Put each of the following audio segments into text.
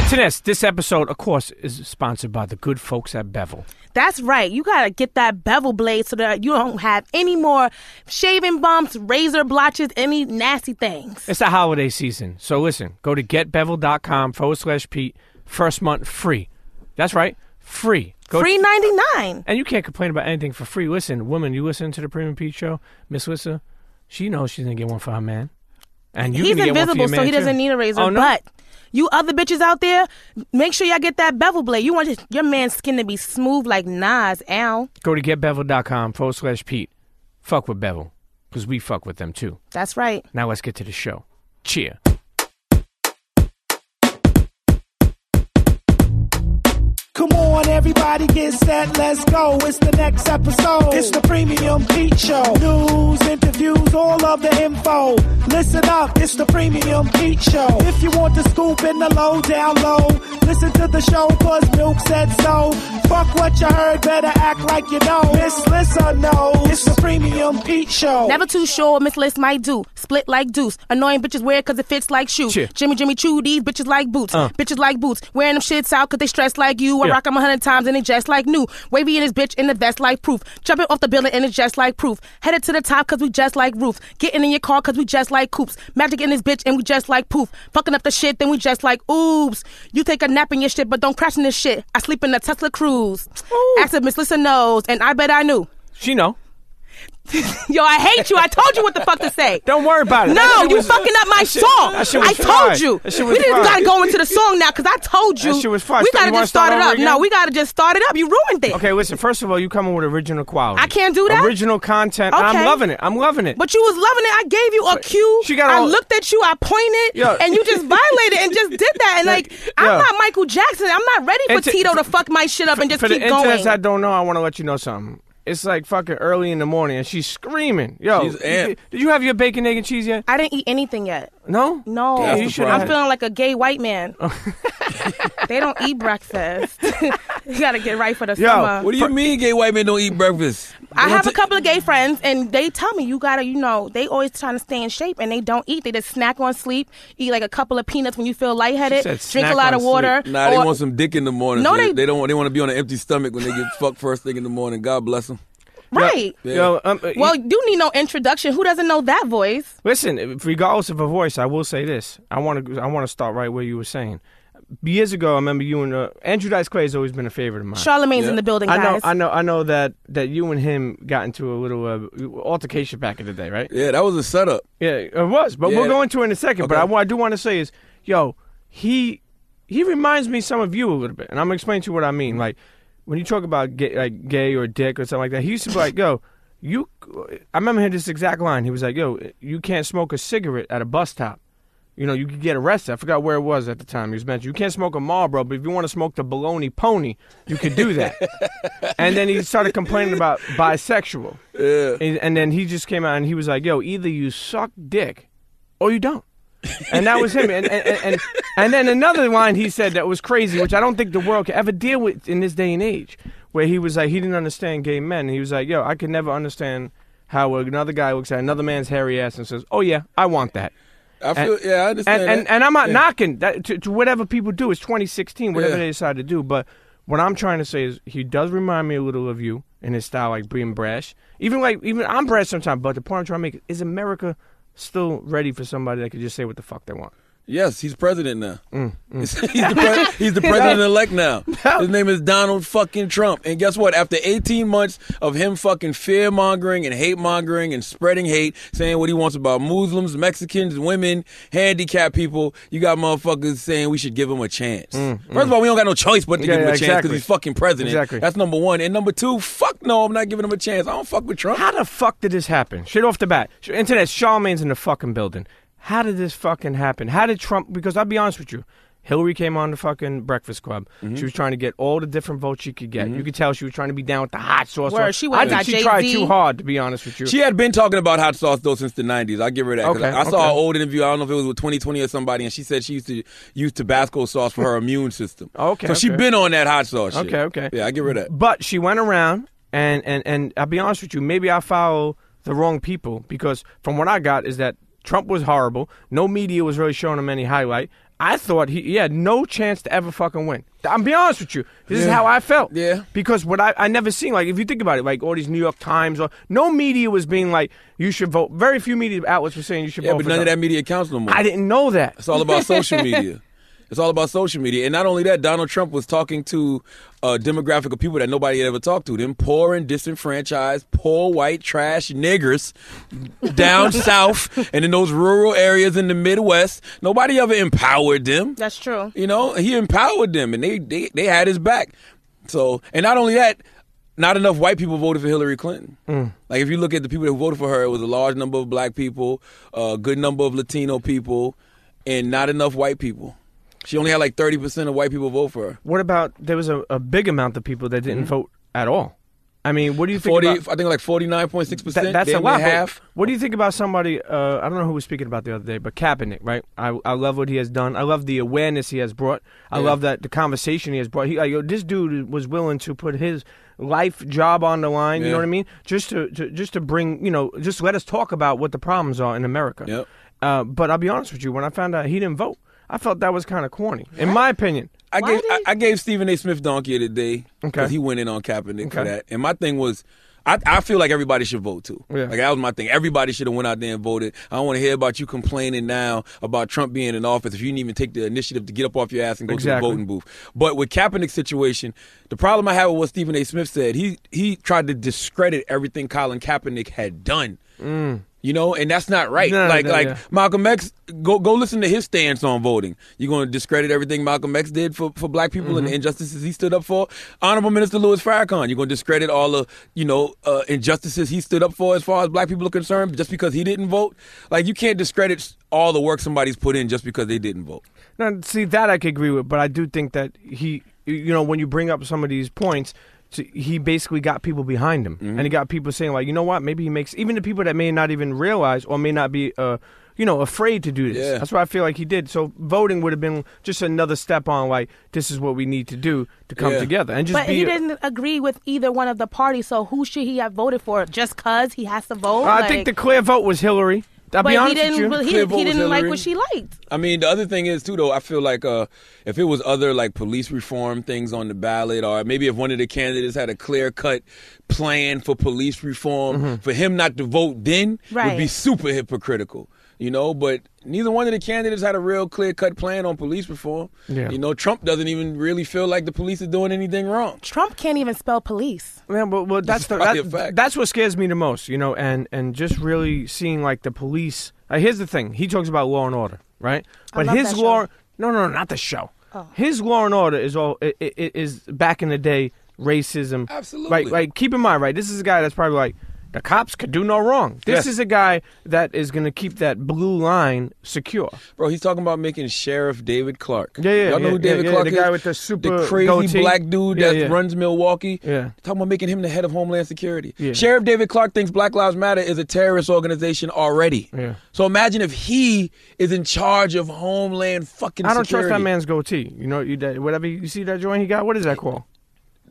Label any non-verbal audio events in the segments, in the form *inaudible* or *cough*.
Internet, this episode, of course, is sponsored by the good folks at Bevel. That's right. You gotta get that bevel blade so that you don't have any more shaving bumps, razor blotches, any nasty things. It's the holiday season, so listen, go to getbevel.com forward slash Pete. First month free. That's right, free. Go Free ninety nine. and you can't complain about anything for free. Listen, woman, you listen to the Premium Pete show, Miss Lissa, she knows she's gonna get one for her man. And you He's gonna get one for invisible, so he doesn't too. need a razor. Oh, no? But you other bitches out there, make sure y'all get that bevel blade. You want your, your man's skin to be smooth like Nas. Ow. Go to getbevel.com forward slash Pete. Fuck with Bevel, because we fuck with them too. That's right. Now let's get to the show. Cheer. Come on, everybody get set, let's go. It's the next episode. It's the Premium Pete Show. News, interviews, all of the info. Listen up, it's the Premium Pete Show. If you want the scoop in the low, down low, listen to the show, cause Milk said so. Fuck what you heard, better act like you know. Miss Lissa knows. It's the Premium Pete Show. Never too sure what Miss Liz might do. Split like deuce. Annoying bitches wear it cause it fits like shoe. Cheer. Jimmy Jimmy Choo, these bitches like boots. Uh. Bitches like boots. Wearing them shits out cause they stress like you. I Yeah. rock them a hundred times and they just like new. Wavy in his bitch in the vest like proof. Jumping off the building and it's just like proof. Headed to the top cause we just like roofs. Getting in your car cause we just like coops. Magic in this bitch and we just like poof. Fucking up the shit then we just like oops. You take a nap in your shit but don't crash in this shit. I sleep in the Tesla Cruise. Ask if Miss Lissa knows and I bet I knew. She know. *laughs* Yo, I hate you. I told you what the fuck to say. *laughs* Don't worry about it. No, you was- fucking up my shit- song. that shit was I told fire. you. We didn't fire. gotta go into the song now because I told you. That shit was fire. We gotta wanna just start start it up. again? No, we gotta just start it up. You ruined it. Okay, listen. First of all, you coming with original quality. I can't do that? Original content. and I'm loving it. I'm loving it. But you was loving it. I gave you a cue. she got I looked at you. I pointed, Yo. and you just violated and just did that. And like, I'm not Michael Jackson. I'm not ready for Inter- Tito to fuck my shit up and just For keep the going. that don't know, I want to let you know something. It's like fucking early in the morning, and she's screaming. Yo, She's amped. did, did you have your bacon, egg, and cheese yet? I didn't eat anything yet. No. No, That's you should. I'm feeling like a gay white man. *laughs* They don't eat breakfast. *laughs* you gotta get right for the Yo, summer. What do you mean gay white men don't eat breakfast? I have a couple of gay friends, and they tell me you gotta, you know, they always trying to stay in shape, and they don't eat. They just snack on sleep, eat like a couple of peanuts when you feel lightheaded, drink a lot of water. Nah, they want some dick in the morning. No, so they, they- they don't. want- They want to be on an empty stomach when they get fucked first thing in the morning. God bless them. Right. Yeah. Yo, um, uh, Well, you- you need no introduction. Who doesn't know that voice? listen. Regardless of her voice, I will say this. I want to. I want to start right where you were saying. Years ago, I remember you and uh, Andrew Dice Clay has always been a favorite of mine. Charlamagne's Yeah. in the building, I know. I know, I know that that you and him got into a little uh, altercation back in the day, right? Yeah, that was a setup. Yeah, it was, but Yeah. we'll go into it in a second. But I, what I do want to say is, yo, he he reminds me some of you a little bit, and I'm gonna explain to you what I mean. Like when you talk about gay, like gay or dick or something like that, he used to be like, yo, you. I remember hearing this exact line. He was like, yo, you can't smoke a cigarette at a bus stop. You know, you could get arrested. I forgot where it was at the time. He was mentioned. You can't smoke a Marlboro, but if you want to smoke the baloney pony, you could do that. *laughs* and then he started complaining about bisexual. Yeah. And, and then he just came out and he was like, "Yo, either you suck dick, or you don't." And that was him. And and, and and and then another line he said that was crazy, which I don't think the world can ever deal with in this day and age, where he was like, he didn't understand gay men. He was like, "Yo, I could never understand how another guy looks at another man's hairy ass and says, "Oh yeah, I want that." I feel. yeah, I understand. And, and, and I'm not Yeah. knocking that to, to whatever people do. It's 2016, whatever Yeah. they decide to do. But what I'm trying to say is he does remind me a little of you in his style, like being brash. Even like even I'm brash sometimes. But the point I'm trying to make is America still ready for somebody that could just say what the fuck they want. Yes, he's president now. Mm, *laughs* he's, the pre- he's the *laughs* president elect now. *laughs* His name is Donald fucking Trump. And guess what? After 18 months of him fucking fear mongering and hate mongering and spreading hate, saying what he wants about Muslims, Mexicans, women, handicapped people, you got motherfuckers saying we should give him a chance. First of all, we don't got no choice but to Mm, Yeah, give him yeah, a chance because exactly. he's fucking president. Exactly. That's number one. And number two, fuck no, I'm not giving him a chance. I don't fuck with Trump. How the fuck did this happen? Shit off the bat. Internet, Charlamagne's in the fucking building. How did this fucking happen? How did Trump? Because I'll be honest with you. Hillary came on the fucking Breakfast Club. Mm-hmm. She was trying to get all the different votes she could get. You could tell she was trying to be down with the hot sauce. Word, she I think she tried Jay-Z. too hard, to be honest with you. She had been talking about hot sauce though since the '90s. I give her that. Okay, I, I saw okay. an old interview. I don't know if it was with 2020 or somebody, and she said she used to use Tabasco sauce for her *laughs* immune system. Okay, so she okay. been on that hot sauce. Shit. Okay, okay. Yeah, I give her that. But she went around, and, and, and I'll be honest with you, maybe I follow the wrong people because from what I got is that Trump was horrible. No media was really showing him any highlight. I thought he, he had no chance to ever fucking win. I'm be honest with you. This is how I felt. Yeah. Because what I I never seen like if you think about it, like all these New York Times or no media was being like you should vote. Very few media outlets were saying you should Yeah, vote. Yeah, but none of that media counts no more. I didn't know that. It's all about social *laughs* media. It's all about social media. And not only that, Donald Trump was talking to a demographic of people that nobody had ever talked to. Them poor and disenfranchised, poor white trash niggers down *laughs* south and in those rural areas in the Midwest. Nobody ever empowered them. That's true. You know, he empowered them and they, they, they had his back. So, and not only that, not enough white people voted for Hillary Clinton. Mm. Like if you look at the people that voted for her, it was a large number of black people, a good number of Latino people, and not enough white people. She only had like thirty percent of white people vote for her. What about there was a, a big amount of people that Mm-hmm. didn't vote at all? I mean, what do you think Forty, about I think like forty nine point six percent. that's a lot. Half. What do you think about somebody? Uh, I don't know who was speaking about the other day, but Kaepernick, right? I, I love what he has done. I love the awareness he has brought. I Yeah. love that the conversation he has brought. He, like, yo, this dude was willing to put his life job on the line. You know what I mean? Just to, to just to bring, you know, just let us talk about what the problems are in America. Yep. Uh, but I'll be honest with you. When I found out he didn't vote, I felt that was kind of corny, in my opinion. I Why gave did- I, I gave Stephen A. Smith donkey of the day because Okay. he went in on Kaepernick for Okay. that. And my thing was, I, I feel like everybody should vote too. Yeah. Like that was my thing. Everybody should have went out there and voted. I don't want to hear about you complaining now about Trump being in office if you didn't even take the initiative to get up off your ass and go Exactly. to the voting booth. But with Kaepernick's situation, the problem I had with what Stephen A. Smith said, he he tried to discredit everything Colin Kaepernick had done. Mm. You know, and that's not right. No, like no, like yeah. Malcolm X, go go listen to his stance on voting. You're going to discredit everything Malcolm X did for, for black people Mm-hmm. and the injustices he stood up for. Honorable Minister Louis Farrakhan, you're going to discredit all the you know uh, injustices he stood up for as far as black people are concerned just because he didn't vote. Like you can't discredit all the work somebody's put in just because they didn't vote. Now, see that I could agree with, but I do think that he, you know, when you bring up some of these points, t- he basically got people behind him, Mm-hmm. and he got people saying like, you know what, maybe he makes even the people that may not even realize or may not be, uh, you know, afraid to do this. Yeah. That's what I feel like he did. So voting would have been just another step on like this is what we need to do to come Yeah. together and just But be. he didn't agree with either one of the parties, so who should he have voted for? Just cause he has to vote? I Like- think the clear vote was Hillary. I'll but be he didn't. with you. well, He, he didn't like what she liked. I mean, the other thing is too, though. I feel like uh, if it was other like police reform things on the ballot, or maybe if one of the candidates had a clear cut plan for police reform, for him not to vote then would be super hypocritical. You know, but neither one of the candidates had a real clear cut plan on police reform. Yeah. You know, Trump doesn't even really feel like the police is doing anything wrong. Trump can't even spell police. Man, but well, that's is *laughs* the that, fact. That's what scares me the most, you know, and and just really seeing like the police. Uh, here's the thing: he talks about law and order, right? But love his that law, no, no, no, not the show. Oh. His law and order is all is back in the day racism. Absolutely. Right, like keep in mind, right? This is a guy that's probably like the cops could do no wrong. This Yes. is a guy that is going to keep that blue line secure. Bro, he's talking about making Sheriff David Clarke. Yeah, yeah, Y'all know yeah, who David yeah, Clark the is? guy with the super the crazy goatee. black dude Yeah, that yeah. runs Milwaukee. Yeah. Talking about making him the head of Homeland Security. Yeah. Sheriff David Clarke thinks Black Lives Matter is a terrorist organization already. Yeah. So imagine if he is in charge of Homeland fucking I don't security. trust that man's goatee. You know, you, that, whatever you see that joint he got. What is that called?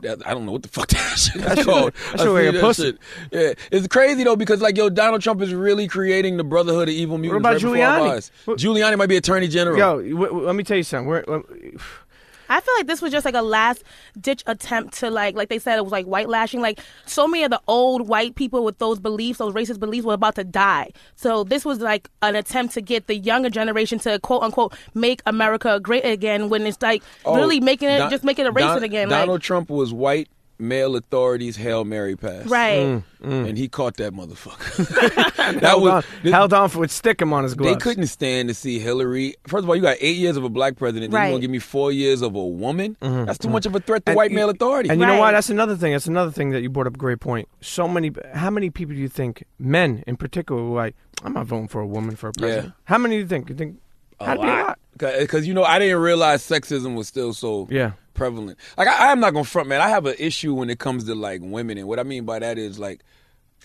I don't know what the fuck *laughs* that shit That is called. That's I shit like see a pussy. Yeah, it's crazy though because like yo, Donald Trump is really creating the Brotherhood of Evil Mutants. about right Giuliani? What- Giuliani might be Attorney General. Yo, w- w- let me tell you something. We're, *sighs* *sighs* I feel like this was just like a last ditch attempt to like like they said it was like white lashing. Like so many of the old white people with those beliefs, those racist beliefs were about to die. So this was like an attempt to get the younger generation to quote unquote make America great again when it's like Oh, really making it Don- just making it racist Don- again. Donald like Trump was white male authorities Hail Mary pass. right. Mm, mm. And he caught that motherfucker. *laughs* that held, was on, this- held on for would stick him on his they couldn't stand to see Hillary. First of all, you got eight years of a black president. Then Right. you gonna give me four years of a woman? Mm-hmm, That's too mm-hmm. much of a threat to white you- male authority. And you know Right. what? That's another thing. That's another thing that you brought up. A great point. So many. How many people do you think, men in particular, were like, I'm not voting for a woman for a president? Yeah. How many do you think? You think? had to be a lot. Because you know, I didn't realize sexism was still so Yeah. Prevalent. Like I, I'm not gonna front, man. I have an issue when it comes to like women, and what I mean by that is like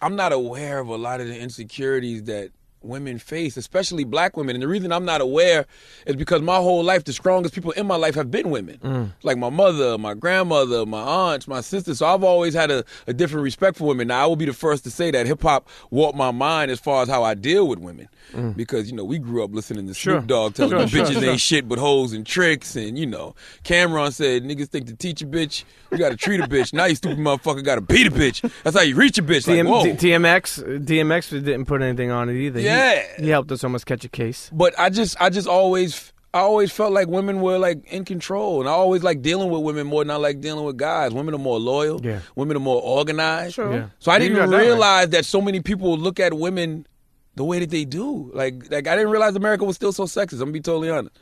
I'm not aware of a lot of the insecurities that women face, especially black women. And the reason I'm not aware is because my whole life, the strongest people in my life have been women. Mm. Like my mother, my grandmother, my aunts, my sisters. So I've always had a, a different respect for women. Now, I will be the first to say that hip hop warped my mind as far as how I deal with women. Mm. Because, you know, we grew up listening to Sure. Snoop Dogg telling Sure, the sure, bitches sure. ain't shit but hoes and tricks. And, you know, Cameron said, niggas think to teach a bitch, you got to treat a bitch. Now you stupid motherfucker got to beat a bitch. That's how you reach a bitch. Like, DM, whoa. D- DMX, DMX didn't put anything on it either. He- Yeah. he, helped us almost catch a case. but I just I just always I always felt like women were like in control, and I always like dealing with women more than I like dealing with guys. Women are more loyal. Yeah. Women are more organized. True. Yeah. So I didn't got that right. realize that so many people look at women the way that they do. Like like I didn't realize America was still so sexist. I'm gonna be totally honest.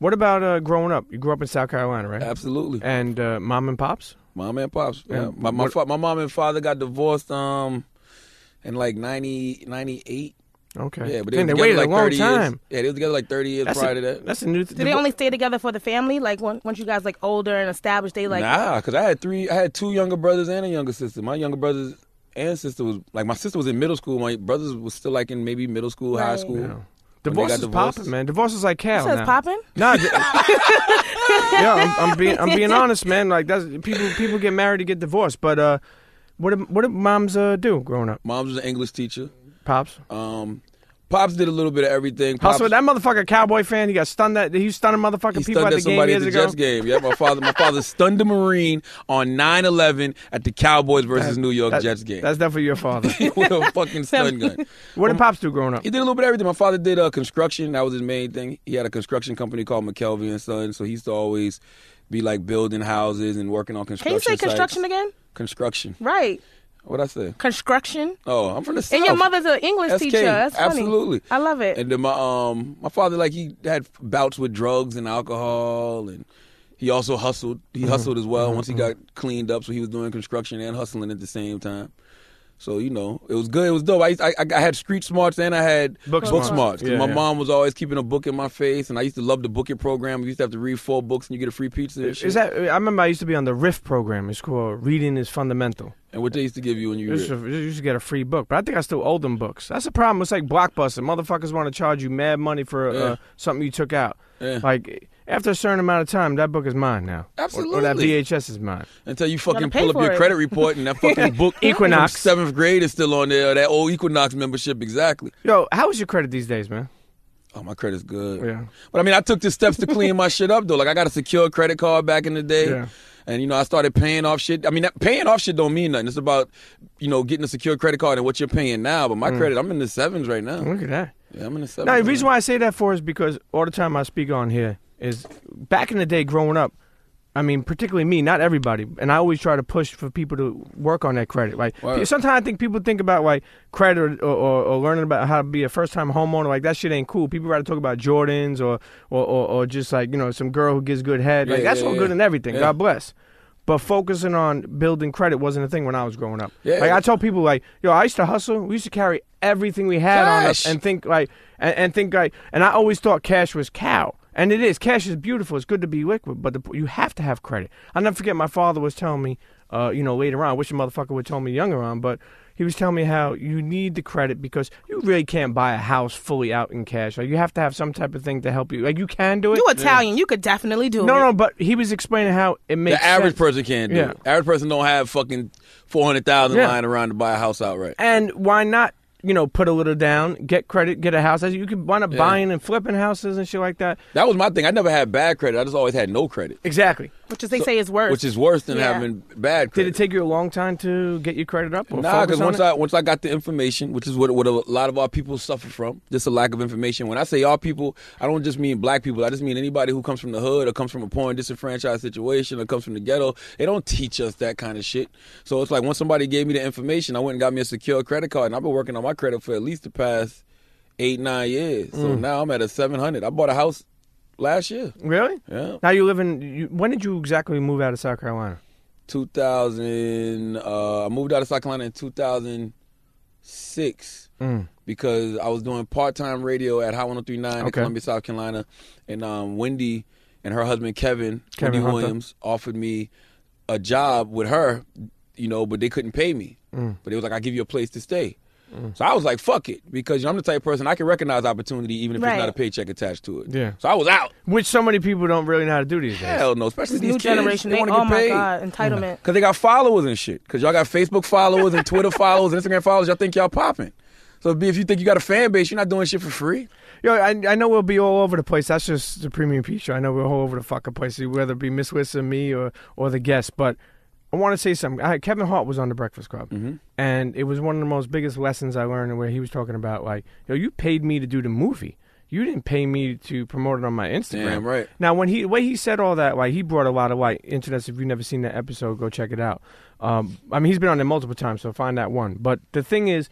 What about uh, growing up? You grew up in South Carolina, right? Absolutely. And uh, mom and pops. Mom and pops. Yeah. And My my, what- fa- my mom and father got divorced um in like 90, 98. Okay. Yeah, but they, Damn, were they waited like a long 30 years. Yeah, they were together like 30 years That's prior a, to that. That's a new. Do they only stay together for the family? Like when, once you guys like older and established, they like nah, because I had three. I had two younger brothers and a younger sister. My younger brothers and sister was like my sister was in middle school. My brothers was still like in maybe middle school, high school. Yeah. Divorce is divorced. popping, man. Divorce is like cow says now. popping. Nah, d- *laughs* yeah, I'm, I'm being I'm being honest, man. Like that's people people get married to get divorced, but uh, what did, what did moms uh, do growing up? Mom's was an English teacher. Pops. Um, Pops did a little bit of everything. Pops, Also, that motherfucker cowboy fan, he got stunned. That he stunning motherfucking he people stunned at at the game somebody years at the ago. Jets game. Yeah, my father. My father stunned a Marine on 9-11 at the Cowboys versus That- New York that- Jets game. That's definitely your father. *laughs* with a fucking *laughs* stun gun. what did pops do growing up? He did a little bit of everything. My father did uh, construction. That was his main thing. He had a construction company called McKelvey and Son. So he used to always be like building houses and working on construction. Can you say construction sites. again? Construction. Right. What I say? Construction. Oh, I'm from the south. And your mother's an English SK, teacher. That's funny. absolutely. I love it. And then my um my father like he had bouts with drugs and alcohol and he also hustled. He Mm-hmm. hustled as well once he got cleaned up. So he was doing construction and hustling at the same time. So you know it was good. It was dope. I used, I, I had street smarts and I had Book book, smarts. smarts. Yeah, my yeah. mom was always keeping a book in my face, and I used to love the book it program. We used to have to read four books and you get a free pizza. And, shit. Is that? I remember I used to be on the RIF program. It's called Reading is Fundamental. and what they used to give you when you You used, to, you used to get a free book, but I think I still owe them books. That's the problem. It's like Blockbuster. Motherfuckers want to charge you mad money for uh, Yeah. something you took out. Like after a certain amount of time, that book is mine now. Or- Or, that VHS is mine. Until you fucking pay pull up your it. credit report and that *laughs* fucking book *laughs* Equinox. from seventh grade is still on there. That old Equinox membership, exactly. Yo, how is your credit these days, man? Oh, my credit's good. Yeah. But I mean, I took the steps to clean my shit up though. Like I got a secure credit card back in the day. Yeah. And you know, I started paying off shit. I mean, that, paying off shit don't mean nothing. It's about, you know, getting a secure credit card and what you're paying now. But my mm. credit, I'm in the sevens right now. Look at that. Yeah, I'm in the sevens. Now, the reason now. why I say that for is because all the time I speak on here is back in the day growing up. I mean, particularly me, not everybody, and I always try to push for people to work on their credit. Like sometimes I think people think about like credit or, or, or learning about how to be a first time homeowner. Like that shit ain't cool. People rather talk about Jordans or, or, or, or just like you know some girl who gives good head. Like Yeah, that's yeah, all yeah. good and everything. God bless. But focusing on building credit wasn't a thing when I was growing up. Yeah. Like I told people, like, yo, I used to hustle. We used to carry everything we had on us and think like, and, and think like, and I always thought cash was cow. And it is. Cash is beautiful. It's good to be liquid, but the, you have to have credit. I'll never forget my father was telling me, uh, you know, later on, I wish a motherfucker would tell me younger on, but he was telling me how you need the credit because you really can't buy a house fully out in cash. Like you have to have some type of thing to help you. Like you can do it. You're Italian. You could definitely do no, it. No, no, but he was explaining how it makes The average sense. person can't do Yeah. it. Average person don't have fucking four hundred thousand Yeah. lying around to buy a house outright. And why not, you know, put a little down, get credit, get a house. You could wind up Yeah. buying and flipping houses and shit like that. That was my thing. I never had bad credit. I just always had no credit, Exactly. Which is they say is worse. which is worse than Yeah. having bad credit. Did it take you a long time to get your credit up? Or Nah, because on once it? I once I got the information, which is what what a lot of our people suffer from, just a lack of information. When I say our people, I don't just mean black people. I just mean anybody who comes from the hood or comes from a poor and disenfranchised situation or comes from the ghetto. They don't teach us that kind of shit. So it's like once somebody gave me the information, I went and got me a secure credit card, and I've been working on my credit for at least the past eight nine years. So Mm. now I'm at a seven hundred. I bought a house last year. Really? Yeah, Now you live in. You, when did you exactly move out of South Carolina? 2000. Uh, I moved out of South Carolina in 2006 Mm. because I was doing part time radio at Hot 1039 in Columbia, South Carolina, and um, Wendy and her husband Kevin, Kevin Wendy Williams, offered me a job with her, you know, but they couldn't pay me. Mm. But it was like, "I give you a place to stay." Mm. So I was like, fuck it, because you know, I'm the type of person I can recognize opportunity even if Right. it's not a paycheck attached to it. Yeah. So I was out. Which so many people don't really know how to do these days. Hell no, especially This these new kids. generation, they, they, want to oh get my paid. god, entitlement. Mm-hmm. Cause they got followers and shit. Cause y'all got Facebook followers and *laughs* Twitter followers and Instagram followers. Y'all think y'all popping. So be if you think you got a fan base, you're not doing shit for free. Yo, I, I know we'll be all over the place. That's just the premium P show. I know we're all over the fucking place, whether it be Miss Wissa, me, or or the guest. But I want to say something. I, Kevin Hart was on the Breakfast Club, Mm-hmm. and it was one of the most biggest lessons I learned. Where he was talking about like, yo, you paid me to do the movie. You didn't pay me to promote it on my Instagram. Damn right. Now, when he the way he said all that, like he brought a lot of light into this. If you've never seen that episode, go check it out. Um, I mean, he's been on there multiple times, so find that one. But the thing is,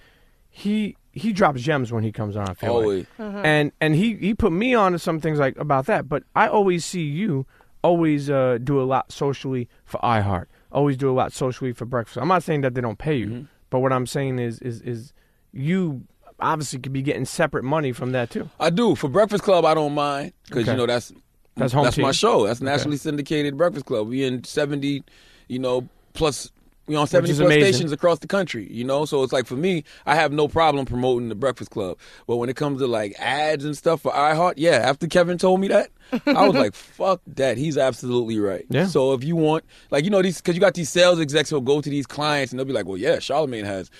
he he drops gems when he comes on. I feel like. Always. and and he he put me on to some things like about that. But I always see you always uh, do a lot socially for iHeart. Always do a lot socially for breakfast. I'm not saying that they don't pay you, Mm-hmm. but what I'm saying is is is you obviously could be getting separate money from that too. I do for Breakfast Club. I don't mind because Okay. you know that's That's home my team. show. That's nationally syndicated Breakfast Club. We in seventy, you know, plus we on seventy plus amazing. stations across the country. You know, so it's like for me, I have no problem promoting the Breakfast Club. But when it comes to like ads and stuff for iHeart, yeah. After Kevin told me that, I was like, *laughs* "Fuck that." He's absolutely right. Yeah. So if you want, like, you know, these because you got these sales execs who'll go to these clients and they'll be like, "Well, yeah, Charlamagne has."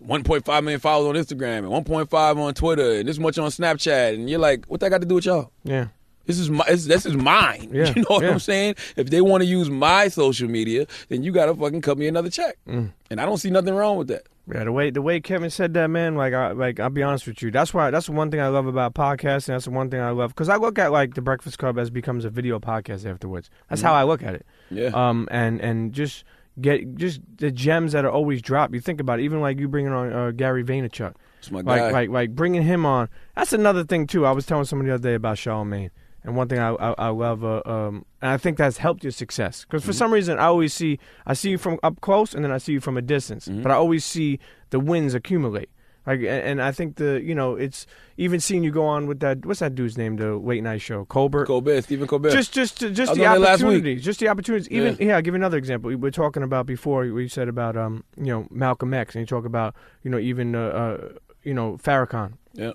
1.5 million followers on Instagram and 1.5 on Twitter and this much on Snapchat and you're like, what that got to do with y'all? Yeah. This is my this, this is mine. *laughs* Yeah, You know what yeah. I'm saying? If they want to use my social media, then you gotta fucking cut me another check. Mm. And I don't see nothing wrong with that. Yeah, the way the way Kevin said that, man, like I like I'll be honest with you. That's why that's the one thing I love about podcasting. That's the one thing I love because I look at like the Breakfast Club as becomes a video podcast afterwards. That's how I look at it. Yeah. Um, and and just get just the gems that are always dropped. You think about it, even like you bringing on uh, Gary Vaynerchuk, It's my like guy. like like bringing him on. That's another thing too. I was telling somebody the other day about Charlamagne. And one thing I I, I love, uh, um, and I think that's helped your success. Because for some reason, I always see I see you from up close, and then I see you from a distance. But I always see the wins accumulate. Like, and, I think the you know it's even seeing you go on with that what's that dude's name the late night show Colbert. Colbert, Stephen Colbert. Just, just, just the on there last week. opportunities. Just the opportunities. Even yeah. I'll give you another example. We were talking about before. We said about um, you know, Malcolm X, and you talk about you know even uh, uh you know Farrakhan. yeah.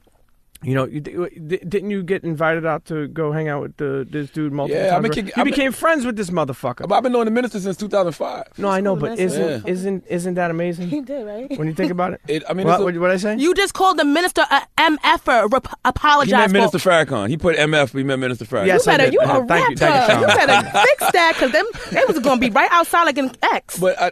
You know, you, didn't you get invited out to go hang out with the, this dude multiple Yeah, I've times? been you I've been- became friends with this motherfucker. But I've been knowing the minister since 2005. no, I know, but isn't Yeah. isn't isn't that amazing? He did, right? when you think about it? It, I mean, what, it's a- what what I say? You just called the minister a MFer. Rep- he apologize meant Minister for. Farrakhan. He put MF, We meant Minister Farrakhan. Yes, You better, you Uh, a thank you, thank you, rapper. Sean. You better fix that because them they was gonna be right outside like an X. But I, I,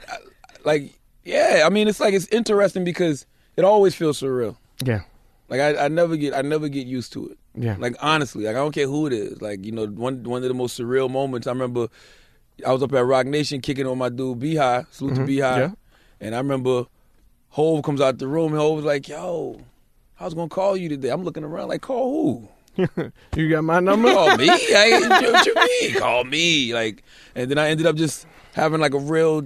like, yeah, I mean, it's like it's interesting because it always feels surreal. yeah, Like I, I never get, I never get used to it. yeah. Like honestly, like I don't care who it is. Like you know, one one of the most surreal moments. I remember I was up at Roc Nation kicking on my dude Beehive, salute to Beehive, Mm-hmm. yeah. and I remember Hove comes out the room and Hove was like, "Yo, I was gonna call you today." I'm looking around like, "Call who?" *laughs* you got my number. Call me? I, what you mean? Call me? Like, and then I ended up just having like a real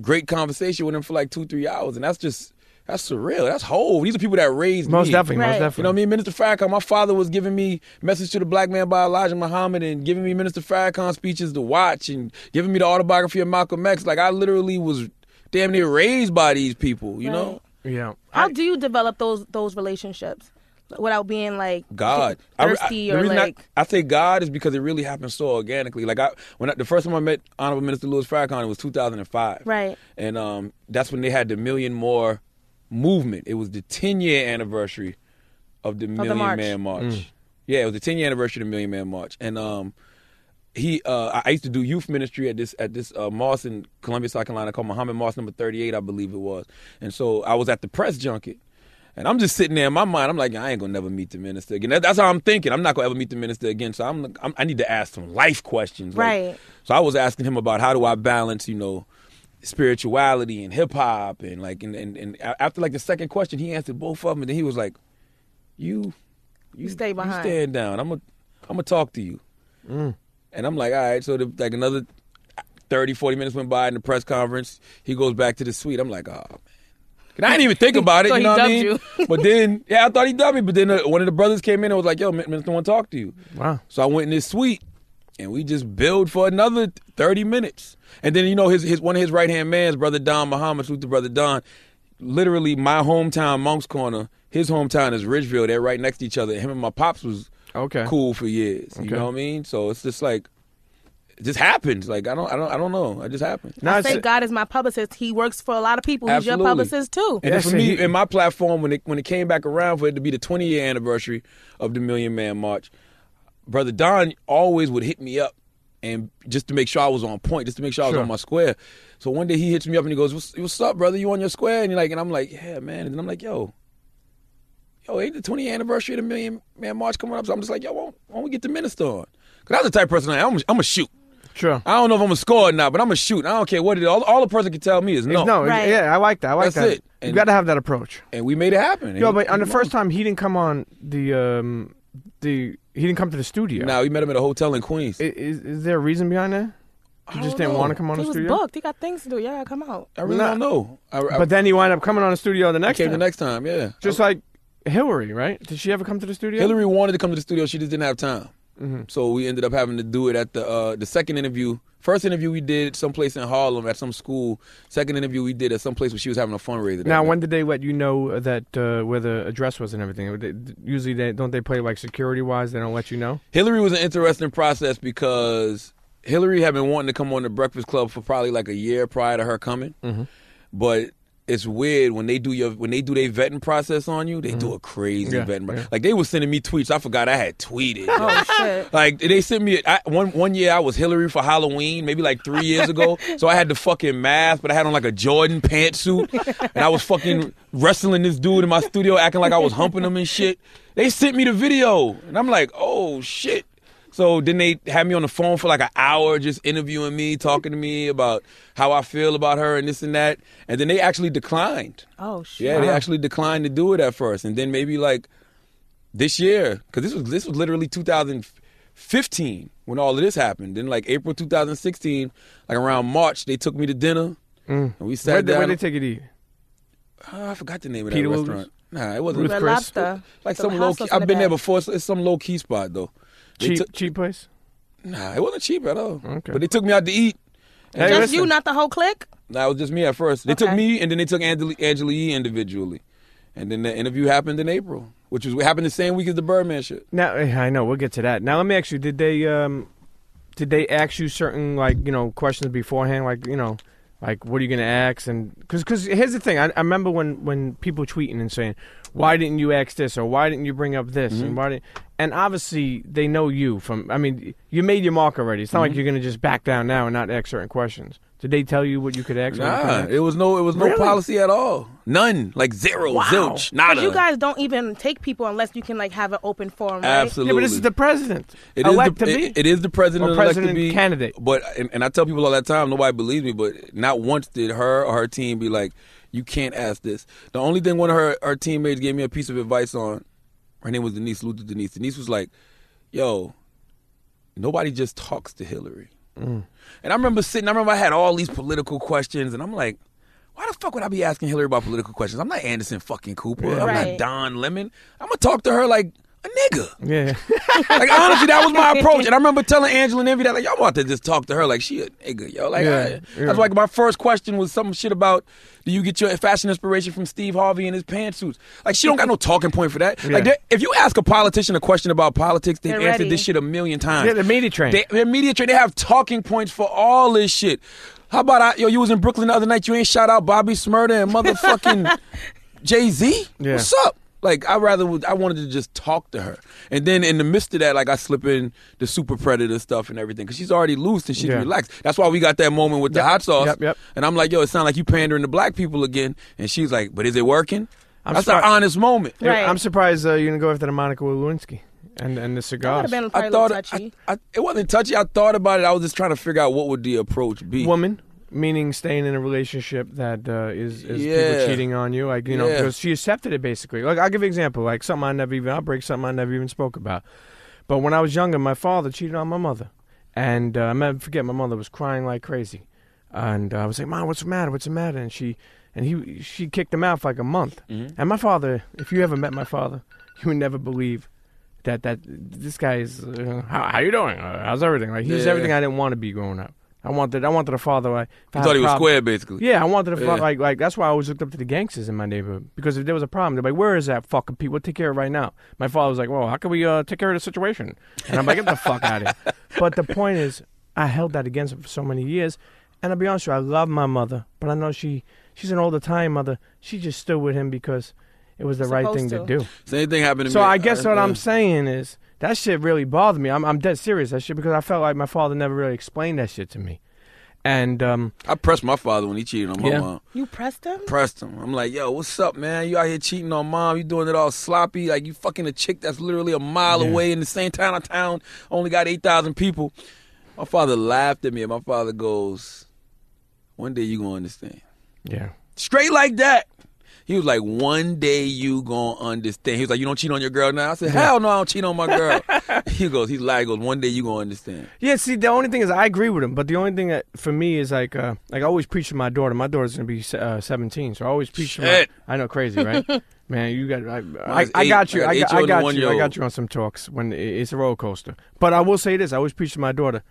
great conversation with him for like two, three hours, and that's just that's surreal. That's whole. These are people that raised me. most me. definitely, Right. most definitely. You know definitely. what I mean? Minister Farrakhan, my father was giving me Message to the Black Man by Elijah Muhammad and giving me Minister Farrakhan speeches to watch and giving me the autobiography of Malcolm X. Like, I literally was damn near raised by these people, you know? Yeah. How I- do you develop those those relationships without being like God. I- I- thirsty or reason I- like? I, say God is because it really happened so organically. Like I, when I, the first time I met Honorable Minister Louis Farrakhan, it was 2005. Right. And um, that's when they had the Million More movement. It was the 10 year anniversary of the Million march. Man March. Mm. Yeah, it was the 10 year anniversary of the Million Man March. And um, he, uh, I- I used to do youth ministry at this at this uh, mosque in Columbia, South Carolina, called Muhammad Mosque number 38, I believe it was. And so I was at the press junket. And I'm just sitting there in my mind. I'm like, I ain't gonna never meet the minister again. That- That's how I'm thinking. I'm not gonna ever meet the minister again. So I'm, I'm I need to ask some life questions. Like, Right. so I was asking him about how do I balance, you know, spirituality and hip hop and like and, and and after like the second question, he answered both of them, and then he was like, "You, you, stay behind. You stand down. I'm gonna I'm gonna talk to you." And I'm like, all right. So the, like another 30, 40 minutes went by in the press conference. He goes back to the suite. I'm like, oh man. And I didn't even think *laughs* about it. Thought you know he what I dubbed mean? *laughs* but then, yeah, I thought he dubbed me. But then uh, one of the brothers came in and was like, yo, Minister want to talk to you. Wow. So I went in his suite and we just build for another 30 minutes. And then, you know, his, his one of his right hand man's, Brother Don Muhammad, salute to Brother Don, literally my hometown, Moncks Corner. His hometown is Ridgeville. They're right next to each other. Him and my pops was Okay. cool for years. You know what I mean? So it's just like it just happens. Like I don't I don't I don't know. It just happened. Now I it's- say God is my publicist. He works for a lot of people. He's Absolutely. your publicist too. And Yeah, then for me, he- in my platform, when it when it came back around for it to be the 20 year anniversary of the Million Man March, brother Don always would hit me up and just to make sure I was on point, just to make sure I was Sure. on my square. So one day he hits me up and he goes, "What's, what's up, brother? You on your square?" And you're like, and I'm like, "Yeah, man." And then I'm like, "Yo." Yo, ain't the 20th anniversary of the Million Man March coming up? So I'm just like, yo, why don't, why don't we get the minister on? Because I was the type of person I am. I'm, I'm a shoot. Sure. I don't know if I'm a score or not, but I'm a shoot. I don't care what it is. All, all the person can tell me is no. No, Right. yeah, I like that. I like That's that. it. You got to have that approach. And we made it happen. Yo, And but he- on the he first time he didn't come on the um the he didn't come to the studio. Now we met him at a hotel in Queens. I- Is, is there a reason behind that? He just didn't know. want to come on He the was studio. booked. He got things to do. Yeah, come out. I really Nah. don't know. I, I, But then he wound up coming on the studio the I next came time. the next time. Yeah, Just like Hillary, right? Did she ever come to the studio? Hillary wanted to come to the studio. She just didn't have time. Mm-hmm. So we ended up having to do it at the uh, the second interview. First interview we did someplace in Harlem at some school. Second interview we did at some place where she was having a fundraiser. Now, when did they let you know that uh, where the address was and everything? Usually, they don't they play like security wise. They don't let you know. Hillary was an interesting process because Hillary had been wanting to come on the Breakfast Club for probably like a year prior to her coming. Mm-hmm. But it's weird when they do your when they do their vetting process on you. They do mm-hmm. a crazy Yeah, vetting. yeah. Like they were sending me tweets. I forgot I had tweeted. Oh shit. *laughs* Like they sent me I, one one year I was Hillary for Halloween, maybe like three years ago. *laughs* so I had the fucking mask, but I had on like a Jordan pantsuit, *laughs* and I was fucking wrestling this dude in my studio, acting like I was humping him and shit. They sent me the video, and I'm like, oh shit. So then they had me on the phone for like an hour, just interviewing me, talking to me about how I feel about her and this and that, and then they actually declined. Oh shit. Yeah, they actually declined to do it at first, and then maybe like this year, because this was this was literally 2015 when all of this happened. Then like April 2016, like around March, they took me to dinner, mm. and we sat Where they, down. where did they take it to eat? Oh, I forgot the name of Peter that Luger's? restaurant. Nah, it wasn't Ruth Red Chris? Lobster. like The some low key. I've been there before. It's, it's some low key spot though. They Cheap, took- cheap place. nah, it wasn't cheap at all. Okay. But they took me out to eat. Hey, Just listen. you, not the whole clique. Nah, it was just me at first. They took me, and then they took Angela, Angela Yee individually, and then the interview happened in April, which was happened the same week as the Birdman shit. Now eh, I know we'll get to that. Now let me ask you: Did they um, did they ask you certain like you know questions beforehand? Like you know, like what are you going to ask? And because because here's the thing: I, I remember when when people tweeting and saying, "Why didn't you ask this?" or "Why didn't you bring up this?" Mm-hmm. and why didn't and obviously they know you from. I mean, you made your mark already. It's not Mm-hmm. like you're going to just back down now and not ask certain questions. Did they tell you what you could ask? what Nah, it was no, it was no Really? policy at all. None, like zero, Wow. zilch, nada. You guys don't even take people unless you can like have an open forum, right? Absolutely. Yeah, but this is the president. It is elect the, to be. it- it is the president, Or elect president to be, candidate. But and, and I tell people all that time, nobody believes me. But not once did her or her team be like, "You can't ask this." The only thing one of her her teammates gave me a piece of advice on, her name was Denise Luther. Denise. Denise was like, "Yo, nobody just talks to Hillary." Mm. And I remember sitting. I remember I had all these political questions, and I'm like. Why the fuck would I be asking Hillary about political questions? I'm not Anderson fucking Cooper. I'm not Don Lemon. I'm gonna talk to her like a nigga. yeah. *laughs* Like honestly, that was my *laughs* approach, and I remember telling Angela and Envy that like y'all want to just talk to her like she a nigga, yo. Like Yeah, I- yeah. that's like my first question was some shit about do you get your fashion inspiration from Steve Harvey and his pantsuits? Like she don't got no talking point for that. Like Yeah. they- if you ask a politician a question about politics, they've They're answered ready. this shit a million times. Yeah, the media train. They, they're media trained. They have talking points for all this shit. How about I, yo? You was in Brooklyn the other night. You ain't shout out Bobby Shmurda and motherfucking *laughs* Jay Z. Yeah. What's up? Like I rather would I wanted to just talk to her, and then in the midst of that, like I slip in the super predator stuff and everything because she's already loose and she's Yeah. relaxed. That's why we got that moment with the hot sauce. yep, yep. And I'm like, yo, it sounds like you pandering to black people again. And she's like, but is it working? I'm That's surprised- an honest moment. Yeah, Right. I'm surprised uh, you're gonna go after the Monica Lewinsky and and the That would cigars. have been probably I a little thought touchy. I, I, it wasn't touchy. I thought about it. I was just trying to figure out what would the approach be. Woman, meaning staying in a relationship that uh, is is Yeah. people cheating on you, like you know, Yeah. because she accepted it basically. Like I'll give you an example, like something I never even I'll break something I never even spoke about. But when I was younger, my father cheated on my mother, and uh, I never forget my mother was crying like crazy, and uh, I was like, "Mom, what's the matter? What's the matter?" And she and he she kicked him out for like a month. Mm-hmm. And my father, if you ever met my father, you would never believe that that this guy is uh, how how you doing? Uh, how's everything? Like he's Yeah. everything I didn't want to be growing up. I wanted I wanted a father like. if I You thought a he was square, basically. Yeah, I wanted a father Yeah. like like that's why I always looked up to the gangsters in my neighborhood because if there was a problem, they're like, "Where is that fucking Pete? We'll take care of it right now." My father was like, "Well, how can we uh, take care of the situation?" And I'm like, "Get the *laughs* fuck out of here!" But the point is, I held that against him for so many years, and I'll be honest with you, I love my mother, but I know she she's an older time mother. She just stood with him because it was the right thing to to. do. Same thing happened to So me. So I guess what uh, I'm saying is that shit really bothered me. I'm I'm dead serious that shit because I felt like my father never really explained that shit to me, and um, I pressed my father when he cheated on my Yeah. mom. You pressed him? Pressed him. I'm like, yo, what's up, man? You out here cheating on mom? You doing it all sloppy? Like you fucking a chick that's literally a mile Yeah. away in the same town of town, only got eight thousand people. My father laughed at me, and my father goes, "One day you gonna understand." yeah. Straight like that. He was like, one day you gonna understand. He was like, you don't cheat on your girl now? I said, hell no, I don't cheat on my girl. *laughs* he goes, he's like, he goes, one day you gonna understand. Yeah, see, the only thing is, I agree with him, but the only thing that for me is like, uh, like I always preach to my daughter. My daughter's gonna be uh, seventeen, so I always preach to. I know, crazy, right? *laughs* Man, you got. I, I, I got you. I got I got, I got you. I got you on some talks when it's a roller coaster. But I will say this: I always preach to my daughter.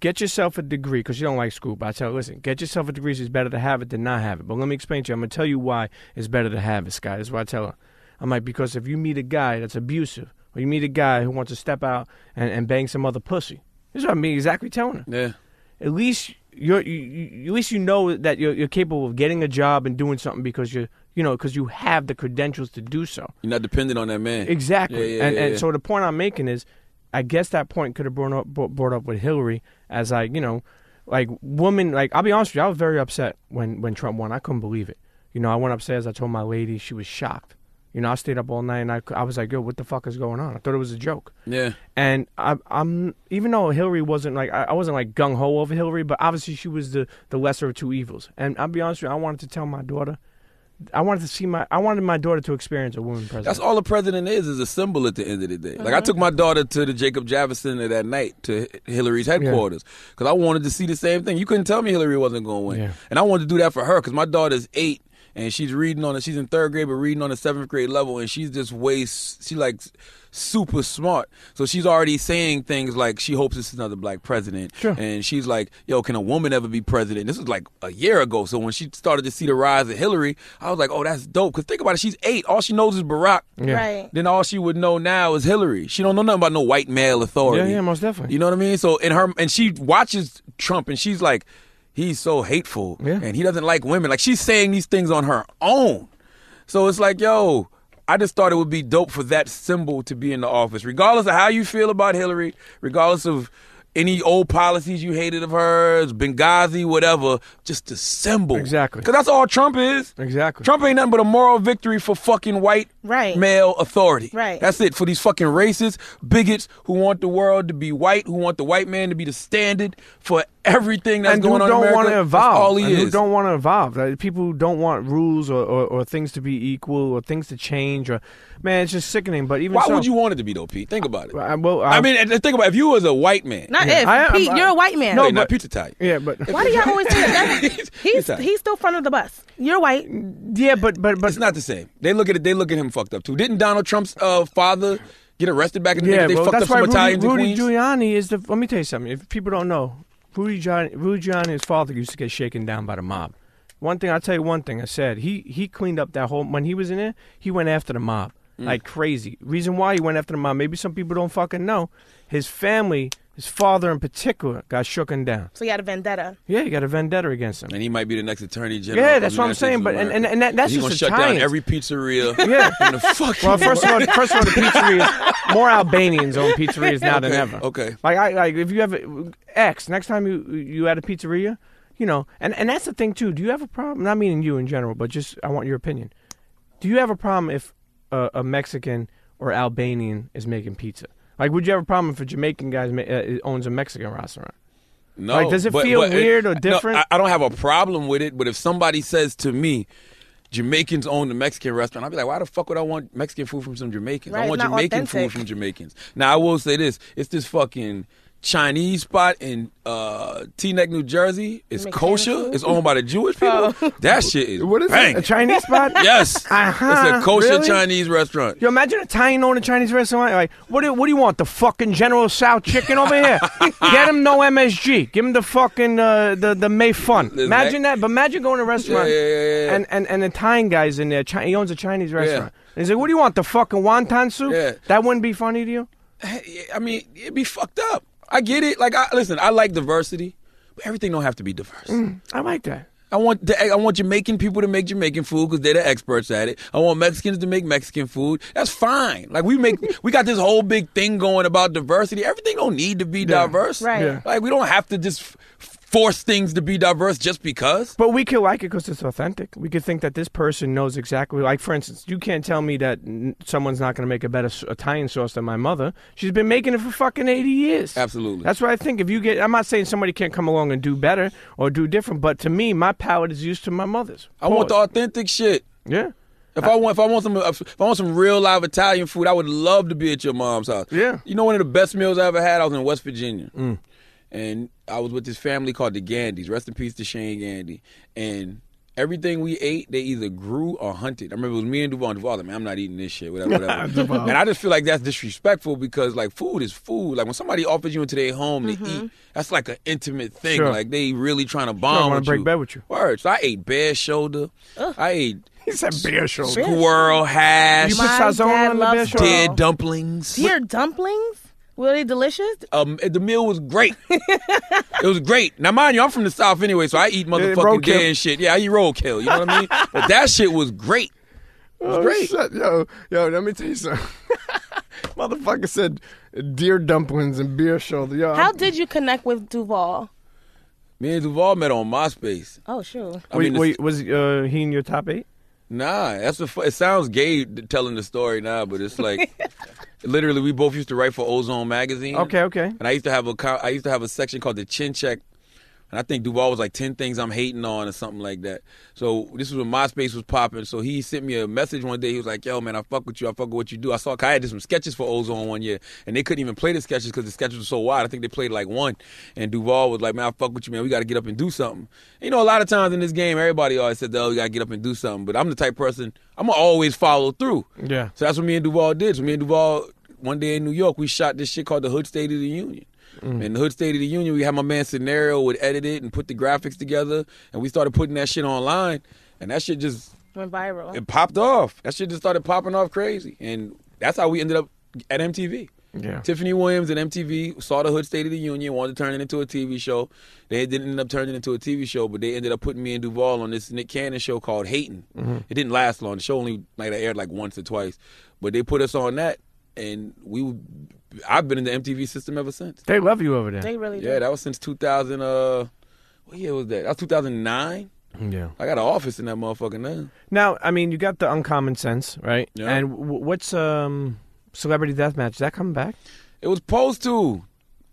Get yourself a degree because you don't like school. But I tell her, listen, get yourself a degree. It's better to have it than not have it. But let me explain to you. I'm gonna tell you why it's better to have it, Sky. That's what I tell her. I'm like because if you meet a guy that's abusive, or you meet a guy who wants to step out and, and bang some other pussy, this is what I'm exactly telling her Yeah. at least you're you, you, at least you know that you're, you're capable of getting a job and doing something because you're you know because you have the credentials to do so. You're not dependent on that man. Exactly. Yeah, yeah, and yeah, and so the point I'm making is, I guess that point could have brought up brought up with Hillary as like you know, like woman. Like I'll be honest with you, I was very upset when when Trump won. I couldn't believe it. You know, I went upstairs. I told my lady. She was shocked. You know, I stayed up all night and I, I was like, yo, what the fuck is going on? I thought it was a joke. Yeah. And I, I'm even though Hillary wasn't like I, I wasn't like gung ho over Hillary, but obviously she was the the lesser of two evils. And I'll be honest with you, I wanted to tell my daughter, I wanted to see my I wanted my daughter to experience a woman president. That's all a president is, is a symbol at the end of the day. Like I uh-huh. took my daughter to the Jacob Javits Center that night to Hillary's headquarters because I wanted to see the same thing. You couldn't tell me Hillary wasn't going to win, Yeah. and I wanted to do that for her because my daughter's eight and she's reading on it. She's in third grade, but reading on a seventh grade level, and she's just way she like super smart. So she's already saying things like she hopes this is another black president, Sure. and she's like, "Yo, can a woman ever be president?" This was like a year ago. So when she started to see the rise of Hillary, I was like, "Oh, that's dope." Because think about it, she's eight. All she knows is Barack. Yeah. Right. Then all she would know now is Hillary. She don't know nothing about no white male authority. Yeah, yeah, most definitely. You know what I mean? So in her and she watches Trump and she's like, he's so hateful Yeah. and he doesn't like women. Like she's saying these things on her own. So it's like, yo, I just thought it would be dope for that symbol to be in the office, regardless of how you feel about Hillary, regardless of any old policies you hated of hers, Benghazi, whatever. Just the symbol, Exactly. Because that's all Trump is. Exactly. Trump ain't nothing but a moral victory for fucking white Right. male authority. Right. That's it for these fucking racists, bigots who want the world to be white, who want the white man to be the standard for everything that's and going who on don't want to That's evolve. all he and is. Who don't want to evolve. Like, people who don't want rules or, or, or things to be equal or things to change. Or man, it's just sickening. But even Why so, would you want it to be though, Pete? Think about it. I, well, I mean, think about it. if you was a white man. Not Yeah. if. I Pete, I- you're a white man. No, Hey, but- not Pete's Italian. yeah, but Why do y'all always *laughs* say that? *laughs* He's He's he's still front of the bus. You're white. yeah, but but but It's not the same. They look at it. They look at him fucked up too. Didn't Donald Trump's uh, father get arrested back in the day? They well, fucked that's up some why Rudy, Italians in Rudy Giuliani is the. Let me tell you something. If people don't know, Rudy Giuliani, Rudy John, his father used to get shaken down by the mob. One thing I'll tell you. One thing I said. He he cleaned up that whole when he was in there. He went after the mob Mm. like crazy. Reason why he went after the mob. Maybe some people don't fucking know. His family, his father in particular, got shooken down. So he had a vendetta. Yeah, he got a vendetta against him. and he might be the next attorney general. Yeah, that's what I'm saying, but- and- and- and that- that's he's just gonna shut down every pizzeria. *laughs* Yeah. in the fucking Well, first of all, first of all, the pizzerias more Albanians own pizzerias now than ever. okay. Like I like if you have a- X next time you you at a pizzeria, you know, and and that's the thing too. Do you have a problem? Not meaning you in general, but just I want your opinion. Do you have a problem if a, a Mexican or Albanian is making pizza? Like, would you have a problem if a Jamaican guy uh, owns a Mexican restaurant? No, Like, does it feel weird or no, different? I, I don't have a problem with it, but if somebody says to me, Jamaicans own the Mexican restaurant, I'll be like, why the fuck would I want Mexican food from some Jamaicans? I want Jamaican authentic. food from Jamaicans. Now, I will say this: it's this fucking Chinese spot in uh, Teaneck, New Jersey. It's Mechanic kosher. food? It's owned by the Jewish people. That shit is What is bang. it? A Chinese spot? *laughs* Yes, Uh-huh, it's a kosher really? Chinese restaurant. You imagine a Italian owning a Chinese restaurant. Like, what do, what do you want? The fucking General South chicken over here? *laughs* Get him no MSG. Give him the fucking uh, the the mei fun. There's Imagine that- that. But imagine going to a restaurant Yeah, yeah, yeah, yeah. and and and the Italian guy's in there. Chi- he owns a Chinese restaurant. And he's like, what do you want? The fucking wonton soup? Yeah. That wouldn't be funny to you? I mean, it'd be fucked up. I get it. Like, I, listen, I like diversity, but everything don't have to be diverse. Mm, I like that. I want the, I want Jamaican people to make Jamaican food because they're the experts at it. I want Mexicans to make Mexican food. That's fine. Like we make *laughs* we got this whole big thing going about diversity. Everything don't need to be diverse. Right. Yeah. Like we don't have to just f- force things to be diverse just because. But we could like it because it's authentic. We could think that this person knows exactly. Like, for instance, you can't tell me that someone's not going to make a better Italian sauce than my mother. She's been making it for fucking 80 years. Absolutely. That's what I think. If you get, I'm not saying somebody can't come along and do better or do different, but to me, my palate is used to my mother's. I want the authentic shit. Yeah. If I want, if I want some, if I want some real live Italian food, I would love to be at your mom's house. Yeah. You know, one of the best meals I ever had, I was in West Virginia, mm. And I was with this family called the Gandys. Rest in peace to Shane Gandy. And everything we ate, they either grew or hunted. I remember it was me and Duval. And Duval, like, man, I'm not eating this shit, whatever, *laughs* whatever. And I just feel like that's disrespectful because like food is food. Like when somebody offers you into their home to mm-hmm. eat, that's like an intimate thing. Sure. Like they really trying to Sure, I bond wanna with break you. bed with you. Word. So I ate bear shoulder. I ate He said beer shoulder. squirrel hash, You put My sazon dad on the loves beer shoulder? deer dumplings. Deer dumplings? Were they delicious? Um, the meal was great. *laughs* it was great. Now, mind you, I'm from the south anyway, so I eat motherfucking roadkill. and shit. Yeah, I eat roadkill. You know what I mean? *laughs* But that shit was great. It was Oh, great. shit. Yo, yo, let me tell you something. *laughs* Motherfucker said deer dumplings and beer shoulder. Yo, How did you connect with Duval? Me and Duval met on MySpace. Oh, sure. I wait, mean, wait, was uh, he in your top eight? Nah, that's fu- It sounds gay telling the story now, but it's like *laughs* literally we both used to write for Ozone magazine. Okay, okay. And I used to have a I used to have a section called the Chin Check, and I think Duval was like ten things I'm hating on or something like that. So this was when MySpace was popping. So he sent me a message one day. He was like, "Yo, man, I fuck with you. I fuck with what you do." I saw had did some sketches for Ozone one year, and they couldn't even play the sketches because the sketches were so wide. I think they played like one. And Duval was like, "Man, I fuck with you, man. We got to get up and do something." You know, a lot of times in this game, everybody always said, "Oh, we got to get up and do something." But I'm the type person I'm gonna always follow through. Yeah. So that's what me and Duval did. So me and Duval, one day in New York, we shot this shit called the Hood State of the Union. Mm-hmm. In the Hood State of the Union, we had my man Scenario would edit it and put the graphics together, and we started putting that shit online, and that shit just Went viral. it popped off. That shit just started popping off crazy, and that's how we ended up at MTV. Yeah. Tiffany Williams and MTV saw the Hood State of the Union, wanted to turn it into a TV show. They didn't end up turning it into a TV show, but they ended up putting me and Duval on this Nick Cannon show called Hating. Mm-hmm. It didn't last long. The show only like aired like once or twice, but they put us on that, and we. I've been in the MTV system ever since. They love you over there. They really do. Yeah, that was since 2000. Uh, what year was that? That was 2009. yeah. I got an office in that motherfucker now. Now, I mean, you got the uncommon sense, right? Yeah. And w- what's um celebrity deathmatch? Is that coming back? It was supposed to.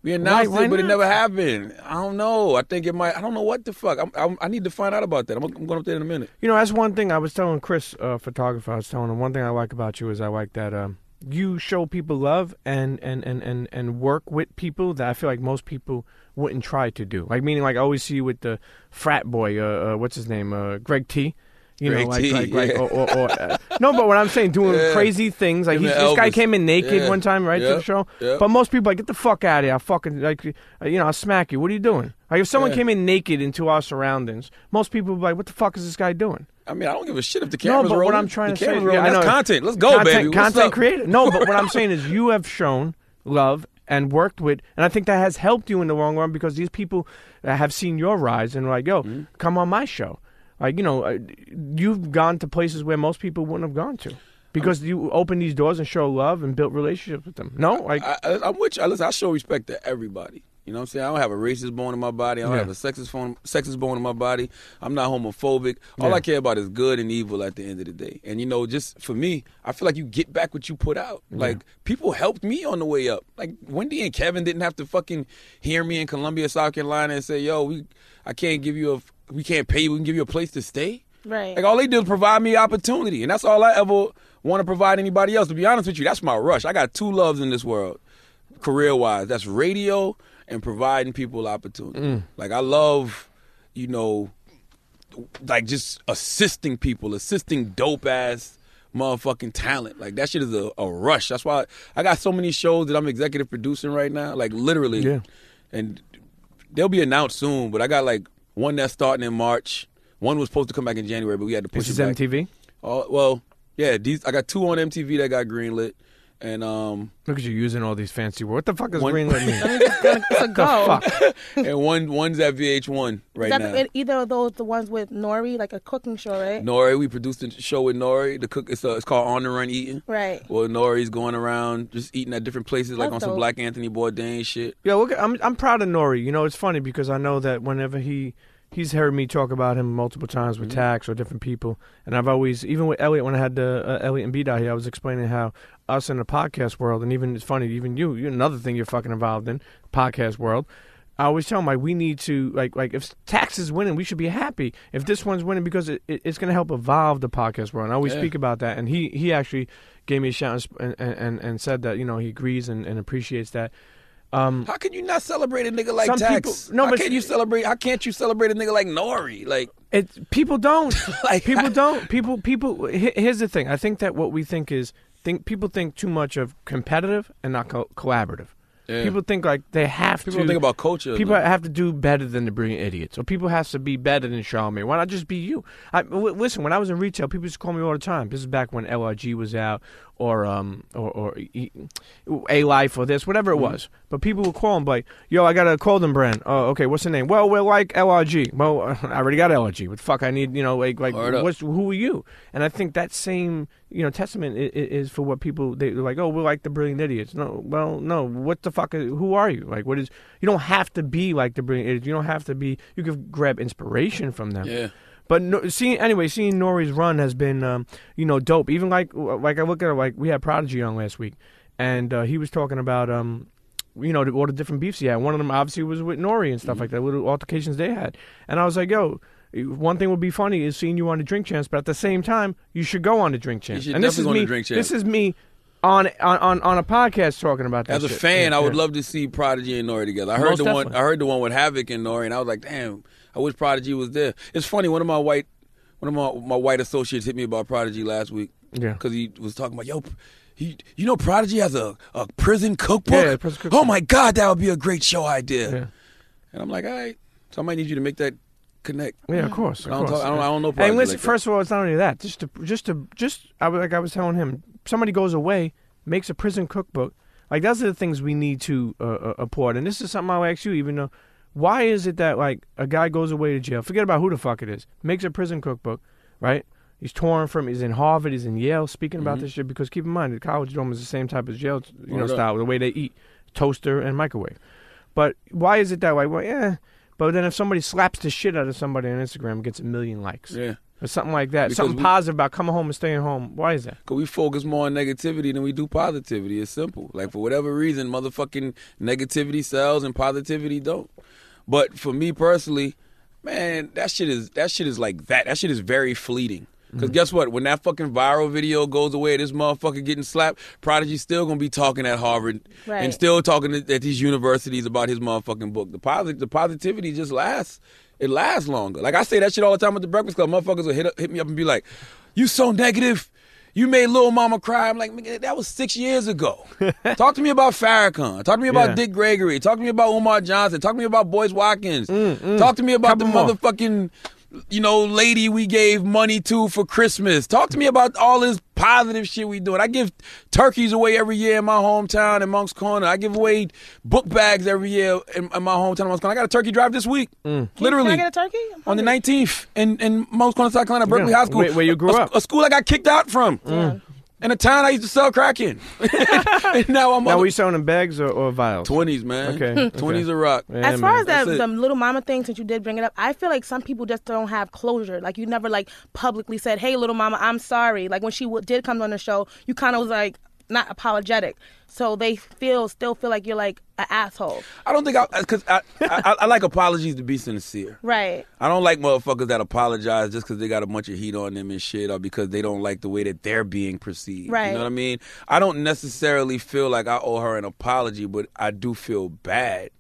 We announced why it, but it never happened. I don't know. I think it might. I don't know what the fuck. I'm, I'm, I need to find out about that. I'm, I'm going up there in a minute. You know, that's one thing I was telling Chris, uh, photographer. I was telling him one thing I like about you is I like that um, you show people love and and, and, and and work with people that I feel like most people wouldn't try to do. Like meaning, like I always see you with the frat boy. Uh, uh, what's his name? Uh, Greg T. You Greg know, like, T, like, like, yeah. or, or, or uh, no, but what I'm saying, doing Yeah. crazy things. Like Him he's, and this guy came in naked Yeah. one time, right to the show. But most people like get the fuck out of here. I fucking like, uh, you know, I'll smack you. What are you doing? Like if someone came in naked into our surroundings, most people would be like, what the fuck is this guy doing? I mean, I don't give a shit if the camera's No, but rolling. what I'm trying the to say, camera's is- yeah, I That's know. content. Let's go, content, baby. What's Content up? creator. No, but what I'm *laughs* saying is you have shown love and worked with, and I think that has helped you in the long run because these people uh, have seen your rise and like, yo, Mm-hmm. come on my show. Like you know, uh, you've gone to places where most people wouldn't have gone to. Because you open these doors and show love and built relationships with them. No, like I, I, I'm with you. I, listen, I show respect to everybody. You know what I'm saying? I don't have a racist bone in my body. I don't Yeah. have a sexist bone, sexist bone in my body. I'm not homophobic. All Yeah. I care about is good and evil at the end of the day. And you know, just for me, I feel like you get back what you put out. Like people helped me on the way up. Like Wendy and Kevin didn't have to fucking hear me in Columbia, South Carolina, and say, "Yo, we, I can't give you a, we can't pay you. We can give you a place to stay." Right. Like all they did was provide me opportunity, and that's all I ever want to provide anybody else. To be honest with you, that's my rush. I got two loves in this world, career wise. That's radio and providing people opportunity. Mm. Like I love, you know, like just assisting people, assisting dope ass motherfucking talent. Like that shit is a, a rush. That's why I got so many shows that I'm executive producing right now. Like literally, Yeah. and they'll be announced soon. But I got like one that's starting in March. One was supposed to come back in January, but we had to push This is it back. MTV. Oh well, yeah. These I got two on MTV that got greenlit, and um, Look at you using all these fancy words. What the fuck is One- greenlit mean? *laughs* It's a go. fuck. *laughs* and one one's at VH1 right Is that now. the- either of those the ones with Nori, like a cooking show, right? Nori, we produced a show with Nori. The cook, it's, uh, it's called On the Run Eating. Right. Well, Nori's going around just eating at different places, like That's on some. Black Anthony Bourdain shit. Yeah, look, I'm I'm proud of Nori. You know, it's funny because I know that whenever he he's heard me talk about him multiple times with Tax or different people, and I've always even with Elliot when I had the uh, Elliot and B out here, I was explaining how us in the podcast world, and even it's funny, even you, you another thing you're fucking involved in podcast world. I always tell him like we need to like like if Tax is winning, we should be happy. If this one's winning, because it, it, it's going to help evolve the podcast world. And I always Yeah. speak about that, and he he actually gave me a shout and and, and, and said that you know he agrees and, and appreciates that. Um, How can you not celebrate a nigga like Tax? people- no, how but- can you celebrate? How can't you celebrate a nigga like Nori? Like, It people don't. *laughs* Like- people don't. People people. Here's the thing. I think that what we think is think people think too much of competitive and not co- collaborative. Yeah. People think like they have people to don't think about culture. People enough. have to do better than the brilliant idiots, or people have to be better than Charlamagne. Why not just be you? I, w- listen, when I was in retail, people used to call me all the time. This is back when LRG was out, or um, or, or A Life, or this, whatever it Mm-hmm. was. But people would call and be like, "Yo, I got a clothing brand. Oh, okay, what's the name? Well, we're like LRG. Well, *laughs* I already got LRG. What the fuck? I need, you know, like like Word up. what's who are you? And I think that same you know testament is, is for what people they, they're like. Oh, we're like the brilliant idiots. No, well, no. What the fuck? Is, who are you? Like, what is? You don't have to be like the brilliant idiots. You don't have to be. You can grab inspiration from them. Yeah. But no, seeing anyway, seeing Nori's run has been, um, you know, dope. Even like like I look at it, like we had Prodigy on last week, and uh, he was talking about, um, you know, all the different beefs he had. One of them obviously was with Nori and stuff like that, little altercations they had. And I was like, yo. One thing would be funny is seeing you on the Drink Champs, but at the same time, you should go on the Drink should and this is definitely me. This is me on on on, a podcast talking about that. As a shit. fan, Yeah, I would yeah. love to see Prodigy and Nori together. I heard Most the one. I heard the one with Havoc and Nori, and I was like, damn, I wish Prodigy was there. It's funny. One of my white, one of my my white associates hit me about Prodigy last week. Yeah. because he was talking about yo. He, you know, Prodigy has a, a prison cookbook. Yeah, prison cookbook. Oh my God, that would be a great show idea. Yeah. And I'm like, all right, so I might need you to make that connect. Yeah, of course. I don't course. talk- I don't- I don't know And listen, like first of all, it's not only that. Just to, just to, just I, was- like I was telling him, somebody goes away, makes a prison cookbook. Like those are the things we need to uh, uh, applaud. And this is something I'll ask you, even though, why is it that like a guy goes away to jail? Forget about who the fuck it is. Makes a prison cookbook, right? He's torn from. He's in Harvard. He's in Yale. Speaking about mm-hmm. this shit because keep in mind the college dorm is the same type as jail, you oh, know, style. The way they eat, toaster and microwave. But why is it that way? Well, yeah. But then if somebody slaps the shit out of somebody on Instagram and gets a million likes Yeah, or something like that, Because something we- positive about coming home and staying home, why is that? because we focus more on negativity than we do positivity. It's simple. Like for whatever reason, motherfucking negativity sells and positivity don't. But for me personally, man, that shit is that shit is like that. That shit is very fleeting. Because mm-hmm. guess what? When that fucking viral video goes away, this motherfucker getting slapped, Prodigy's still gonna be talking at Harvard Right. and still talking at at these universities about his motherfucking book. The posit- the positivity just lasts. It lasts longer. Like I say that shit all the time at the Breakfast Club. Motherfuckers will hit up, hit me up and be like, "You so negative." You made little Mama cry. I'm like, that was six years ago. *laughs* Talk to me about Farrakhan. Talk to me about Yeah. Dick Gregory. Talk to me about Umar Johnson. Talk to me about Boyce Watkins. Mm, mm. Talk to me about Couple the more. motherfucking, you know, lady we gave money to for Christmas. Talk to me about all this positive shit we doing. I give turkeys away every year in my hometown in Moncks Corner. I give away book bags every year in, in my hometown in Moncks Corner. I got a turkey drive this week. Mm. Literally. Can I get a turkey? On the 19th in, in Moncks Corner, South Carolina, Berkeley Yeah. High School. Where- where you grew a, up. A school I got kicked out from. Mm. In a town I used to sell crack in. and *laughs* *laughs* now I'm Now, we selling in bags or, or vials? 20s, man. Okay, 20s *laughs* okay. a rock. Yeah, As far man. as that the little mama thing, since you did bring it up, I feel like some people just don't have closure. Like you never like publicly said, "Hey, little mama, I'm sorry." Like when she w- did come on the show, you kind of was like not apologetic, so they feel still feel like you're like an asshole, I don't think I, uh, because I, I, I like apologies to be sincere. right? I don't like motherfuckers that apologize just because they got a bunch of heat on them and shit, or because they don't like the way that they're being perceived. Right. You know what I mean? I don't necessarily feel like I owe her an apology, but I do feel bad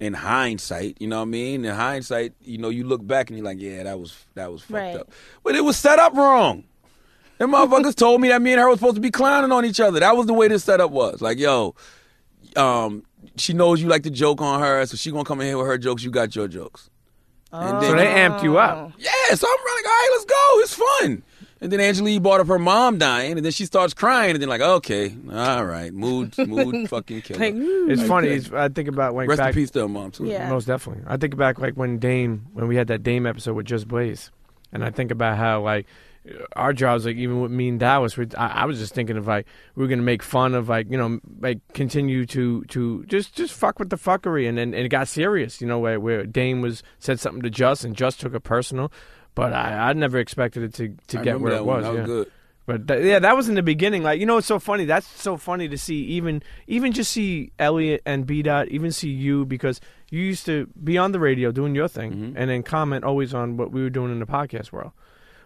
in hindsight. You know what I mean? In hindsight, you know, you look back and you're like, yeah, that was that was fucked Right. up. But it was set up wrong. Them motherfuckers told me that me and her was supposed to be clowning on each other. That was the way this setup was. Like, yo, um, she knows you like to joke on her, so she gonna come in here with her jokes. You got your jokes. And So they amped you up. yeah, so I'm like, all right, let's go. It's fun. And then Angelique brought up her mom dying, and then she starts crying, and then like, okay, all right, mood, mood, *laughs* fucking killer. Like, ooh. It's funny. It's, I think about like Rest back, in peace to her mom too. Yeah. Most definitely. I think back like when Dame, when we had that Dame episode with Just Blaze, and I think about how like our jobs, like even with me and Dallas, we, I, I was just thinking of like we were gonna make fun of like you know like continue to to just just fuck with the fuckery, and then and it got serious. You know where where Dame was said something to Just, and Just took it personal. But I, I never expected it to, to I get where it one. was. That yeah. was. But th- yeah, that was in the beginning. Like you know, it's so funny. That's so funny to see. Even even just see Elliot and B Dot. Even see you because you used to be on the radio doing your thing, Mm-hmm. and then comment always on what we were doing in the podcast world.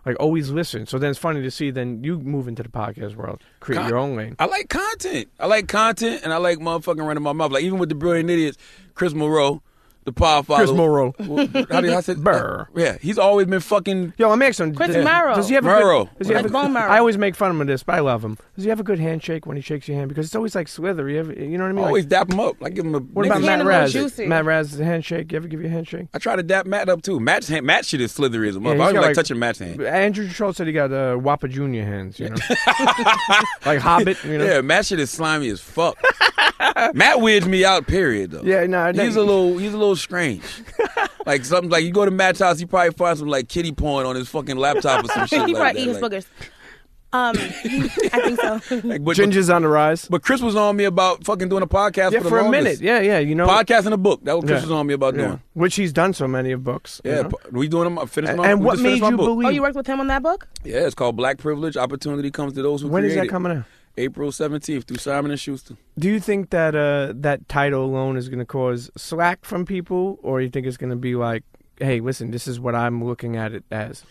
Like always listen. So then it's funny to see. Then you move into the podcast world, create Con- your own lane. I like content. I like content, and I like motherfucking running my mouth. Like even with the brilliant idiots, Chris Morrow, the power father. Chris Morrow. How do you I said? Burr. Yeah, he's always been fucking. Yo, I'm ask him. Chris does- Morrow. Does he have a Morrow. good? Does he have a, bone marrow. I always make fun of him with this, but I love him. Does he have a good handshake when he shakes your hand? Because it's always like slither. You, ever, you know what I mean? Like- always dap him up. Like give him a. What about Matt hand a little Raz? juicy. Matt Raz's handshake. You ever give you a handshake? I try to dap Matt up too. Matt's hand, Matt shit is slithery as a motherfucker. he's I don't got, even like, like- touching Matt's hand. Andrew Schulz said he got uh, Wappa Junior hands. You know, *laughs* *laughs* like Hobbit. You know. Yeah, Matt shit is slimy as fuck. *laughs* Matt weirds me out. Period. Though. Yeah, no, no. he's a little he's a little strange. like something like you go to Matt's house, you probably find some like kitty porn on his fucking laptop or some *laughs* shit he like probably that. eat his Like- boogers. Um, *laughs* I think so. like, but, Ginger's on the rise. but Chris was on me about fucking doing a podcast Yeah, for, the for a minute. Yeah, yeah. You know, Podcast and a book. That was Chris Yeah. was on me about Yeah. doing. which he's done so many of books. you Yeah, know? p- we doing them. Finish And, my, and what made you believe? Oh, you worked with him on that book? Yeah, it's called Black Privilege. Opportunity comes to those who when is create that it. coming out? April seventeenth through Simon and Schuster. Do you think that uh, that title alone is going to cause slack from people, or you think it's going to be like, hey, listen, this is what I'm looking at it as?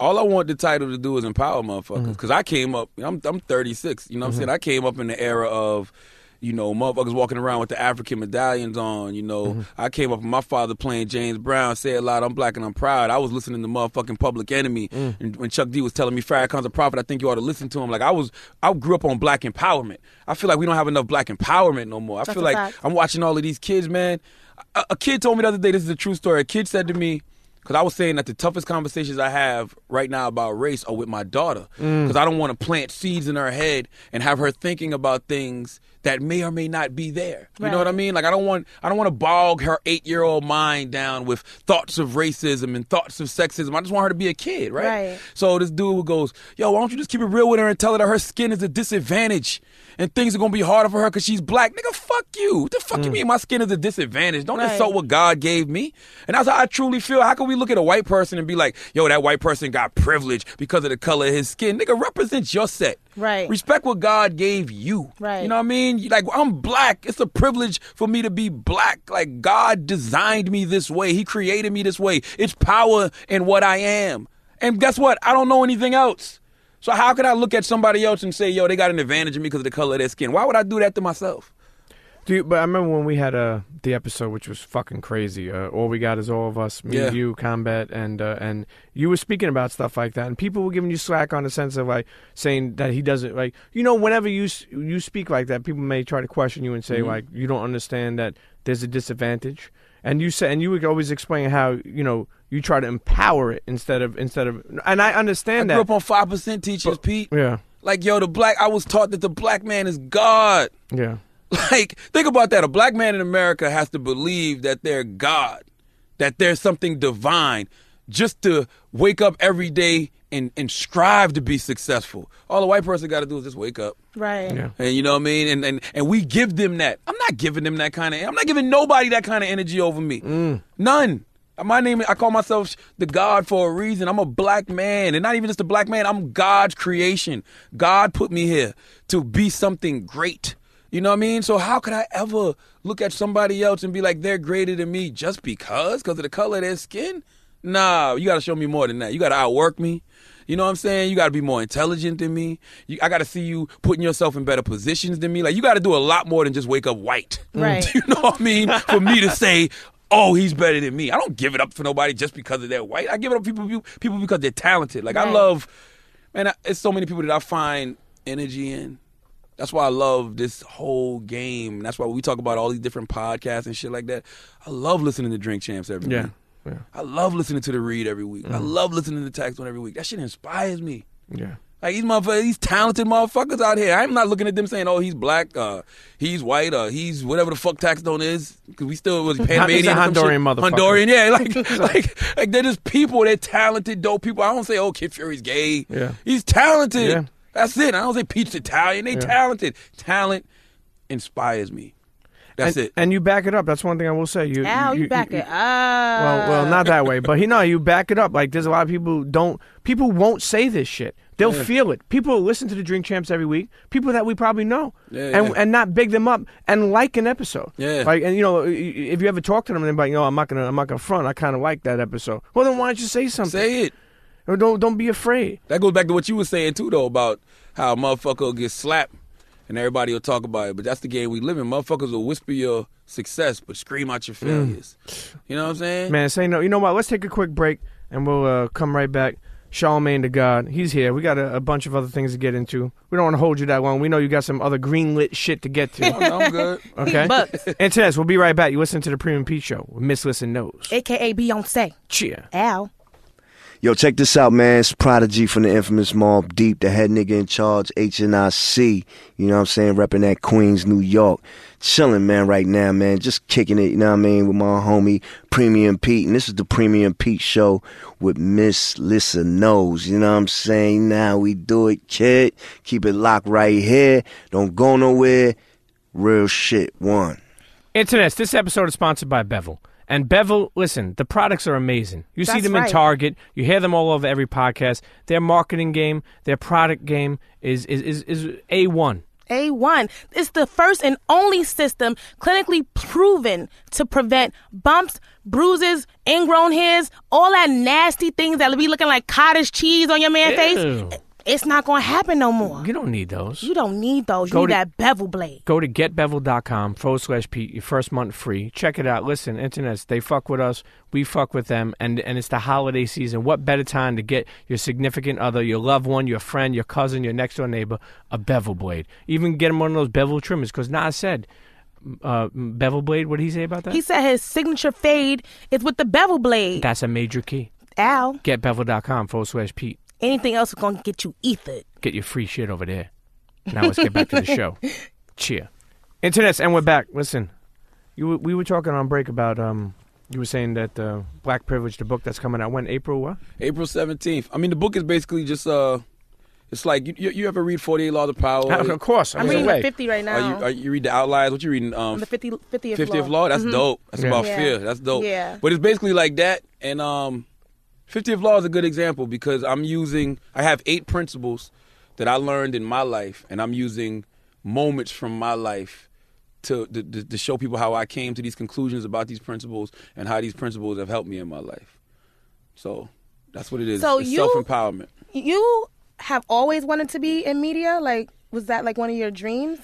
all I want the title to do is empower motherfuckers. Mm-hmm. Because I came up, I'm I'm 36. You know what I'm saying? I came up in the era of, you know, motherfuckers walking around with the African medallions on. You know, Mm-hmm. I came up with my father playing James Brown, say a lot, I'm black and I'm proud. I was listening to motherfucking Public Enemy, Mm. and when Chuck D was telling me Farrakhan's a prophet, I think you ought to listen to him. Like I was, I grew up on black empowerment. I feel like we don't have enough black empowerment no more. I That's feel like fact. I'm watching all of these kids, man. A, a kid told me the other day, this is a true story. A kid said to me, because I was saying that the toughest conversations I have right now about race are with my daughter. Because I don't want to plant seeds in her head and have her thinking about things that may or may not be there. You know what I mean? Like I don't want I don't want to bog her eight year old mind down with thoughts of racism and thoughts of sexism. I just want her to be a kid, right? Right. So this dude goes, "Yo, why don't you just keep it real with her and tell her that her skin is a disadvantage and things are gonna be harder for her because she's black?" Nigga, fuck you. What the fuck you mm. mean my skin is a disadvantage? Don't Right. insult what God gave me. And that's how I truly feel. How can we look at a white person and be like, "Yo, that white person got privilege because of the color of his skin"? Nigga, represent your set. Right. Respect what God gave you. Right. You know what I mean? Like I'm black. It's a privilege for me to be black. Like God designed me this way. He created me this way. It's power in what I am. And guess what? I don't know anything else. So how can I look at somebody else and say, "Yo, they got an advantage of me because of the color of their skin"? Why would I do that to myself? Dude, but I remember when we had uh, the episode, which was fucking crazy. Uh, all we got is all of us, me, Yeah. you, combat, and uh, and you were speaking about stuff like that, and people were giving you slack on the sense of like saying that he doesn't like you know whenever you you speak like that, people may try to question you and say Mm-hmm. like you don't understand that there's a disadvantage, and you say and you would always explain how you know you try to empower it instead of instead of and I I understand grew that Grew up on five percent teachers, Pete. yeah Like, yo, the black. I was taught that the black man is God. yeah *laughs* Like, think about that. A black man in America has to believe that they're God, that there's something divine, just to wake up every day and, and strive to be successful. All the white person got to do is just wake up. Right. yeah. And you know what I mean? And, and and we give them that. I'm not giving them that kind of I'm not giving nobody that kind of energy over me. Mm. None. My name I call myself the God for a reason. I'm a black man. And not even just a black man, I'm God's creation. God put me here to be something great. You know what I mean? So how could I ever look at somebody else and be like they're greater than me just because because of the color of their skin? Nah, you got to show me more than that. You got to outwork me. You know what I'm saying? You got to be more intelligent than me. You, I got to see you putting yourself in better positions than me. Like you got to do a lot more than just wake up white. *laughs* Right. *laughs* you know what I mean? For me to say, "Oh, he's better than me." I don't give it up for nobody just because of they're white. I give it up for people people because they're talented. Like I love, man. I, it's so many people that I find energy in. That's why I love this whole game. That's why we talk about all these different podcasts and shit like that. I love listening to Drink Champs every Yeah. week. Yeah. I love listening to the read every week. I love listening to Taxstone every week. That shit inspires me. Yeah. Like these motherfuckers, these talented motherfuckers out here. I'm not looking at them saying, "Oh, he's black, uh, he's white, uh, he's whatever the fuck Taxstone is," because we still was *laughs* Panamanian, He's a or some shit. Honduran motherfucker. Honduran, yeah. Like, *laughs* *laughs* like, like they're just people. They're talented, dope people. I don't say, "Oh, Kid Fury's gay." Yeah. he's talented. Yeah. That's it. I don't say Pete's Italian. They talented. Talent inspires me. That's and, it. And you back it up. That's one thing I will say. You, Al, you, back it up. Well, well, not that way, but you know, you back it up. Like there's a lot of people who don't. People won't say this shit. They'll feel it. People who listen to the Drink Champs every week. People that we probably know, Yeah, and yeah. and not big them up and like an episode. Yeah. Like and you know if you ever talk to them and they're like, no, I'm not gonna, I'm not gonna front. I kind of like that episode. Well, then why don't you say something? Say it. Or don't don't be afraid. That goes back to what you were saying too, though, about how a motherfucker gets slapped and everybody will talk about it. But that's the game we live in. Motherfuckers will whisper your success but scream out your failures. You know what I'm saying? Man, say no. You know what? Let's take a quick break and we'll uh, come right back. Charlamagne Tha God, he's here. We got a, a bunch of other things to get into. We don't want to hold you that long. We know you got some other greenlit shit to get to. I'm, I'm good. *laughs* Okay. Bucks, and Tess, we'll be right back. You listen to the Premium Pete Show with Miss Lissa Knows. aka Beyonce. Cheer. Al. Yo, check this out, man. It's Prodigy from the infamous Mobb Deep, the head nigga in charge, HNIC. You know what I'm saying? Repping that Queens, New York. Chilling, man, right now, man. Just kicking it, you know what I mean, with my homie Premium Pete. And this is the Premium Pete Show with Miss Lissa Knows. You know what I'm saying? Now we do it, kid. Keep it locked right here. Don't go nowhere. Real shit. One. Internet, this episode is sponsored by Bevel. And Bevel, listen, the products are amazing. You see That's them in right. Target, you hear them all over every podcast. Their marketing game, their product game is is is, is A1. A1 It's the first and only system clinically proven to prevent bumps, bruises, ingrown hairs, all that nasty things that will be looking like cottage cheese on your man Ew. face. It's not going to happen no more. You don't need those. You don't need those. You Go need to- that bevel blade. Go to getbevel.com forward slash Pete, your first month free. Check it out. Listen, internets, they fuck with us. We fuck with them. And, and it's the holiday season. What better time to get your significant other, your loved one, your friend, your cousin, your next door neighbor, a bevel blade? Even get him one of those bevel trimmers. Because Nas said, uh, bevel blade, what did he say about that? He said his signature fade is with the bevel blade. That's a major key. Al, Getbevel.com forward slash Pete. Anything else is going to get you ethered. Get your free shit over there. Now let's get back to the show. *laughs* Cheer. Internets, and we're back. Listen, you were- we were talking on break about um you were saying that uh, Black Privilege, the book that's coming out when April what? April 17th. I mean, the book is basically just, uh, it's like, you, you, you ever read 48 Laws of Power? of course, I'm mean, reading way. the 50 right now. Are you, are you read the outlines? What you reading? Um, the 50, 50th, 50th law. law. That's dope. That's Yeah. about Yeah. fear. That's dope. Yeah. But it's basically like that. And um, 50th law is a good example because I'm using. I have eight principles that I learned in my life, and I'm using moments from my life to to, to show people how I came to these conclusions about these principles and how these principles have helped me in my life. So that's what it is. So it's you- self empowerment. You have always wanted to be in media? Like, was that like one of your dreams?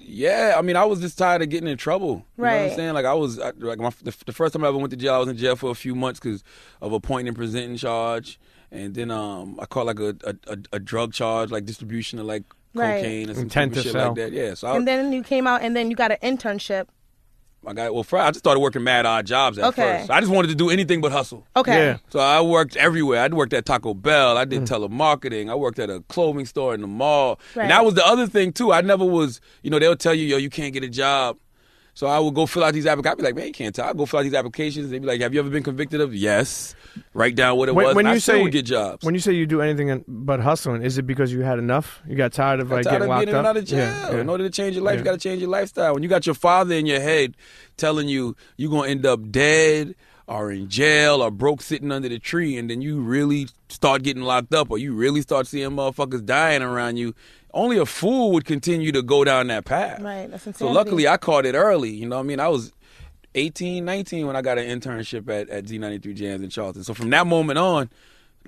Yeah, I mean, I was just tired of getting in trouble. You know what Right. I'm saying? Like, I was, I, like, my, the, the first time I ever went to jail, I was in jail for a few months because of a point and presenting charge. And then um, I caught like a, a, a, a drug charge, like distribution of like Right. cocaine and some Intent to shit sell. like that. Yeah, so I, and then you came out and then you got an internship. I got, well, first, I just started working mad odd jobs at Okay. first. I just wanted to do anything but hustle. Okay. Yeah. So I worked everywhere. I worked at Taco Bell. I Mm. did telemarketing. I worked at a clothing store in the mall. Right. And that was the other thing too. I never was, you know, they'll tell you, yo, you can't get a job. So I would go fill out these applications. I'd be like, man, you can't tell. I'd go fill out these applications. They'd be like, have you ever been convicted of? Yes. Write down what it was. and I still would get jobs. when you say you do anything but hustling, is it because you had enough? You got tired of like tired getting of locked getting up? out of jail. Yeah, yeah. In order to change your life, Yeah. you got to change your lifestyle. When you got your father in your head telling you you're gonna end up dead or in jail or broke sitting under the tree, and then you really start getting locked up, or you really start seeing motherfuckers dying around you. Only a fool would continue to go down that path. Right, that's So luckily, I caught it early. You know, what I mean, I was 18, 19 when I got an internship at, at Z93 Jams in Charleston. So from that moment on,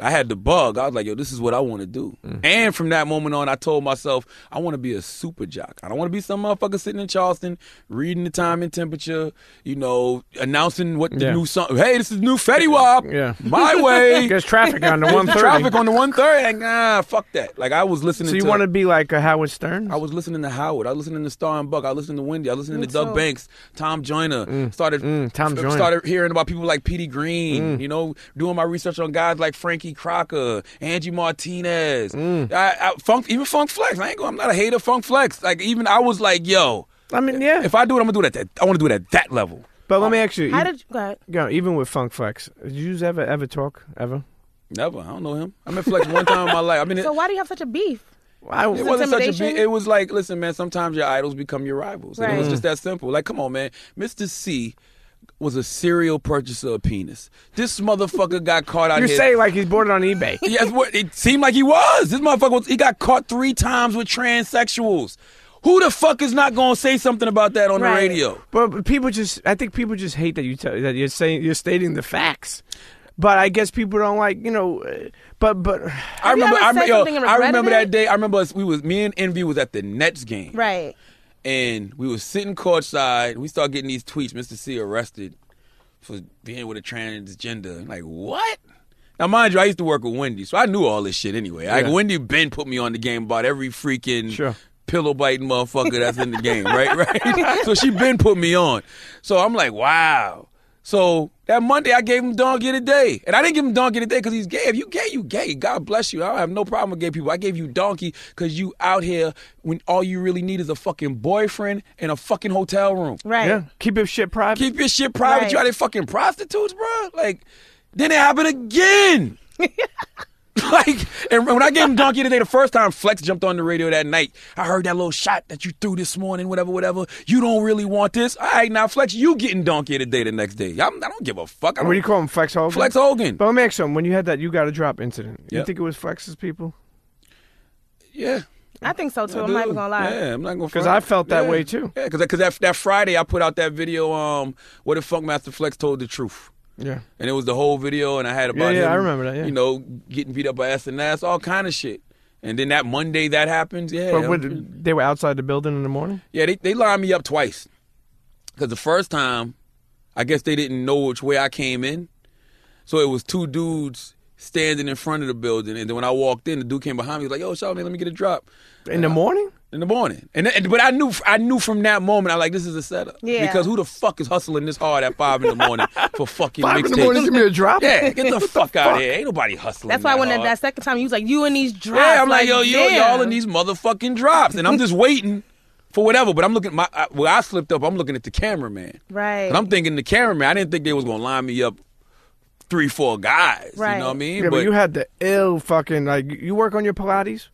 I had the bug. I was like, yo, this is what I want to do. Mm. And from that moment on, I told myself, I want to be a super jock. I don't want to be some motherfucker sitting in Charleston, reading the time and temperature, you know, announcing what the Yeah. new song. Hey, this is new Fetty Wap. Yeah. My *laughs* way. There's traffic on the *laughs* There's 130. Traffic on the 130. Like, nah, fuck that. Like, I was listening to So you want to be like a Howard Stern? I was listening to Howard. I was listening to Star and Buck. I was listening to Wendy. I was listening Me to Doug. Banks, Tom Joyner. Mm. Started Mm, Tom Joyner. started hearing about people like Petey Greene. Mm. You know, doing my research on guys like Frankie Crocker, Angie Martinez, Mm. I, I, Funk, even Funk Flex. I ain't going. I'm not a hater of Funk Flex. Like even I was like, yo, I mean, yeah. if I do it, I'm gonna do it at that. I want to do it at that level. but let me ask you. How you- did you, go ahead. you know, even with Funk Flex, did you ever ever talk ever? Never. I don't know him. I met Flex one time in my life. I mean, *laughs* So why do you have such a beef? I, It wasn't such a intimidation? big. It was like, listen, man. Sometimes your idols become your rivals. And It was just that simple. Like, come on, man. Mister Cee was a serial purchaser of penis. This motherfucker got caught out here. you here. say like he's bought it on eBay. *laughs* yes, what it seemed like he was. This motherfucker was. He got caught three times with transsexuals. Who the fuck is not gonna say something about that on the radio? But but people just, I think people just hate that you tell that you're saying you're stating the facts. But I guess people don't like, you know. uh, But but *sighs* I remember. I, remember yo, I remember regretted that day. I remember us, we was me and Envy was at the Nets game. Right. And we was sitting courtside. We start getting these tweets. Mister Cee arrested for being with a transgender. Like what? Now, mind you, I used to work with Wendy, so I knew all this shit anyway. Like Wendy Ben put me on the game about every freaking Sure. pillow biting motherfucker that's in the game, right? *laughs* Right. so she been put me on. So I'm like, wow. So that Monday, I gave him donkey of the day, and I didn't give him donkey of the day because he's gay. If you gay, you gay. God bless you. I don't have no problem with gay people. I gave you donkey because you out here when all you really need is a fucking boyfriend and a fucking hotel room. Right. yeah, keep your shit private. Keep your shit private. Right. You out there fucking prostitutes, bro. Like, then it happened again. *laughs* *laughs* like, and when I gave him donkey today the first time, Flex jumped on the radio that night. I heard that little shot that you threw this morning, whatever, whatever. You don't really want this. All right, now Flex, you getting donkey today the next day. I'm, I don't give a fuck. I what do you don't, call him, Flex Hogan? Flex Hogan. But let me ask you something. When you had that, you got to drop incident. You think it was Flex's people? Yeah. I think so too. I I'm not even gonna lie. Yeah, I'm not gonna because I felt that Yeah. way, too. Yeah, because that, that Friday I put out that video. Um, what if Funkmaster Flex told the truth. Yeah. and it was the whole video, and I had about yeah, him, I remember that, yeah. You know, getting beat up by SNS, all kind of shit. And then that Monday that happens, yeah, But I'm- they were outside the building in the morning. yeah, they they lined me up twice. Because the first time, I guess they didn't know which way I came in, so it was two dudes standing in front of the building, and then when I walked in, the dude came behind me, he was like, "Yo, shout man, let me get a drop." In the morning? In the morning, and, and but I knew I knew from that moment I like this is a setup. Yeah. Because who the fuck is hustling this hard at five in the morning *laughs* for fucking Five in the mixtapes? morning, give me a drop? Yeah, get the *laughs* fuck out fuck? of here. Ain't nobody hustling. That's why when that that, that second time you was like, you and these drops. Yeah, I'm like, yo, yo, damn. y'all in these motherfucking drops, and I'm just waiting for whatever. But I'm looking, my I, where I slipped up, I'm looking at the cameraman, Right. and I'm thinking the cameraman. I didn't think they was gonna line me up three, four guys. Right. You know what I mean? Yeah, but, you had the ill fucking like you work on your Pilates.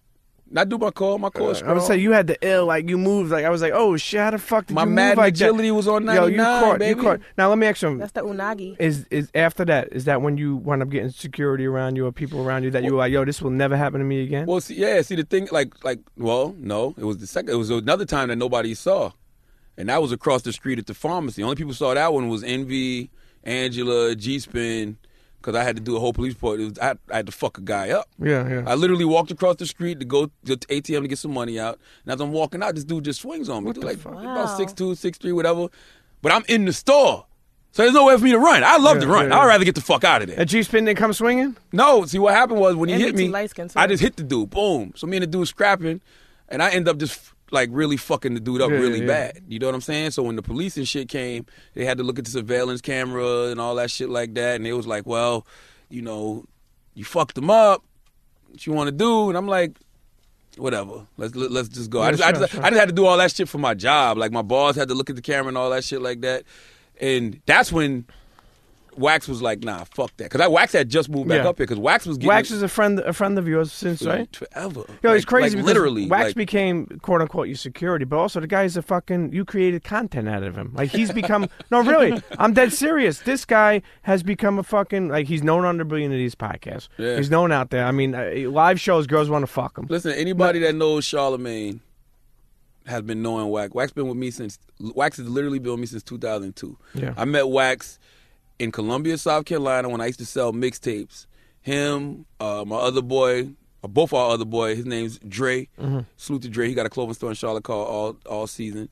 I do my call, my call. Uh, I would say you had the ill like you moved like I was like oh shit how the fuck did My you Madden move like agility that? was on that. Yo, you caught baby. you caught. Now let me ask you. something. That's the unagi. Is is after that? Is that when you wind up getting security around you or people around you that you were like, yo, this will never happen to me again? Well, see, yeah, see the thing, like, like, well, no, it was the second. It was another time that nobody saw, and that was across the street at the pharmacy. Only people saw that one was Envy, Angela, G Spin, because I had to do a whole police report. It was, I, I had to fuck a guy up. yeah, yeah. I literally walked across the street to go to the ATM to get some money out, and as I'm walking out, this dude just swings on me. Dude, like Wow. about six two, six three, whatever. But I'm in the store. So there's no way for me to run. I love to run. yeah, I'd rather get the fuck out of there. A G spin didn't come swinging. No, see what happened was when he And hit me, too light-skinned, too. I just hit the dude, boom. So me and the dude scrapping, and I end up just like really fucking the dude up Yeah, really yeah. bad. You know what I'm saying? So when the police and shit came, they had to look at the surveillance camera and all that shit like that, and they was like, well, you know, you fucked him up. What you want to do? And I'm like. Whatever. Let's let, let's just go. I Yeah, just, I, just sure. I just had to do all that shit for my job. Like my boss had to look at the camera and all that shit like that. And that's when Wax was like, "Nah, fuck that," because Wax had just moved back Yeah. up here because Wax was getting Wax is a friend a friend of yours since right. forever. Yo, Like- it's crazy like, because literally. Wax like, became quote unquote your security, but also the guy's a fucking you created content out of him. Like he's become *laughs* no really. I'm dead serious. This guy has become a fucking like he's known on the Billion of these podcasts. Yeah. He's known out there. I mean, uh, live shows, girls want to fuck him. listen, anybody that knows Charlamagne has been knowing Wax. Wax been with me since Wax has literally been with me since 2002. Yeah. I met Wax in Columbia, South Carolina, when I used to sell mixtapes. Him, uh, my other boy, uh, both our other boy, his name's Dre. Mm-hmm. Salute to Dre. He got a clothing store in Charlotte called All All Season.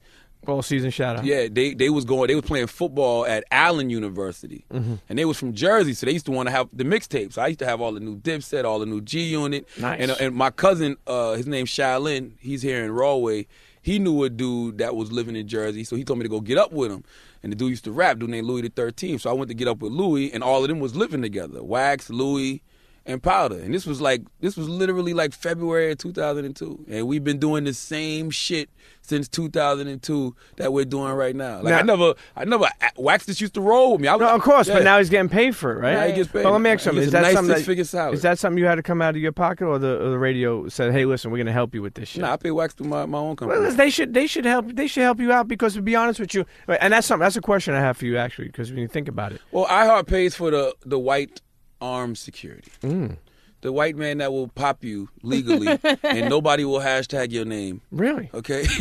All season shout out. Yeah, they they was going. They was playing football at Allen University, Mm-hmm. and they was from Jersey, so they used to want to have the mixtapes. I used to have all the new Dipset, all the new G Unit, Nice. and uh, and my cousin, uh, his name's Shaolin. He's here in Rahway. He knew a dude that was living in Jersey, so he told me to go get up with him. And the dude used to rap, dude named Louis the Thirteenth. So I went to get up with Louis, and all of them was living together. Wax, Louis, and Powder. And this was like this was literally like February of 2002, and we've been doing the same shit since 2002 that we're doing right now. Like I never, I never Wax just used to roll with me. I, No, of course, yeah. but now he's getting paid for it, right? Now he gets paid. But let me ask something: Is that nice something that, salary. is that something you had to come out of your pocket, or the, or the radio said, "Hey, listen, we're going to help you with this shit"? Nah, I pay Wax through my, my own company. Well, they should they should help they should help you out because to be honest with you, and that's something that's a question I have for you actually because when you think about it, Well, iHeart pays for the the white armed security. Mm. The white man that will pop you legally, *laughs* and nobody will hashtag your name. really, Okay, *laughs*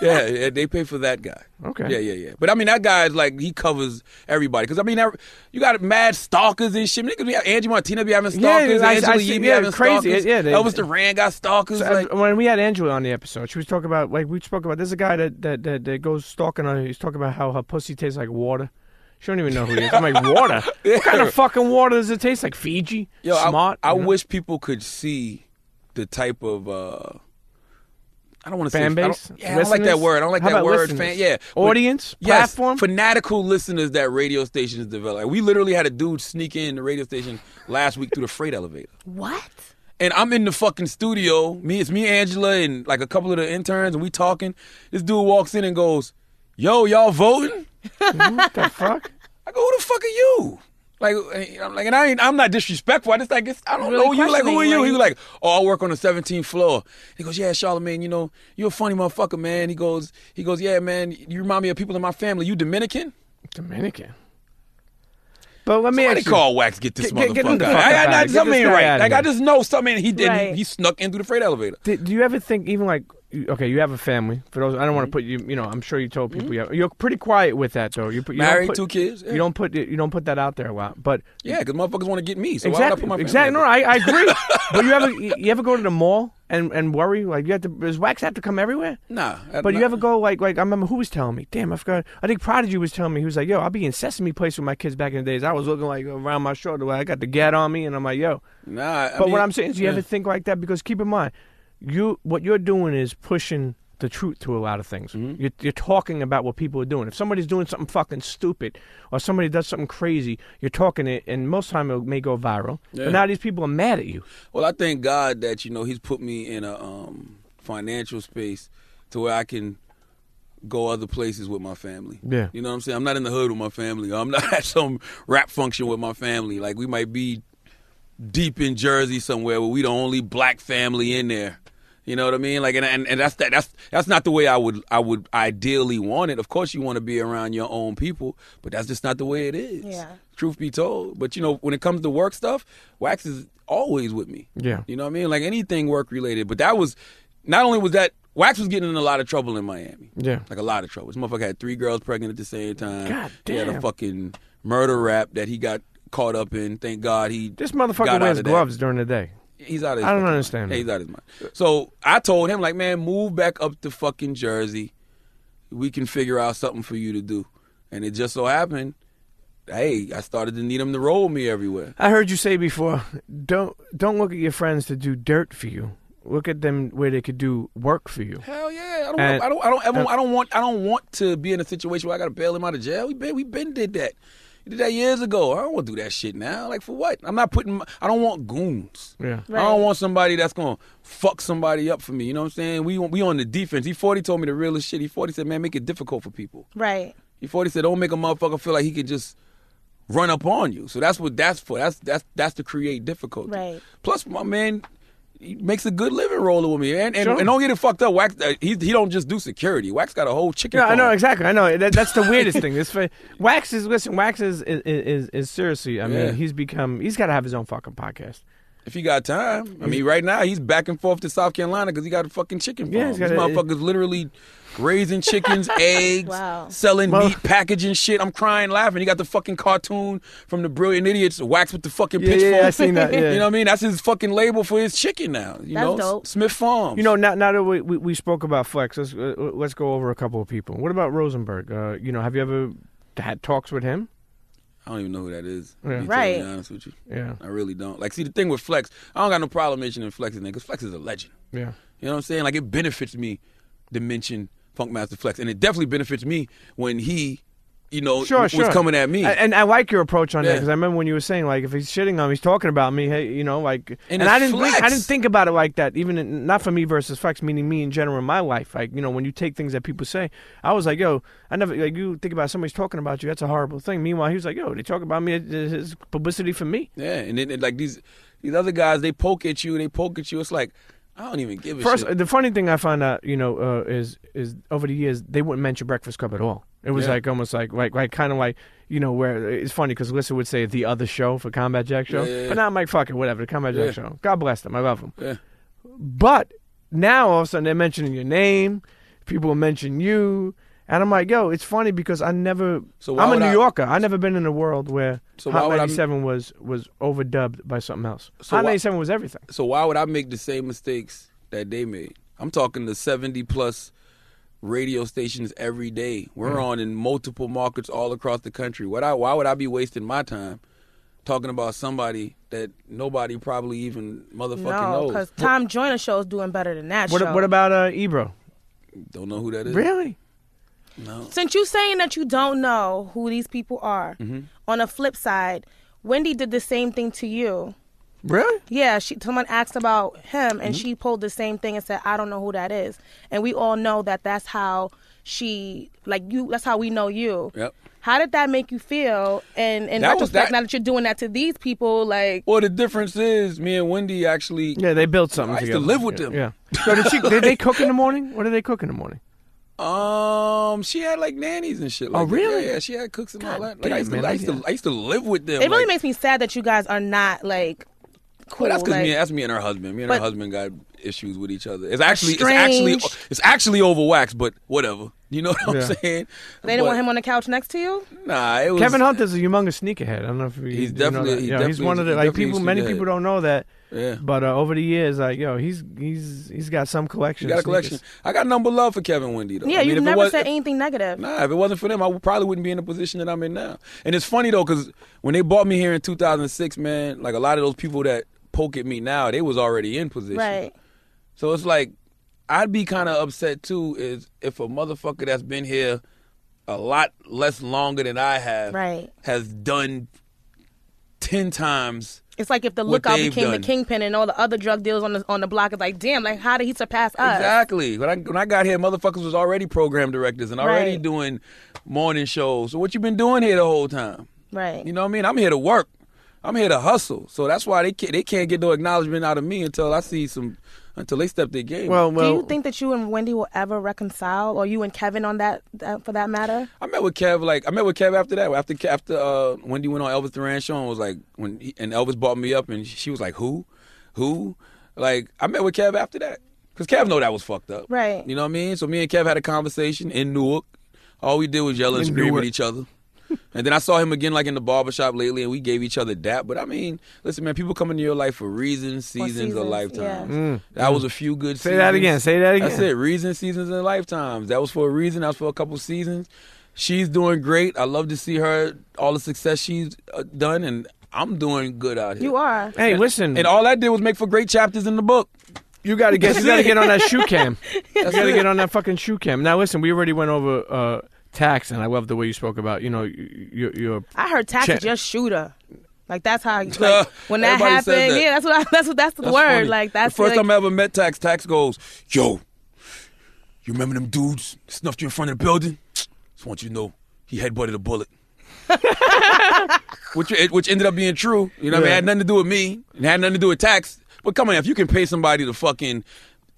yeah, yeah, they pay for that guy. Okay. Yeah, yeah, yeah. But I mean, that guy is like he covers everybody. Because I mean, you got mad stalkers and shit. Niggas be Angie Martinez be having Yeah, stalkers. I- I Angela see- Yee be yeah, having crazy. stalkers. Yeah, they- Elvis Duran got stalkers. So, like, uh, when we had Angela on the episode, she was talking about like we spoke about. There's a guy that that that, that goes stalking on her. He's talking about how her pussy tastes like water. She don't even know who he is. I'm like, water? *laughs* What kind of fucking water does it taste like? Fiji? Yo, I- Smart? I, you know? wish people could see the type of. uh I don't want to say Fan I don't- base? Yeah, I don't like that word. I don't like How that about word. listeners? Fan, yeah, But- Audience? yes, Platform? fanatical listeners that radio stations develop. Like, we literally had a dude sneak in the radio station last week through the freight elevator. What? And I'm in the fucking studio. Me, it's me, Angela, and like a couple of the interns, and we talking. This dude walks in and goes, "Yo, y'all voting?" What the fuck? I go, "Who the fuck are you?" Like, I'm like, and I ain't, I'm not disrespectful. I just like, it's, I don't Really know you. Like, who are questioning, you? He like- was like, oh, I work on the 17th floor. He goes, yeah, Charlamagne, you know, you're a funny motherfucker, man. He goes, he goes, yeah, man, you remind me of people in my family. You Dominican? Dominican. But let me Somebody ask you. call Wax, get this Get- get- get motherfucker. out. I, up I, I. Get something this ain't right. outta Like, I just know something. He did. Right. He, he snuck in through the freight elevator. Did, do you ever think even like you- okay, you have a family. For those, I don't Mm-hmm. want to put you. You know, I'm sure you told people you have, you're pretty quiet with that though. You, put, you Married, put- two kids. Yeah. You don't put you don't put that out there a lot. But Yeah, because motherfuckers want to get me. So why would I exactly, put my exactly. No, I, I agree. but you ever you you ever go to the mall and, and worry like you have to? Does wax have to come everywhere? Nah. I- But you ever go like like I remember who was telling me? Damn, I forgot. I think Prodigy was telling me he was like, "Yo, I'll be in Sesame Place with my kids back in the days. I was looking like around my shoulder, like I got the gat on me, and I'm like, yo." Nah. I But mean, what I'm saying is, you yeah. ever think like that? Because keep in mind, you what you're doing is pushing the truth to a lot of things. Mm-hmm. You're, you're talking about what people are doing. If somebody's doing something fucking stupid or somebody does something crazy, you're talking it, and most time it may go viral. Yeah. But now these people are mad at you. Well, I thank God that you know He's put me in a um, financial space to where I can go other places with my family. Yeah. you know what I'm saying. I'm not in the hood with my family. *laughs* I'm not at some rap function with my family. Like we might be deep in Jersey somewhere where we the only black family in there. You know what I mean? Like, and, and and that's that. That's that's not the way I would I would ideally want it. Of course, you want to be around your own people, but that's just not the way it is. Yeah. Truth be told, but you know, when it comes to work stuff, Wax is always with me. Yeah. You know what I mean? Like anything work related. But that was not only was that Wax was getting in a lot of trouble in Miami. Yeah. Like a lot of trouble. This motherfucker had three girls pregnant at the same time. God damn. He had a fucking murder rap that he got caught up in. Thank God he This got motherfucker out wears of that. gloves during the day. He's out of his I don't understand Yeah, that. he's out of his mind. So I told him, like, man, move back up to fucking Jersey. We can figure out something for you to do. And it just so happened, hey, I started to need him to roll me everywhere. I heard you say before, don't don't look at your friends to do dirt for you. Look at them where they could do work for you. Hell yeah! I don't. And- I don't. I don't ever. I don't want. I don't want to be in a situation where I got to bail him out of jail. We been. We been did that. We did that years ago. I don't want to do that shit now. Like for what? I'm not putting. my- I don't want goons. Yeah. I don't want somebody that's gonna fuck somebody up for me. You know what I'm saying? We we on the defense. He 40 told me the realest shit. He 40 said, man, make it difficult for people. Right. He 40 said, don't make a motherfucker feel like he could just run up on you. So that's what that's for. That's that's that's to create difficulty. Right. Plus, my man, he makes a good living rolling with me, and and, Sure. and don't get it fucked up. Wax, uh, he he don't just do security. Wax got a whole chicken. Yeah, I know exactly. I know that, that's the weirdest *laughs* thing. This Wax is listen. Wax is is is, is seriously. I mean, he's become. He's got to have his own fucking podcast. If he got time, I mean, right now he's back and forth to South Carolina because he got a fucking chicken farm. Yeah, he's a- motherfucker's literally raising chickens, *laughs* eggs, Wow. selling Well- meat, packaging shit. I'm crying, laughing. He got the fucking cartoon from the Brilliant Idiots, wax with the fucking Yeah, pitchfork. yeah, I seen that, *laughs* yeah. You know what I mean? That's his fucking label for his chicken now. You That's know, dope. Smith Farms. You know, now, now that we, we, we spoke about Flex, let's uh, let's go over a couple of people. What about Rosenberg? Uh, you know, have you ever had talks with him? I don't even know who that is. Yeah. To be honest with you. Yeah, I really don't. Like, see, the thing with Flex, I don't got no problem mentioning Flex's name because Flex is a legend. yeah. You know what I'm saying? Like, it benefits me to mention Funkmaster Flex, and it definitely benefits me when he, you know, Sure, was sure. coming at me. A- And I like your approach on that because I remember when you were saying like if he's shitting on me, he's talking about me. Hey, you know, like, and, it's I didn't think, I didn't think about it like that. Even in, not for me versus Flex, meaning me in general in my life. Like, you know, when you take things that people say, I was like, yo, I never like you think about somebody's talking about you. That's a horrible thing. Meanwhile, he was like, yo, they talk about me. It's publicity for me. yeah, and then like these these other guys, they poke at you, they poke at you. It's like I don't even give a First, shit. the funny thing I found out, you know, uh, is is over the years they wouldn't mention Breakfast Club at all. It was Yeah. like almost like like like kind of like you know where it's funny because Lissa would say the other show for Combat Jack show, Yeah, yeah, yeah. but now I'm like fuck it, whatever. The Combat Jack Yeah. show. God bless them. I love them. Yeah. But now all of a sudden they're mentioning your name. People will mention you. And I'm like, yo, it's funny because I never. So I'm a New I- Yorker. I never been in a world where So Hot would I- 97 was was overdubbed by something else. So Hot why- 97 was everything. So why would I make the same mistakes that they made? I'm talking to 70 plus radio stations every day. We're on in multiple markets all across the country. What I, why would I be wasting my time talking about somebody that nobody probably even motherfucking No, knows? because Tom Joyner show is doing better than that What, show. what about uh, Ebro? Don't know who that is. Really? No. Since you saying that you don't know who these people are, Mm-hmm. on a flip side, Wendy did the same thing to you. Really? Yeah, she someone asked about him and Mm-hmm. she pulled the same thing and said, "I don't know who that is." And we all know that that's how she like you. That's how we know you. Yep. How did that make you feel? And in That was retrospect, that- now that you're doing that to these people, like Well, the difference is me and Wendy actually. Yeah, they built something I used to live with yeah, them. Yeah. So did she? did they cook in the morning? What do they cook in the morning? Um, she had like nannies and shit. Like Oh, really? Yeah, yeah, she had cooks and all that. Like I used, to, man, I used to. I used to live with them. it really like, makes me sad that you guys are not like cool. Well, that's because like, me. That's me and her husband. Me and But- her husband got issues with each other. It's actually, it's actually, it's actually over wax, but whatever. You know what Yeah. I'm saying? they didn't want him on the couch next to you. Nah, it was Kevin Hunt is a humongous sneakerhead. I don't know if you, He's you definitely- that. he Yeah, he's definitely one of the like people. Many people don't know that. Yeah. But uh, over the years, like yo, he's he's he's got some collection. You got a collection. I got number love for Kevin Wendy though. Yeah, I mean, you've if it never was- said anything negative. Nah, if it wasn't for them, I probably wouldn't be in the position that I'm in now. And it's funny though, because when they bought me here in 2006, man, like a lot of those people that poke at me now, they was already in position. Right. So it's like I'd be kind of upset too, is if a motherfucker that's been here a lot less longer than I have, Right. has done ten times. It's like if the lookout became done. the kingpin and all the other drug dealers on the on the block is like, damn, like how did he surpass us? Exactly. When I when I got here, motherfuckers was already program directors and already Right. doing morning shows. So what you been doing here the whole time? Right. You know what I mean? I'm here to work. I'm here to hustle. So that's why they can't, they can't get no acknowledgement out of me until I see some until they step their game. Well, well, Do you think that you and Wendy will ever reconcile, or you and Kevin on that, that for that matter? I met with Kev like I met with Kev after that. After after uh, Wendy went on Elvis Duran show and was like when he, and Elvis brought me up and she was like who, who, like I met with Kev after that because Kev know that was fucked up. Right. You know what I mean? So me and Kev had a conversation in Newark. All we did was yell and In scream Newark. at each other. And then I saw him again like in the barbershop lately and we gave each other dap. But I mean, listen man, people come into your life for reasons, seasons, or lifetimes. yeah. That was a few good say seasons. that again. Say that again. That's it. Reasons, seasons, and lifetimes. That was for a reason. That was for a couple seasons. She's doing great. I love to see her all the success she's uh, done, and I'm doing good out here. You are. Hey, listen, And all that did was make for great chapters in the book. you got to *laughs* get you got to get on that shoe cam. *laughs* you got to it. get on that fucking shoe cam. Now, listen, we already went over uh, tax, and I love the way you spoke about you know your your. I heard tax Check. is just shooter. Like that's how like, *laughs* when that happened. that. Yeah, that's what I, that's what that's the That's word. funny. Like that's the first like, time I ever met Tax. Tax goes, "Yo, you remember them dudes snuffed you in front of the building? Just want you to know he headbutted a bullet." *laughs* which which ended up being true. You know, what I mean, it had nothing to do with me. It had nothing to do with tax. But come on, if you can pay somebody to fucking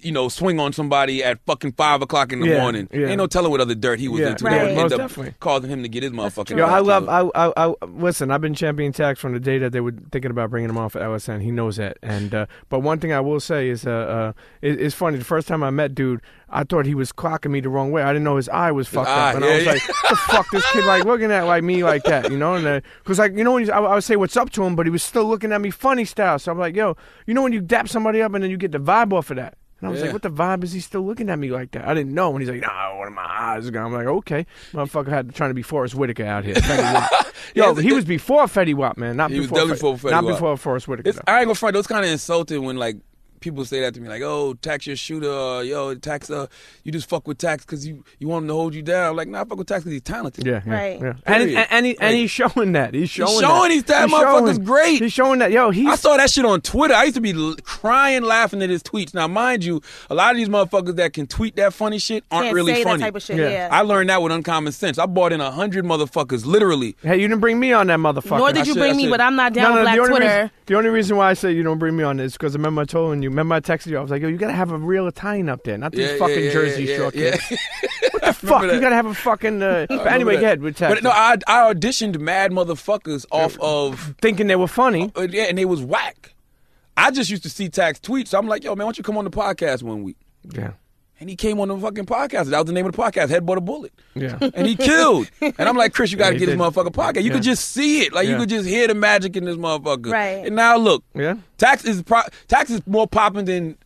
you know, swing on somebody at fucking five o'clock in the Yeah, morning. yeah. Ain't no telling what other dirt he was Yeah, into. Right. That would most end up definitely. causing him to get his motherfucking. Yo, I love. I, I, I listen. I've been champion tax from the day that they were thinking about bringing him off at LSN. He knows that. And uh, but one thing I will say is, uh, uh, it, it's funny. The first time I met dude, I thought he was clocking me the wrong way. I didn't know his eye was fucked eye, up, and yeah, I was yeah. like, "What the fuck this kid like looking at like me like that?" You know? And because like you know when he's, I, I would say what's up to him, but he was still looking at me funny style. So I'm like, "Yo, you know when you dap somebody up and then you get the vibe off of that." And I was Yeah. like, what the vibe is he still looking at me like that? I didn't know. And he's like, nah, one of my eyes is gone. I'm like, okay. Motherfucker had trying to be Forest Whitaker out here. *laughs* Yo, Yeah, he was before Fetty Wap, man. Not He was before definitely Fe- before Fetty Not Wap. before Forest Whitaker. It's. I ain't gonna front. Those kind of insulting when like people say that to me, like, "Oh, tax your shooter, uh, yo, tax, uh, you just fuck with tax because you you want him to hold you down." I'm like, nah, I fuck with tax because he's talented. Yeah, yeah, Right. yeah. And, and, and, he, and he's showing that. He's showing, showing that. he's that He's motherfucker's showing- great. He's showing that. Yo, he's I saw that shit on Twitter. I used to be l- crying, laughing at his tweets. Now, mind you, a lot of these motherfuckers that can tweet that funny shit aren't Can't really say funny. that type of shit. Yeah. Yeah. I learned that with uncommon sense. I bought in a hundred motherfuckers, literally. Hey, you didn't bring me on that motherfucker. Nor did you should- bring I me, should- but I'm not down no, with Black the Twitter. Reason, the only reason why I say you don't bring me on is because I remember I told you. Remember I texted you. I was like, yo, you gotta have a real Italian up there, not these Yeah, fucking yeah, Jersey yeah, short yeah. kids. What *laughs* the fuck? that. You gotta have a fucking. Uh, *laughs* but anyway, go ahead with text. But no, I, I auditioned mad motherfuckers off of thinking they were funny. Uh, yeah, and they was whack. I just used to see Tax tweets. So I'm like, yo, man, why don't you come on the podcast one week? Yeah, And he came on the fucking podcast. That was the name of the podcast, Headbutt a Bullet. yeah. *laughs* And he killed. And I'm like, Chris, you got to he get this did. motherfucker podcast. You Yeah. could just see it. Like, you could just hear the magic in this motherfucker. Right. And now look, Yeah. Tax is pro- Tax is more popping than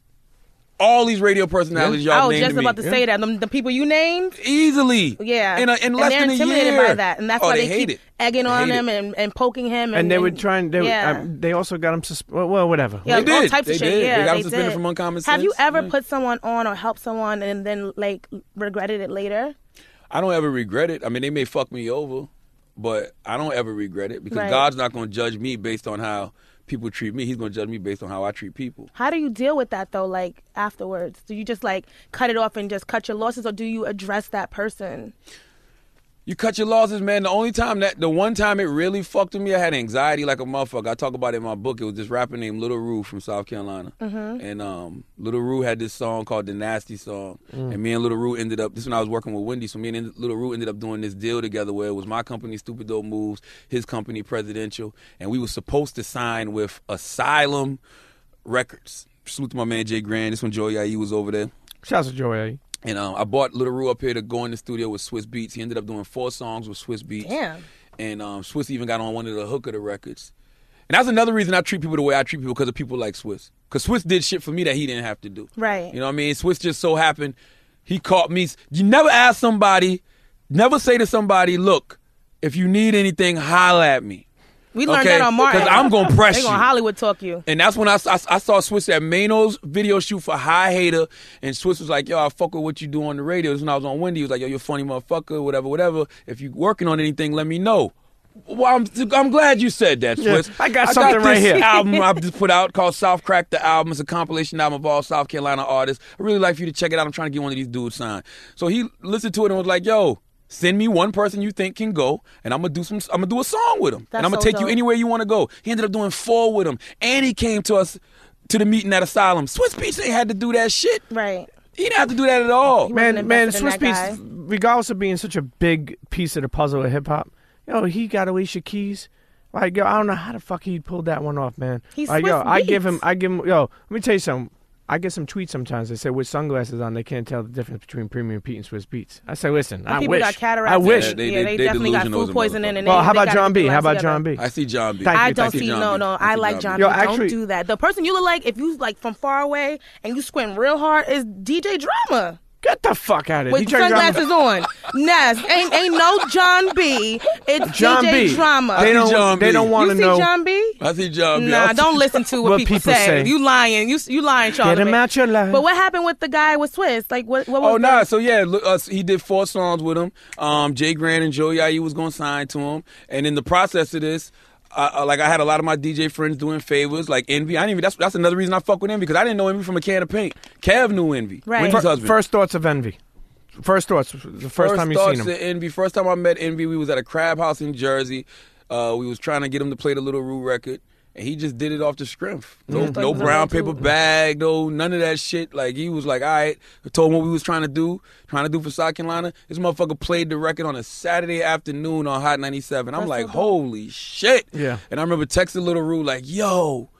all these radio personalities I y'all was named just to me. about to say that. The, the people you named, Easily. yeah. In, a, in and less they're than a intimidated year. by that. And that's oh, why they, they, hate keep it. egging They on hate him and, and poking him. And, And they were trying. They, yeah. um, they also got him. Sus- well, well, whatever. Yeah, They all did. types They of shit. Yeah, They got him they suspended did. from Uncommon Have you ever Yeah. put someone on or helped someone and then like regretted it later? I don't ever regret it. I mean, they may fuck me over, but I don't ever regret it because Right. God's not going to judge me based on how people treat me. He's going to judge me based on how I treat people. How do you deal with that though? Like afterwards, do you just like cut it off and just cut your losses, or do you address that person? You cut your losses, man. The only time that, the one time it really fucked with me, I had anxiety like a motherfucker. I talk about it in my book. It was this rapper named Lil Ru from South Carolina. And um, Lil Ru had this song called The Nasty Song. And me and Lil Ru ended up, this is when I was working with Wendy, so me and Lil Ru ended up doing this deal together where it was my company, Stupid Dope Moves, his company, Presidential. And we were supposed to sign with Asylum Records. Salute to my man Jay Grand. This when Joey IE was over there. Shouts to Joey. And um, I bought Lil Ru up here to go in the studio with Swizz Beatz. He ended up doing four songs with Swizz Beatz. Damn. And um, Swizz even got on one of the hook of the records. And that's another reason I treat people the way I treat people because of people like Swizz. Because Swizz did shit for me that he didn't have to do. Right. You know what I mean? Swizz just so happened he caught me. You never ask somebody, never say to somebody, look, if you need anything, holla at me. We learned Okay, that on Martin. Because I'm gonna press They gonna you. Hollywood talk you. And that's when I, I, I saw Swizz at Maino's video shoot for Hi Hater. And Swizz was like, yo, I fuck with what you do on the radio. This is when I was on Wendy. He was like, yo, you're a funny motherfucker, whatever, whatever. If you working on anything, let me know. Well, I'm, I'm glad you said that, Yeah, I got something right this here. album *laughs* I've just put out called South Crack the Album. It's a compilation album of all South Carolina artists. I really like for you to check it out. I'm trying to get one of these dudes signed. So he listened to it and was like, yo, send me one person you think can go, and I'm gonna do some. I'm gonna do a song with him, That's and I'm gonna so take you anywhere you want to go. He ended up doing four with him, and he came to us to the meeting at Asylum. Swizz Beatz ain't had to do that shit. Right. He didn't have to do that at all. He Man, man, Swizz that Beats, guy. regardless of being such a big piece of the puzzle of hip hop, yo, he got Alicia Keys. Like, yo, I don't know how the fuck he pulled that one off, man. He's like, yo, Swizz I give him, I give him, yo, let me tell you something. I get some tweets sometimes. They say with sunglasses on, they can't tell the difference between Premium Pete and Swizz Beatz. I say, listen, I people wish. got cataracts. I wish. Yeah, they- yeah, they, they definitely got delusional as food a poisoning. And well, how they about gotta John get B? their How lives about together. Jon B? I see Jon B. Thank I you, don't thank see you. no Jon B. no. I I see like John Jon B. Yo, actually- don't do that. The person you look like if you like from far away and you squint real hard is DJ Drama Get the fuck out of here. with DJ sunglasses on. Yes, ain't ain't no Jon B. It's *laughs* John DJ B. Drama. They don't. John they B. don't want you to see know. Jon B? I see Jon B. Nah, I don't see- listen to what, What people, people say. say. You lying. You you lying, Charlie. Get him out your life. But what happened with the guy with Swiss? Like what? What was Oh the- nah, so yeah, look, uh, he did four songs with him. Um, Jay Grant and Joey IE was gonna sign to him, and in the process of this, uh, uh, like I had a lot of my DJ friends doing favors, like Envy. I didn't even. That's that's another reason I fuck with Envy because I didn't know Envy from a can of paint. Kev knew Envy, Right. Wendy's Fir- husband. First thoughts of envy. First thoughts. The first, time you thoughts seen him. of Envy. First time I met Envy, we was at a crab house in Jersey. Uh, we was trying to get him to play the Lil Ru record, And he just did it off the strength. No. No brown paper bag, no none of that shit. Like he was like, all right, I told him what we was trying to do, trying to do for South Carolina. This motherfucker played the record on a Saturday afternoon on Hot 97. I'm That's like, so holy shit. Yeah. And I remember texting Lil Ru like, yo,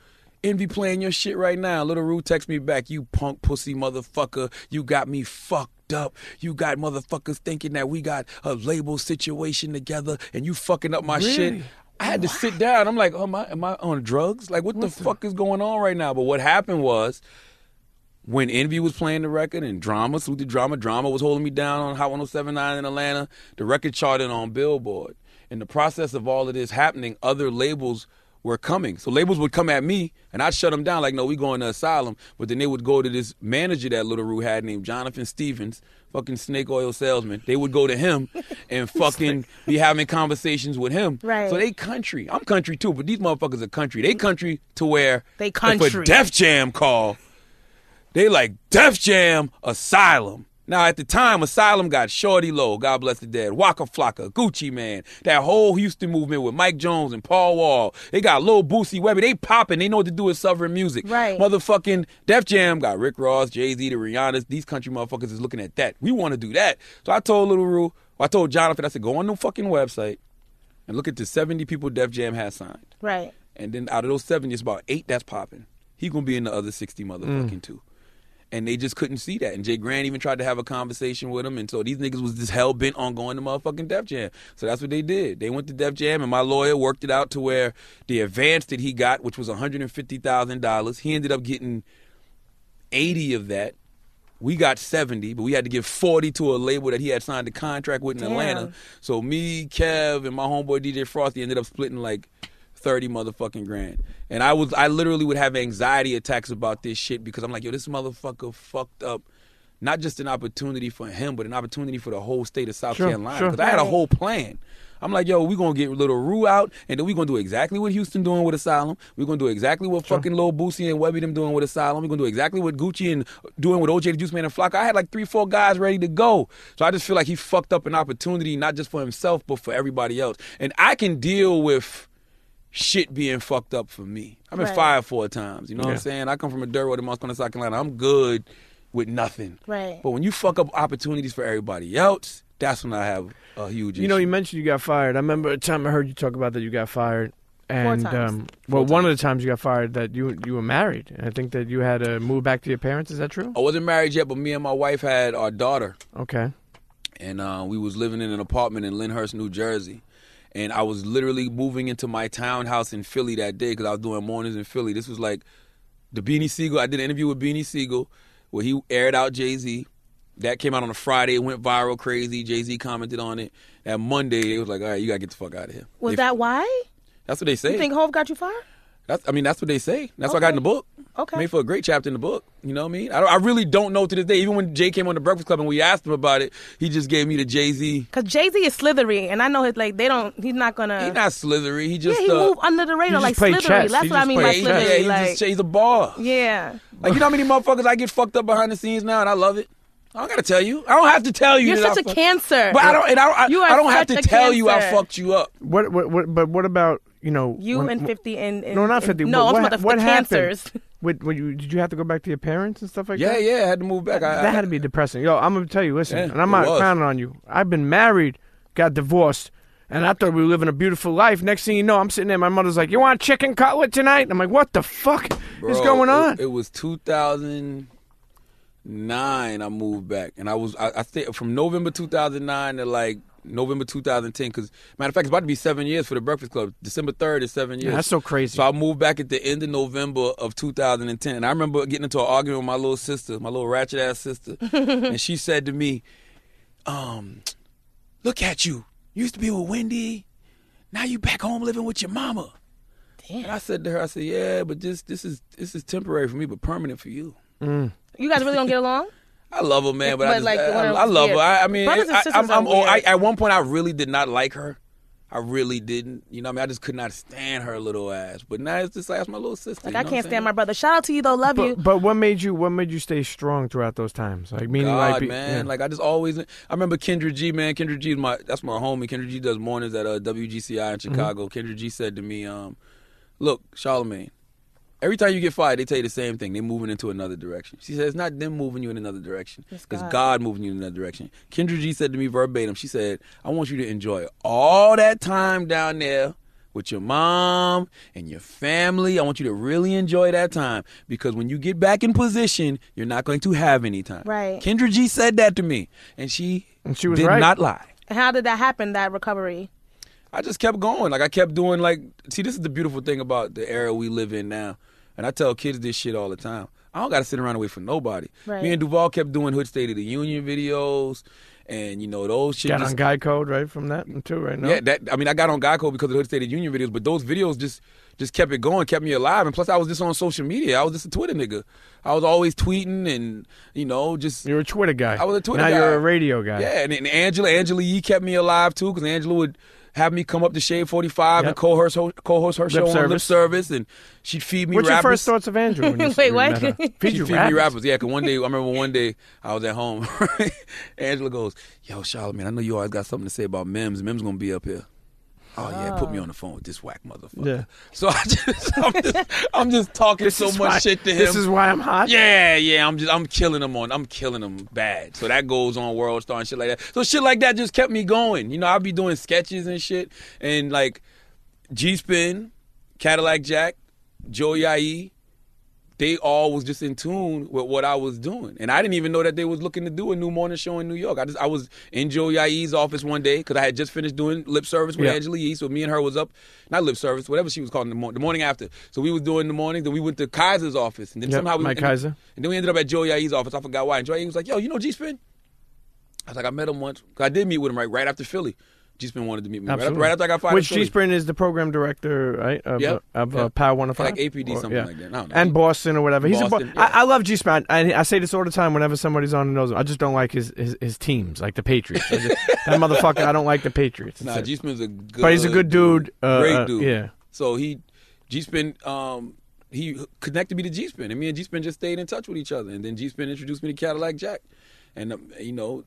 Envy playing your shit right now. Lil Ru text me back, you punk pussy motherfucker. You got me fucked up. You got motherfuckers thinking that we got a label situation together and you fucking up my shit. I had to sit down. I'm like, oh, am I, am I on drugs? Like, what, the fuck is going on right now? But what happened was, when Envy was playing the record and Drama, Salute the Drama, Drama was holding me down on Hot 1079 in Atlanta, the record charted on Billboard. In the process of all of this happening, other labels were coming. So labels would come at me and I'd shut them down like, no, we going to Asylum. But then they would go to this manager that Lil Ru had named Jonathan Stevens, fucking snake oil salesman. They would go to him *laughs* and fucking be having conversations with him. Right. So they country. I'm country too, but these motherfuckers are country. They country to where They if a country. Def Jam call, they like Def Jam Asylum. Now at the time, Asylum got Shawty Lo, God bless the dead, Waka Flocka, Gucci Mane, that whole Houston movement with Mike Jones and Paul Wall. They got Lil Boosie Webbie. They popping. They know what to do with Southern music. Right. Motherfucking Def Jam got Rick Ross, Jay Z, the Rihanna's. These country motherfuckers is looking at that. We want to do that. So I told Lil Ru, I told Jonathan, I said, go on the fucking website and look at the 70 people Def Jam has signed. Right. And then out of those 70, it's about eight that's popping. He gonna be in the other 60 motherfucking mm. two. And they just couldn't see that. And Jay Grant even tried to have a conversation with him. And so these niggas was just hell bent on going to motherfucking Def Jam. So that's what they did. They went to Def Jam, and my lawyer worked it out to where the advance that he got, which was $150,000, he ended up getting 80 of that. We got 70, but we had to give 40 to a label that he had signed a contract with in Damn. Atlanta. So me, Kev, and my homeboy DJ Frosty ended up splitting like 30 motherfucking grand. And I was I literally would have anxiety attacks about this shit because I'm like, yo, this motherfucker fucked up not just an opportunity for him, but an opportunity for the whole state of South Sure, Carolina. sure. Because I had a whole plan. I'm like, yo, we're gonna get Lil Ru out, and then we're gonna do exactly what Houston doing with Asylum. We're gonna do exactly what fucking Lil Boosie and Webbie them doing with Asylum. We're gonna do exactly what Gucci and doing with OJ the Juice Man and Flock. I had like three, four guys ready to go. So I just feel like he fucked up an opportunity, not just for himself, but for everybody else. And I can deal with shit being fucked up for me. I've been Right. fired four times. You know what I'm saying? I come from a dirt road in Moncks Corner, South Carolina. I'm good with nothing. Right. But when you fuck up opportunities for everybody else, that's when I have a huge You know, you mentioned you got fired. I remember a time I heard you talk about that you got fired. And times. um, well, one of the times you got fired, that you you were married. And I think that you had to move back to your parents. Is that true? I wasn't married yet, but me and my wife had our daughter, Okay. and uh, we was living in an apartment in Lyndhurst, New Jersey. And I was literally moving into my townhouse in Philly that day because I was doing mornings in Philly. This was like the Beanie Sigel. I did an interview with Beanie Sigel where he aired out Jay Z. That came out on a Friday. It went viral, crazy. Jay Z commented on it. That Monday, it was like, all right, you gotta get the fuck out of here. Was They- that why? That's what they say. You think Hove got you fired? That's, I mean, that's what they say. That's what I got in the book. Okay. Made for a great chapter in the book. You know what I mean? I, don't- I really don't know to this day. Even when Jay came on the Breakfast Club and we asked him about it, he just gave me the Jay Z. Cause Jay Z is slithery, and I know his like they don't. He's not gonna. He's not slithery. He just yeah, just he uh, moved under the radar like slithery. chess. That's He what I mean by played slithery. yeah, he's, like just, he's a bar. yeah. Like you know how many motherfuckers I get fucked up behind the scenes now, and I love it. I don't gotta tell you. I don't have to tell you. You're that such I a fuck- cancer. But I don't. And I don't. I, You are I don't have to such a tell you I fucked you up. What, what, what, but what about, you know. You when- and fifty and, and No, not and- 50. No, but I'm what, talking about the, what the happened? cancers. *laughs* With, when you, did you have to go back to your parents and stuff like Yeah, that? yeah. Yeah, I had to move back. I, That had to be depressing. Yo, I'm gonna tell you. Listen, Yeah, and I'm not was. clowning on you. I've been married, got divorced, and I thought we were living a beautiful life. Next thing you know, I'm sitting there. My mother's like, "You want chicken cutlet tonight?" And I'm like, "What the fuck is Bro, going it- on?" It, was 2009. I moved back, and I was I, I stayed from November 2009 to like November 2010. Because matter of fact, it's about to be seven years for the Breakfast Club. December 3rd is seven years. Yeah, that's so crazy. So I moved back at the end of November of 2010, and I remember getting into an argument with my little sister, my little ratchet ass sister, *laughs* and she said to me, "Um, look at you. You used to be with Wendy. Now you back home living with your mama." And I said to her, I said, "Yeah, but this this is this is temporary for me, but permanent for you." You guys really don't get along? I love her, man, but, But, I, just, like, I, one of I those love her. I, I mean, Brothers and I, I'm, I'm old. I, at one point, I really did not like her. I really didn't. You know, what I mean, I just could not stand her little ass. But now it's just like that's my little sister. Like you I can't stand my brother. Shout out to you though, love you. But, but what made you? What made you stay strong throughout those times? Like meaning, God, like, be- man, yeah. like I just always. I remember Kendra G, man. Kendra G is my that's my homie. Kendra G does mornings at uh, WGCI Mm-hmm. in Chicago. Kendra G said to me, um, Look, Charlamagne. Every time you get fired, they tell you the same thing. They're moving into another direction. She says, it's not them moving you in another direction. It's It's God. God moving you in another direction. Kendra G said to me verbatim, she said, I want you to enjoy all that time down there with your mom and your family. I want you to really enjoy that time because when you get back in position, you're not going to have any time. Right. Kendra G said that to me, and she, And she was did right. not lie. How did that happen? That recovery? I just kept going. Like I kept doing like see this is the beautiful thing about the era we live in now. And I tell kids this shit all the time. I don't gotta sit around and wait for nobody. Right. Me and Duval kept doing Hood State of the Union videos and you know those shit Got just on Guy Code right from that too, right now. yeah, that I mean, I got on Guy Code because of the Hood State of the Union videos, but those videos just just kept it going, kept me alive. And plus, I was just on social media. I was just a Twitter nigga. I was always tweeting and you know just You're a Twitter guy. I was a Twitter now guy. you're a radio guy. yeah. And, and Angela, Angela Yee kept me alive too because Angela would have me come up to Shade Forty Five Yep. and co-host co-host her show on Lip Service. Service, and she'd feed me What's rappers. your first thoughts of Andrew? When you, *laughs* Wait, what? her? *laughs* Feed She you feed me rappers. rappers. Yeah, because one day, I remember one *laughs* day I was at home. Angela goes, Yo, Charlamagne, I know you always got something to say about Mims. Mims going to be up here. Oh, yeah, put me ah. on the phone with this whack motherfucker. Yeah. *laughs* So I just, I'm just, I'm just talking so much why- shit to him. This is why I'm hot. Yeah, yeah, I'm just I'm killing them on I'm killing them bad. So that goes on World Star and shit like that. So shit like that just kept me going. You know, I'd be doing sketches and shit and like G Spin, Cadillac Jack, Joey IE, they all was just in tune with what I was doing. And I didn't even know that they was looking to do a new morning show in New York. I just I was in Joey IE's office one day because I had just finished doing lip service with Yeah. Angela Yee. So me and her was up, not lip service, whatever she was calling the, mor- the morning after. So we was doing the morning. Then we went to Kaiser's office, and then Yep, somehow we Mike and- Kaiser. and then we ended up at Joey IE's office. I forgot why. And Joey IE was like, "Yo, you know G Spin?" I was like, "I met him once. I did meet with him right right after Philly. G Spin wanted to meet me right after, right after I got fired. Which. G Spin is the program director, right? Of, Yep. uh, of Yep. uh, Power 105. Like APD, Or- something like that. I don't know. And Boston or whatever. He's Boston, a Bo- yeah. I, I love G Spin. I, I say this all the time whenever somebody's on and knows him. I just don't like his, his, his teams, like the Patriots. I just- *laughs* that motherfucker, I don't like the Patriots. Nah, G Spin's a good But he's a good dude. Uh, Great uh, dude. yeah. So he G Spin um he connected me to G Spin and me and G Spin just stayed in touch with each other and then G Spin introduced me to Cadillac Jack. And um, you know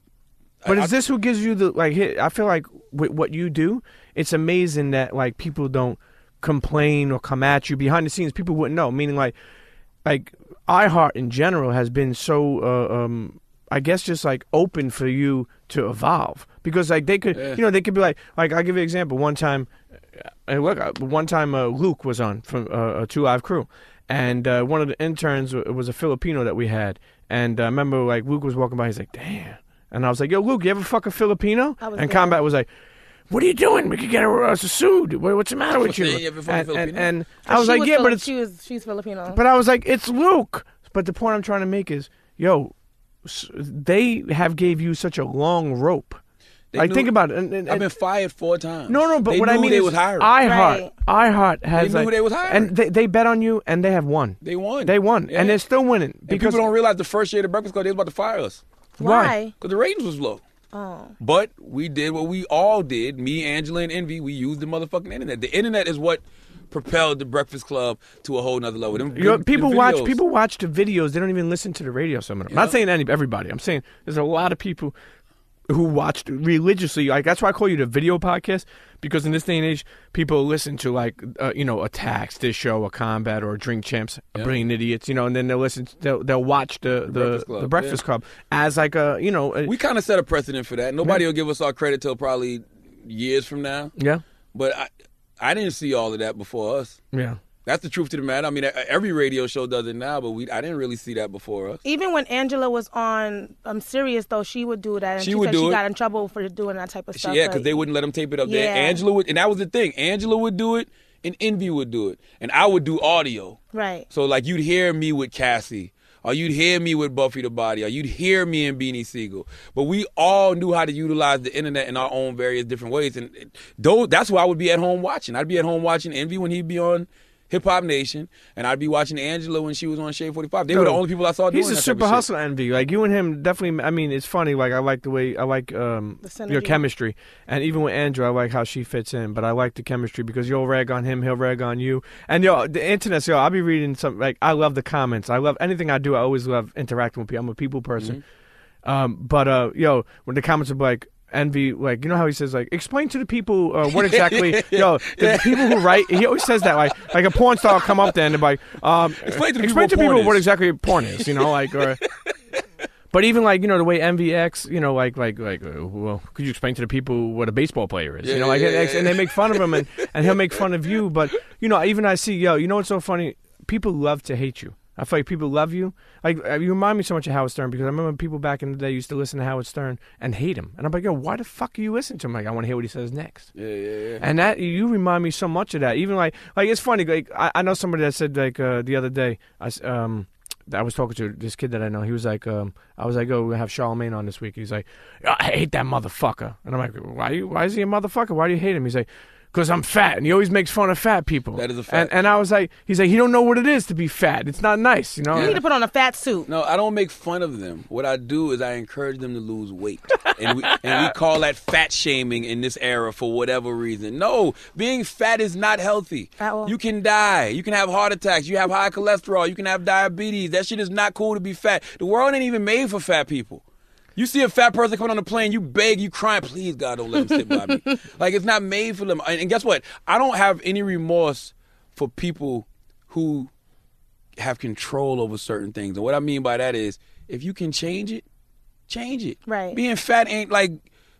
But I- is this who gives you the like? hit- I feel like with what you do, it's amazing that like people don't complain or come at you behind the scenes. People wouldn't know. Meaning like, like iHeart in general has been so, uh, um, I guess, just like open for you to evolve because like they could, Yeah. you know, they could be like, like I'll give you an example. One time, uh, look, uh, one time uh, Luke was on from uh, a Two Live Crew, and uh, one of the interns was a Filipino that we had, and uh, I remember like Luke was walking by, he's like, damn. And I was like, "Yo, Luke, you ever fuck a Filipino?" I was And there. Combat was like, "What are you doing? We could get uh, us sued. What- What's the matter with *laughs* you?" You ever fuck a and, and, Filipino? and I was She like, "Yeah, but it's." she was she's Filipino. But I was like, "It's Luke." But the point I'm trying to make is, yo, s- they have gave you such a long rope. They like, knew- think about it. And, and, I've been fired four times. no, no, but They what I knew mean they is, was hiring. iHeart, Right. iHeart has knew like, they was hiring. and they, they bet on you, and they have won. they won. They won, Yeah. and they're still winning and because people don't realize the first year of the Breakfast Club they was about to fire us Why? because the ratings was low. Oh. But we did what we all did. Me, Angela, and Envy. We used the motherfucking internet. The internet is what propelled the Breakfast Club to a whole nother level. Them, You know, them- people them watch people watch the videos. They don't even listen to the radio. Some of them. I'm not saying any everybody. I'm saying there's a lot of people who watched religiously. Like that's why I call you the video podcast because in this day and age, people listen to like uh, you know attacks, this show, a combat, or drink champs, Yeah. brilliant idiots. You know, and then they'll listen. They'll, they'll watch the the Breakfast Club, the Breakfast yeah. Club as like a you know a, We kind of set a precedent for that. Nobody will give us our credit till probably years from now. yeah But I, I didn't see all of that before us. yeah. That's the truth to the matter. I mean, every radio show does it now, but we I didn't really see that before us. Even when Angela was on um, Sirius, though, she would do that, and She she, would do she it. got in trouble for doing that type of She- stuff. yeah, because they wouldn't let them tape it up there. Angela would, and that was the thing. Angela would do it, and Envy would do it, and I would do audio. right. So like you'd hear me with Cassie, or you'd hear me with Buffy the Body, or you'd hear me and Beanie Sigel. But we all knew how to utilize the internet in our own various different ways, and it- those that's why I would be at home watching. I'd be at home watching Envy when he'd be on Hip Hop Nation, and I'd be watching Angela when she was on Shade Forty Five. They were the only people I saw doing He's a that type super hustle shit. envy. Like you and him, definitely. I mean, it's funny. Like I like the way I like um, your chemistry, and even with Andrew, I like how she fits in. But I like the chemistry because you'll rag on him, he'll rag on you, and yo, the internet. Yo, I'll be reading some. Like I love the comments. I love anything I do. I always love interacting with people. I'm a people person. Mm-hmm. Um, but uh, yo, when the comments are like, envy like you know how he says like explain to the people uh, what *laughs* exactly yo the people who write he always says that like like a porn star will come up then and like um, Explain to the explain to people what people porn exactly porn is you know like or *laughs* but even like you know the way MVX you know like like like uh, well could you explain to the people what a baseball player is you know like yeah, yeah, and they make fun of him and and he'll make fun of you but you know even I see yo you know what's so funny? People love to hate you. I feel like people love you. Like uh, you remind me so much of Howard Stern because I remember people back in the day used to listen to Howard Stern and hate him, and I'm like, yo, why the fuck are you listening to him? Like, I want to hear what he says next. Yeah, yeah, yeah. And that you remind me so much of that. Even like, like it's funny. Like I, I know somebody that said like uh, the other day, I um. I was talking to this kid that I know. He was like, um, I was like, oh, we have Charlamagne on this week. He's like, I hate that motherfucker. And I'm like, why? You, why is he a motherfucker? Why do you hate him? He's like, because I'm fat, and he always makes fun of fat people. That is a And, fact. and I was like, he's like, he don't know what it is to be fat. It's not nice, you know. You need to put on a fat suit. No, I don't make fun of them. What I do is I encourage them to lose weight, and we and we call that fat shaming in this era for whatever reason. No, being fat is not healthy. At all. You can die. You can have heart attacks. You have high cholesterol. You can have diabetes. That shit is not cool to be fat. The world ain't even made for fat people. You see a fat person coming on the plane, you beg, you crying, please God, don't let them sit by me. *laughs* Like it's not made for them. And guess what? I don't have any remorse for people who have control over certain things. And what I mean by that is if you can change it, change it. Right. Being fat ain't like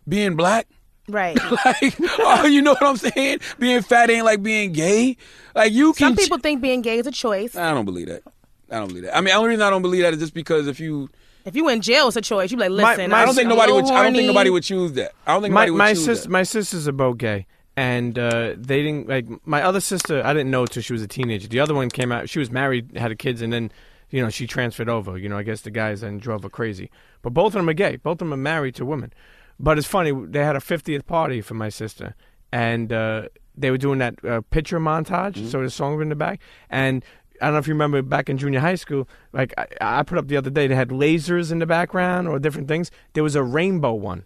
being black. Right. *laughs* Like, oh, you know what I'm saying? Being fat ain't like being gay. Like you can Some ch- people think being gay is a choice. I don't believe that. I don't believe that. I mean, the only reason I don't believe that is just because if you If you in jail, it's a choice. You be like, listen. my- I don't think I'm nobody would little I don't think nobody would choose that. I don't think my nobody would my choose sis that. my sisters are both gay, and uh, they didn't like my other sister. I didn't know till she was a teenager. The other one came out. She was married, had kids, and then you know she transferred over. You know, I guess the guys then drove her crazy. But both of them are gay. Both of them are married to women. But it's funny. They had a 50th party for my sister, and uh, they were doing that uh, picture montage. Mm-hmm. So the song was in the back, and. I don't know if you remember back in junior high school, like I, I put up the other day, they had lasers in the background or different things. There was a rainbow one.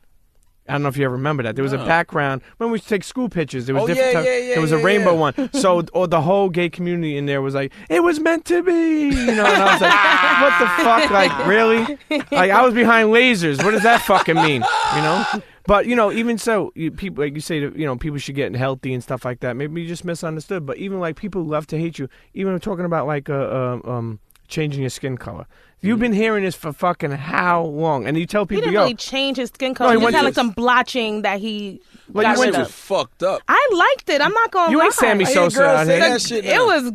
I don't know if you ever remember that. There was a background when we used to take school pictures. There was Oh, different. yeah, type- yeah, yeah, there was a rainbow one. *laughs* So, or the whole gay community in there was like, "It was meant to be," you know. And I was like, "What the fuck? Like, really? Like, I was behind lasers. What does that fucking mean? You know?" But you know, even so, you, people like you say you know people should get healthy and stuff like that. Maybe you just misunderstood. But even like people who love to hate you. Even talking about like uh, uh, um changing your skin color. You've been hearing this for fucking how long? And you tell He people, didn't yo, really change his skin color. he he just had to- like some blotching that he Like, got you went rid to was of. fucked up. I liked it. I'm not gonna You lie. ain't Sammy I hear Sosa girls out here. that shit It now. was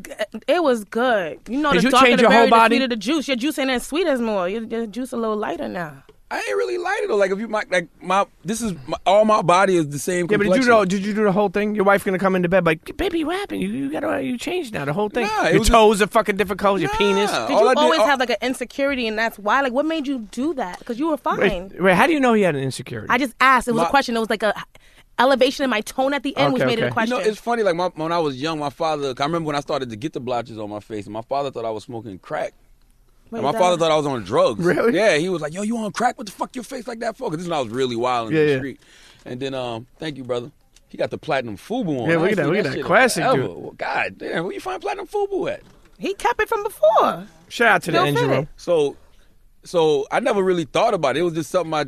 it was good. You know, Did the you darker change the your whole body? the sweeter the juice. Your juice ain't as sweet as more. Your, your juice a little lighter now. I ain't really light it though. Like if you my like my this is my, all my body is the same. Yeah, but did you know? did you do the whole thing? Your wife gonna come into bed like, baby, what happened? You, you gotta you changed now the whole thing. Nah, it your was just- toes are fucking different colors. Your Nah. penis. Did All you I did- always all- have like an insecurity, and that's why? Like, what made you do that? Because you were fine. Wait, wait, how do you know he had an insecurity? I just asked. It was My- a question. It was like a elevation in my tone at the end, which Okay, made it a okay. You question. know, it's funny. Like my, when I was young, my father. I remember when I started to get the blotches on my face, and my father thought I was smoking crack. Wait, And my is that- father thought I was on drugs. Really? Yeah, he was like, "Yo, you on crack? What the fuck your face like that for?" Because this is when I was really wild in Yeah, the yeah. street. And then, um, thank you, brother. He got the platinum FUBU on. Yeah, look at that, look at that. shit in Classic, dude. Well, God damn, where you find platinum FUBU at? he kept it from before. Shout out to the Still engine fit. So, so I never really thought about it. It was just something I.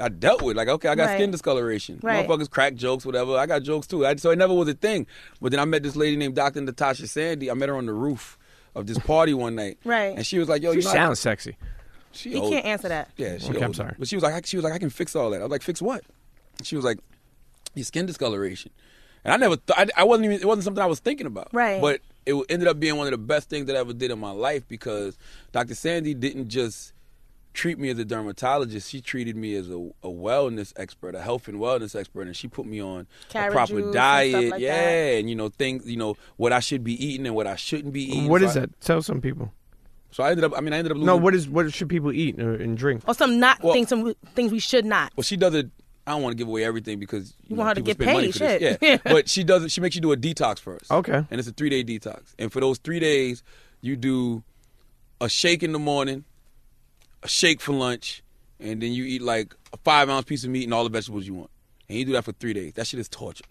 I dealt with like okay, I got Right. skin discoloration. Right. Motherfuckers crack jokes, whatever. I got jokes too. I, so it never was a thing. But then I met this lady named Dr. Natasha Sandy. I met her on the roof of this party one night. *laughs* Right. And she was like, "Yo, You you know, I- sound sexy. she He old. can't answer that. Yeah, she Okay, I'm sorry. But she was like, I- she was like, I can fix all that. I was like, fix what? She was like, your skin discoloration. And I never, th- I, I wasn't even, it wasn't something I was thinking about. Right. But it ended up being one of the best things that I ever did in my life because Dr. Sandy didn't just treat me as a dermatologist. She treated me as a, a wellness expert, a health and wellness expert, and she put me on Carrot a proper juice and diet. like yeah, that. and you know things, you know what I should be eating and what I shouldn't be eating. What So is I- that? Tell some people. So I ended up. I mean, I ended up losing. No, what is what should people eat or, and drink? Or some not Well- things, some things we should not. Well, she does it. I don't want to give away everything because you, You know, want her to get spend money paid, for this. shit. Yeah. Yeah. *laughs* but she does it. She makes you do a detox first. Okay. and it's a three day detox. And for those three days, you do a shake in the morning, a shake for lunch, and then you eat like a five ounce piece of meat and all the vegetables you want. And you do that for three days. That shit is torture,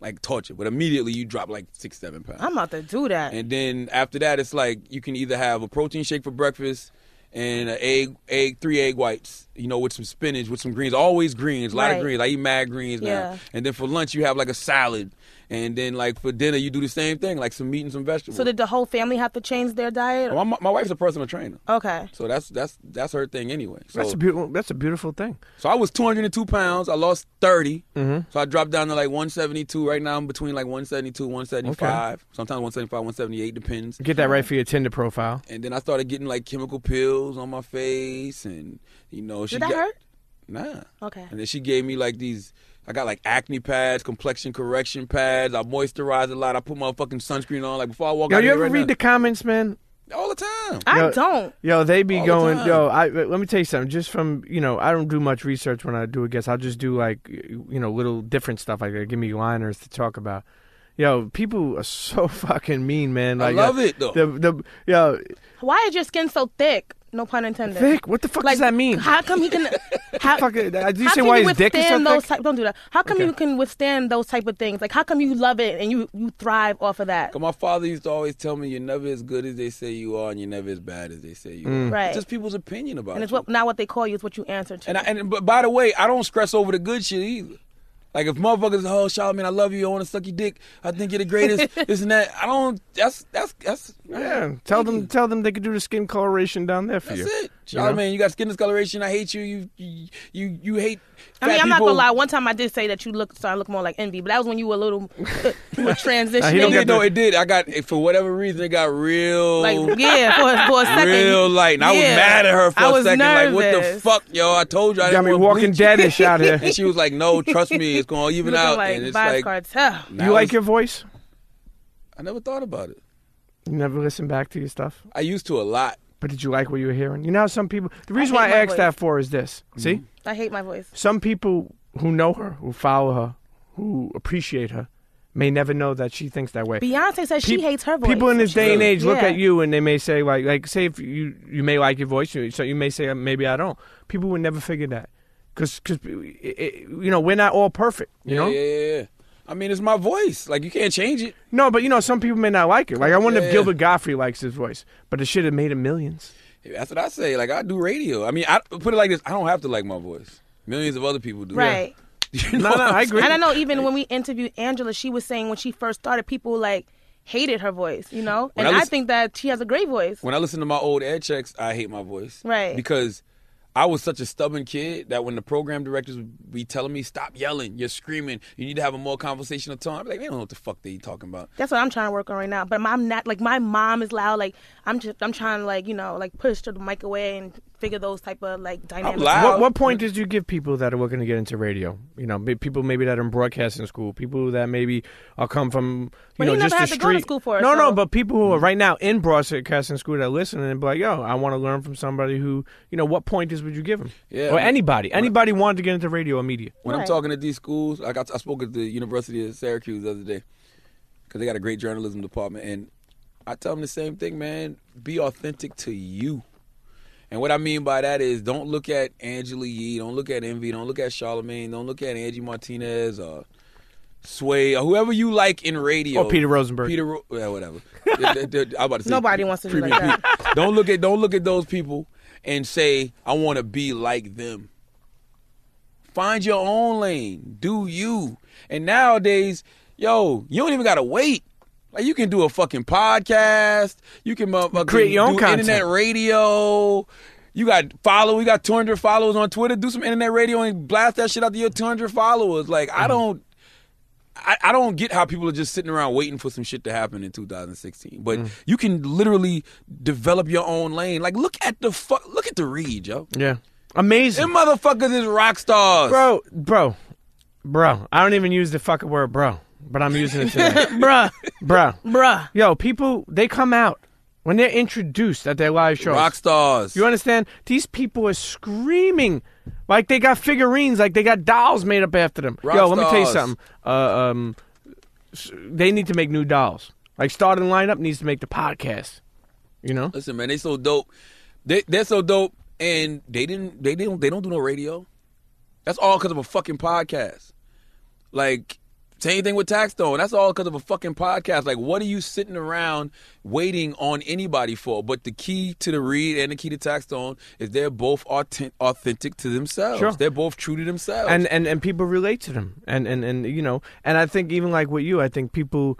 like torture. But immediately you drop like six, seven pounds. I'm about to do that. And then after that, it's like you can either have a protein shake for breakfast and an egg, egg, three egg whites. You know, with some spinach, with some greens. Always greens, a lot Right. of greens. I eat mad greens now. Yeah. And then for lunch, you have like a salad, and then like for dinner, you do the same thing, like some meat and some vegetables. So did the whole family have to change their diet? my, my wife's a personal trainer, Okay. so that's that's that's her thing anyway. So That's a beautiful. That's a beautiful thing. so I was 202 pounds. I lost 30. Mm-hmm. So I dropped down to like 172. Right now I'm between like 172, 175. Sometimes 175, 178, depends. Get that right for your Tinder profile. And then I started getting like chemical peels on my face, and you know she Did that got, hurt? Nah. Okay. And then she gave me like these. I got like acne pads, complexion correction pads. I moisturize a lot. I put my fucking sunscreen on like before I walk Yo, out you ever right read now. the comments, man? all the time. I Yo- don't. Yo, they be All going. time. Yo, I let me tell you something. Just from you know, I don't do much research when I do a guest. I'll just do like you know little different stuff like that. Give me liners to talk about. Yo, people are so *laughs* fucking mean, man. I love uh, it though. The the yo Why is your skin so thick? No pun intended. thick. What the fuck Like, does that mean? How come he can? *laughs* How, Fuck it. Did you say can why you his dick is so withstand those thick? type? Don't do that. How come Okay. you can withstand those type of things? Like how come you love it and you you thrive off of that? 'Cause my father used to always tell me, "You're never as good as they say you are, and you're never as bad as they say you Mm. are." Right. It's just people's opinion about And it's you. what not what they call you. It's what you answer to. And I, and but by the way, I don't stress over the good shit either. Like if motherfuckers, oh, Charlamagne, I love you. I want to suck your dick. I think you're the greatest. *laughs* this and that. I don't. That's that's that's. Yeah, uh, tell them tell them they could do the skin coloration down there for That's you. it. You know? Charlamagne, you got skin discoloration. I hate you. You you you, you hate. I mean, I'm not gonna lie. One time I did say that you look started look more like envy, but that was when you were a little uh, you were *laughs* Nah, transitioning. he It don't did, get no, it did. I got for whatever reason it got real. like yeah, for, for a second. Real light, and I was mad at her for I a was second. Like, what the fuck, yo? I told you I Got me walking bleach. deadish out here. *laughs* And she was like, "No, trust me, it's gonna even out." like and it's Vibes like, Cartel. You like your voice? I never thought about it. You never listen back to your stuff. I used to a lot. But did you like what you were hearing? You know, how some people. The reason hate why I asked voice. that for is this. See, mm-hmm. I hate my voice. some people who know her, who follow her, who appreciate her, may never know that she thinks that way. Beyonce says she hates her voice. People in this day and age look at you and they may say like, like, say if you you may like your voice, so you may say uh, maybe I don't. People would never figure that, because you know we're not all perfect. You yeah, know, yeah, yeah, yeah. I mean, it's my voice. Like you can't change it. no, but you know some people may not like it. Like I wonder Yeah. if Gilbert Gottfried likes his voice, but it should have made him millions. That's what I say. Like I do radio. I mean, I put it like this. I don't have to like my voice. Millions of other people do. Right. *laughs* You No, know no, what I agree. And I know even when we interviewed Angela, she was saying when she first started, people like hated her voice, you know? When and I I, think that she has a great voice. when I listen to my old air checks, I hate my voice. Right. Because I was such a stubborn kid that when the program directors would be telling me, stop yelling, you're screaming, you need to have a more conversational tone, be like, they don't know what the fuck they talking about. That's what I'm trying to work on right now. But I'm not like my mom is loud. Like I'm just I'm trying to like you know like push the mic away and figure those type of like dynamics. loud. What, what point did you give people that are looking to get into radio? You know, may- people maybe that are in broadcasting school, people that maybe are come from you But know he just never the had to go to street. school for it, no, no, but people who are right now in broadcasting school that are listening and be like, yo, I want to learn from somebody who, you know, what point is would you give them? Yeah, or I mean- anybody, anybody wanted to get into radio or media. When I'm talking at these schools, like I, I spoke at the University of Syracuse the other day, because they got a great journalism department, and I tell them the same thing, man. Be authentic to you. And what I mean by that is, don't look at Angela Yee, don't look at Envy, don't look at Charlamagne, don't look at Angie Martinez or Sway or whoever you like in radio. Or Peter Rosenberg. Peter, Ro- yeah, whatever. *laughs* Yeah, they- they- I'm about to say Nobody wants to do like Premium that. Pete. Don't look at don't look at those people and say I want to be like them. Find your own lane. Do you. And nowadays, yo, you don't even gotta wait. Like you can do a fucking podcast. You can motherfucking Create your own do content. internet radio. You got follow. We got 200 followers on Twitter. Do some internet radio and blast that shit out to your 200 followers. Like Mm-hmm. I don't. I, I don't get how people are just sitting around waiting for some shit to happen in 2016. But Mm. you can literally develop your own lane. Like look at the fuck. Look at the read, yo. Yeah, amazing, Them motherfuckers is rock stars. bro, bro, bro. I don't even use the fucking word, bro, but I'm using it today, *laughs* bruh, bro. bruh. Yo, people, they come out when they're introduced at their live shows. Rock stars. You understand? These people are screaming like they got figurines, like they got dolls made up after them. Rock Yo, let me tell you stars. something. Uh, um, s- they need to make new dolls. Like starting lineup needs to make the podcast. You know? Listen, man, they so dope. They they're so dope, and they didn't they didn't they don't do no radio. That's all because of a fucking podcast. Like Same thing with Taxstone. That's all because of a fucking podcast. Like, what are you sitting around waiting on anybody for? But the key to the read and the key to Taxstone is they're both authentic, authentic to themselves. Sure. They're both true to themselves. and and and people relate to them and and and you know and i think even like with you i think people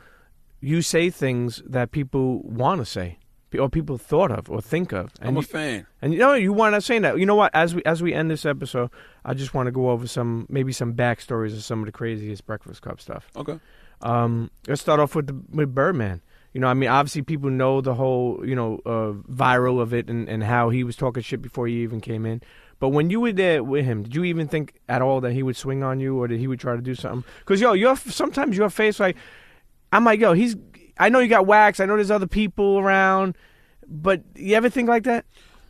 you say things that people want to say or people thought of or think of and I'm a you, fan. and you know you want to say that you know what as we as we end this episode i just want to go over some maybe some backstories of some of the craziest breakfast club stuff Okay. um, let's start off with the, with Birdman. You know, I mean, obviously people know the whole, you know, uh, viral of it and, and how he was talking shit before he even came in. But when you were there with him, did you even think at all that he would swing on you or that he would try to do something? Because yo, your sometimes your face like, I'm like, yo, he's. I know you got wax. I know there's other people around, but you ever think like that?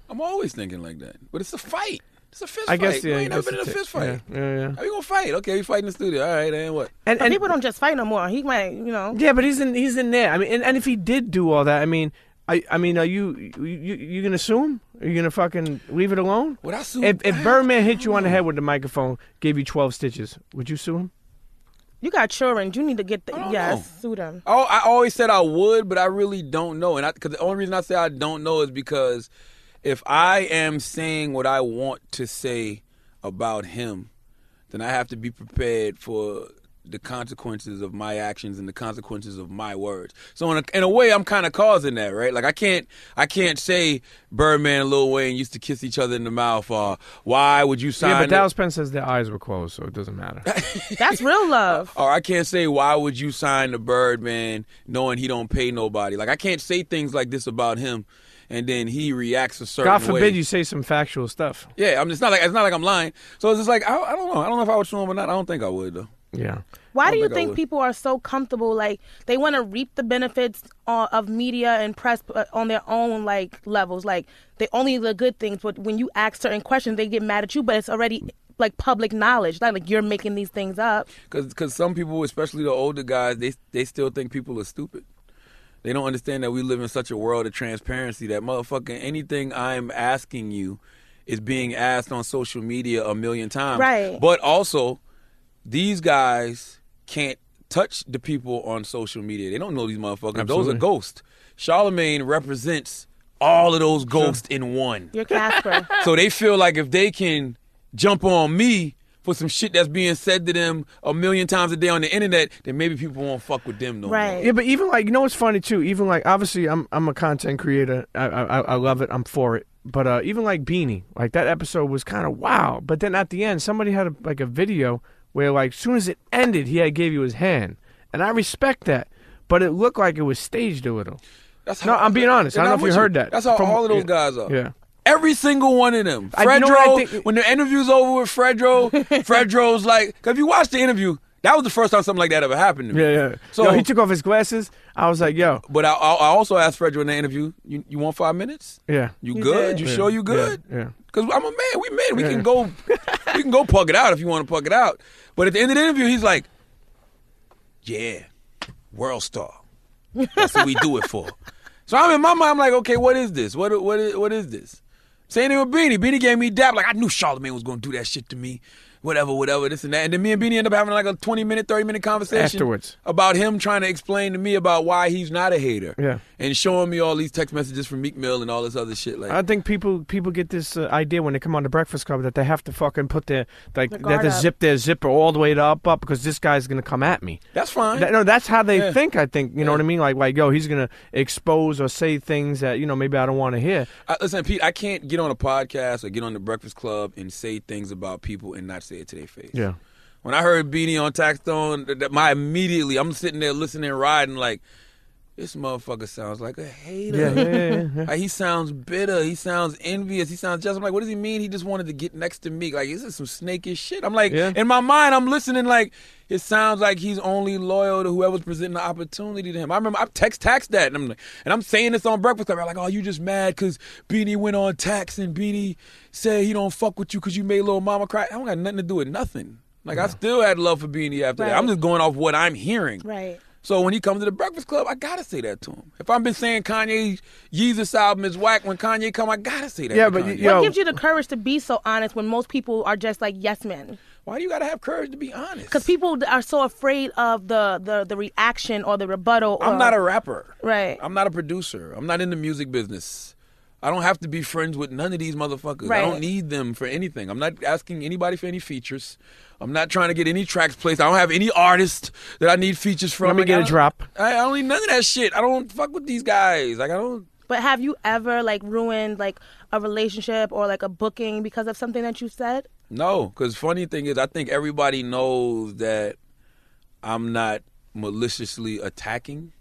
I'm always thinking like that. But it's a fight. It's a fist I fight. guess You yeah. ain't I never guess been in a it's fist fight. Yeah, yeah, yeah. How you gonna fight? Okay, we fight in the studio. All right, and what? And, But and people don't just fight no more. He might, you know. Yeah, but he's in he's in there. I mean, and, and if he did do all that, I mean, I I mean, are you you you gonna sue him? Are you gonna fucking leave it alone? Would I sue? If if Birdman hit you on the head with the microphone, gave you twelve stitches, would you sue him? You got children. You need to get the yes, know. sue them. Oh, I always said I would, but I really don't know. And because the only reason I say I don't know is because if I am saying what I want to say about him, then I have to be prepared for the consequences of my actions and the consequences of my words. So in a, in a way, I'm kind of causing that, right? Like I can't, I can't say Birdman and Lil Wayne used to kiss each other in the mouth. Or why would you sign? yeah, but? Dallas Penn says their eyes were closed, so it doesn't matter. *laughs* That's real love. or I can't say why would you sign the Birdman knowing he don't pay nobody. Like I can't say things like this about him, and then he reacts a certain God forbid way. you say some factual stuff. Yeah, I'm. It's not like it's not like I'm lying. So it's just like I, I don't know. I don't know if I would sue him or not. I don't think I would though. Yeah. Why do you think would. people are so comfortable? Like they want to reap the benefits of media and press uh, on their own like levels. Like they only the good things, but when you ask certain questions, they get mad at you. But it's already like public knowledge. Not like you're making these things up. Because Because some people, especially the older guys, they they still think people are stupid. They don't understand that we live in such a world of transparency that motherfucking anything I'm asking you is being asked on social media a million times. Right. But also, these guys can't touch the people on social media. They don't know these motherfuckers. Those are ghosts. Charlamagne represents all of those ghosts in one. You're Casper. *laughs* So they feel like if they can jump on me for some shit that's being said to them a million times a day on the internet, then maybe people won't fuck with them no more. Right. Yeah, but even like you know what's funny too. Even like obviously I'm I'm a content creator. I I, I love it. I'm for it. But uh, even like Beanie, like that episode was kind of wow. But then at the end, somebody had a, like a video where like as soon as it ended, he had gave you his hand, and I respect that. But it looked like it was staged a little. That's No, I'm being honest. I don't know if you heard that That's how from- all of those guys are. Yeah. Every single one of them. I- you know I when the interview's over with Fredro, *laughs* Fredro's like, because if you watch the interview, that was the first time something like that ever happened to me. Yeah, yeah. So- yo, he took off his glasses. I was like, yo, But I, I, I also asked Fredro in the interview, you, you want five minutes? yeah. You, You good? did. You Yeah, sure you good? Yeah. yeah. Because I'm a man. We men. We can go. we can go pug it out if you want to pug it out. But at the end of the interview, he's like, "Yeah, world star. That's what we do it for." So I'm in my mind. I'm like, "Okay, what is this? What what is what is this?" Same thing with Beanie. Beanie gave me dap. Like I knew Charlamagne was going to do that shit to me. Whatever, whatever, this and that. And then me and Beanie end up having like a 20 minute, 30 minute conversation Afterwards. about him trying to explain to me about why he's not a hater. Yeah. And showing me all these text messages from Meek Mill and all this other shit. Like, I think people people get this uh, idea when they come on the Breakfast Club that they have to fucking put their like The they have to up. zip their zipper all the way to up up because this guy's gonna come at me. that's fine. That- no, that's how they Yeah. think. I think you know what I mean. Like like yo, he's gonna expose or say things that you know maybe I don't want to hear. I, listen, Pete, I can't get on a podcast or get on the Breakfast Club and say things about people and not say it to their face. Yeah. When I heard Beanie on Taxstone, th- th- my immediately, I'm sitting there listening, riding like, this motherfucker sounds like a hater. Yeah, yeah, yeah, yeah, yeah. Like, he sounds bitter. He sounds envious. He sounds just. I'm like, what does he mean? He just wanted to get next to me. Like, is this is some snakish shit. I'm like, Yeah. in my mind, I'm listening. Like, it sounds like he's only loyal to whoever's presenting the opportunity to him. I remember I text tax that, and I'm like, and I'm saying this on Breakfast Club. I'm like, oh, you just mad because Beanie went on tax and Beanie said he don't fuck with you because you made little mama cry. I don't got nothing to do with nothing. Like, I still had love for Beanie after that. I'm just going off what I'm hearing. right. So when he comes to the Breakfast Club, I gotta say that to him. If I've been saying Kanye Yeezus album is whack, when Kanye come, I gotta say that. Yeah, to but Kanye. you- Yo. What gives you the courage to be so honest when most people are just like yes men? Why do you got to have courage to be honest? Because people are so afraid of the, the, the reaction or the rebuttal. I'm not a rapper. Right. I'm not a producer. I'm not in the music business. I don't have to be friends with none of these motherfuckers. I don't need them for anything. I'm not asking anybody for any features. I'm not trying to get any tracks placed. I don't have any artist that I need features from. Let me Like, get I a don't- drop. I, I don't need none of that shit. I don't fuck with these guys. Like I don't. But have you ever like ruined like a relationship or like a booking because of something that you said? No, because funny thing is, I think everybody knows that I'm not maliciously attacking,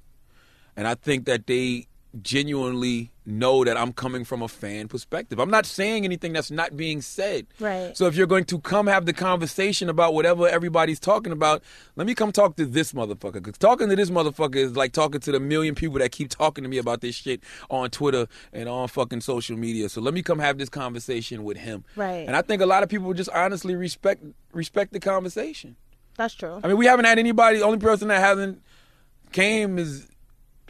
and I think that they genuinely know that I'm coming from a fan perspective. I'm not saying anything that's not being said. Right. So if you're going to come have the conversation about whatever everybody's talking about, let me come talk to this motherfucker. Because talking to this motherfucker is like talking to the million people that keep talking to me about this shit on Twitter and on fucking social media. So let me come have this conversation with him. Right. And I think a lot of people just honestly respect respect the conversation. That's true. I mean, we haven't had anybody. The only person that hasn't came is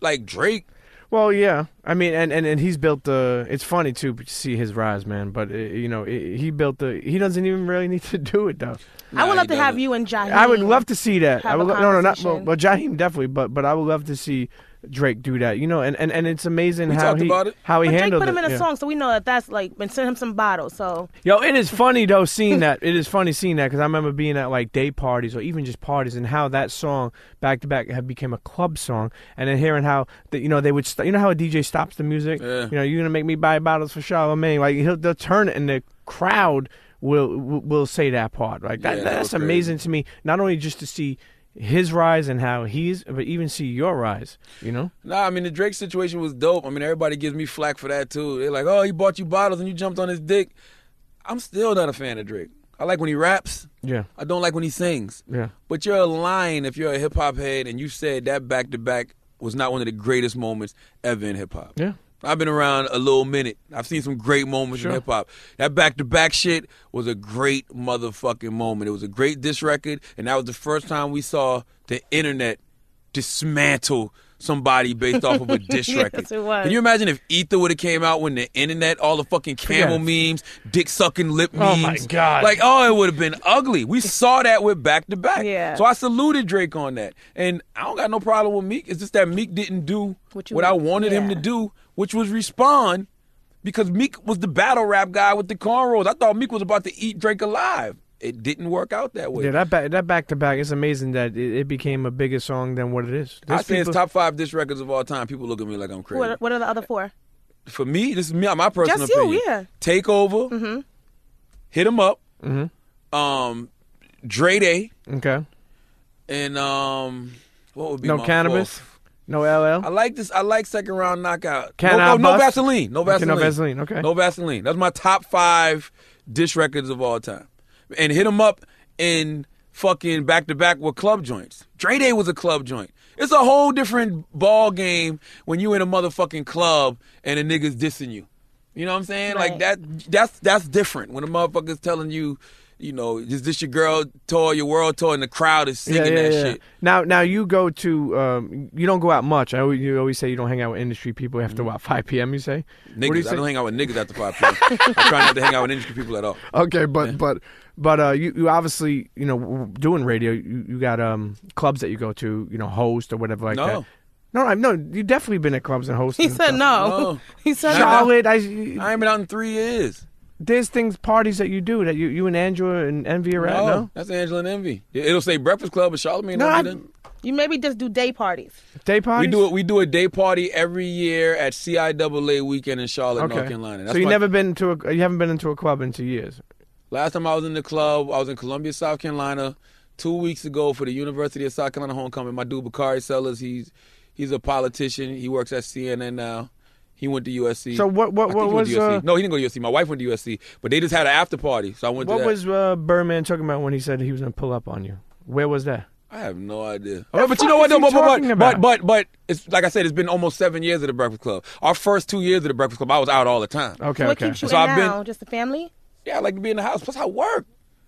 like Drake. Well, yeah. I mean, and, and, and he's built the. It's funny too to see his rise, man. But uh, you know, he he built the. He doesn't even really need to *laughs* do it though. I would love to have doesn't. you and Jaheim. I would love to see that. have I would a lo- no, no, not well, well, Jaheim definitely, but but I would love to see Drake do that. You know, and, and, and it's amazing We how he about it. how he But Drake handled put him it. in a yeah. song, so we know that that's like, and send him some bottles. So Yo, it is funny though *laughs* seeing that. It is funny seeing that because I remember being at like day parties or even just parties and how that song back to back had became a club song, and then hearing how that you know they would st- you know how a DJ stops the music. Yeah. You know, you're gonna make me buy bottles for Charlamagne. Like he'll they'll turn it and the crowd will will, will say that part. Like that, Yeah, that that's was amazing to me. Not only just to see his rise and how he's, but even see your rise. You know. Nah, I mean the Drake situation was dope. I mean everybody gives me flack for that too. They're like, "Oh, he bought you bottles and you jumped on his dick." I'm still not a fan of Drake. I like when he raps. Yeah. I don't like when he sings. Yeah. But you're lying if you're a hip hop head and you said that back to back was not one of the greatest moments ever in hip hop. Yeah. I've been around a little minute. I've seen some great moments Sure. in hip hop. That back to back shit was a great motherfucking moment. It was a great diss record, and that was the first time we saw the internet dismantle somebody based off of a diss *laughs* Yes, record. it was. Can you imagine if Ether would have came out when the internet, all the fucking camel memes, dick sucking lip memes? Oh, my God. Like, oh, it would have been ugly. We saw that with back to back. Yeah. So I saluted Drake on that, and I don't got no problem with Meek. It's just that Meek didn't do What what, I wanted him to do, which was respond, because Meek was the battle rap guy with the cornrows. I thought Meek was about to eat Drake alive. It didn't work out that way. Yeah, that back that back to back. It's amazing that it, it became a bigger song than what it is. I There's say it's top five diss records of all time. People look at me like I'm crazy. what, what are the other four? For me, this is me, my personal Just you, opinion. yeah. Take over, Mm-hmm. hit him up, Mhm. um, Dre Day, Okay. and um, what would be No my cannabis. fourth? No LL. I like this. I like second round knockout. Can no, I no, no? Vaseline. No Okay, Vaseline. no Vaseline, okay. No Vaseline. That's my top five dish records of all time. And hit them up in fucking back to back with club joints. Dre Day was a club joint. It's a whole different ball game when you in a motherfucking club and a nigga's dissing you. You know what I'm saying? Like that. That's that's different when a motherfucker's telling you. You know, is this your girl tour, your world tour, and the crowd is singing that shit. Now, now you go to. Um, you don't go out much. I always, you always say you don't hang out with industry people after what 5 p.m. You say. Mm-hmm. Niggas, What do you I say? don't hang out with niggas after 5 p.m. I try not to hang out with industry people at all. Okay, but but but uh, you you obviously you know doing radio. You, you got um clubs that you go to. You know, host or whatever like No. that. No, I no. You definitely been at clubs and hosting. He said stuff. no. No. *laughs* He said no. Charlotte, I, I ain't been out in three years. There's things parties that you do that you you and Angela and Envy are at. no, No, that's Angela and Envy. It'll say Breakfast Club, but Charlamagne No, I- You maybe just do day parties. day parties. We do it. We do a day party every year at CIAA weekend in Charlotte, Okay. North Carolina. That's so you never been to a you haven't been into a club in two years. Last time I was in the club, I was in Columbia, South Carolina, two weeks ago for the University of South Carolina homecoming. My dude Bakari Sellers, he's he's a politician. He works at CNN now. He went to USC. So what- what- what he to was, USC. uh, no, he didn't go to USC. My wife went to USC, but they just had an after party, so I went to What was uh, Birdman talking about when he said he was gonna pull up on you? Where was that? I have no idea. What the but you know what? though? But, but, but, but but but it's like I said, it's been almost seven years of the Breakfast Club. Our first two years of the Breakfast Club, I was out all the time. Okay, what okay. keeps you So in I've been- Just the family? Yeah, I like to be in the house. Plus, I work.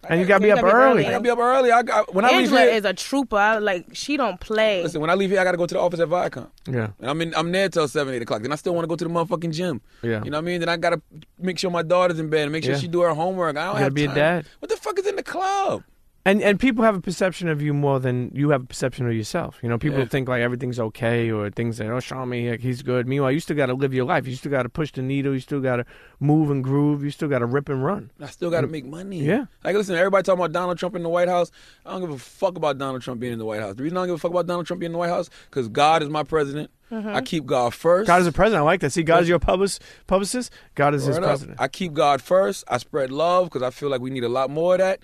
And you gotta be You up gotta early. I gotta be up early. I got when I leave Angela here. is a trooper. I- Like she don't play. listen, when I leave here, I gotta go to the office at Viacom. Yeah. And I'm in, I'm there till seven, eight o'clock. Then I still want to go to the motherfucking gym. Yeah. You know what I mean? Then I gotta make sure my daughter's in bed and make sure Yeah. she do her homework. I don't gotta have be a time. dad. What the fuck is in the club? And and people have a perception of you more than you have a perception of yourself. You know, people Yeah. think like everything's okay or things that oh Sean me like, he's good. Meanwhile, you still got to live your life. You still got to push the needle. You still got to move and groove. You still got to rip and run. I still got to make money. Yeah. Like, listen, everybody talking about Donald Trump in the White House. I don't give a fuck about Donald Trump being in the White House. The reason I don't give a fuck about Donald Trump being in the White House because God is my president. Mm-hmm. I keep God first. God is a president. I like that. See, God is your public, publicist. God is his up. president. I keep God first. I spread love because I feel like we need a lot more of that.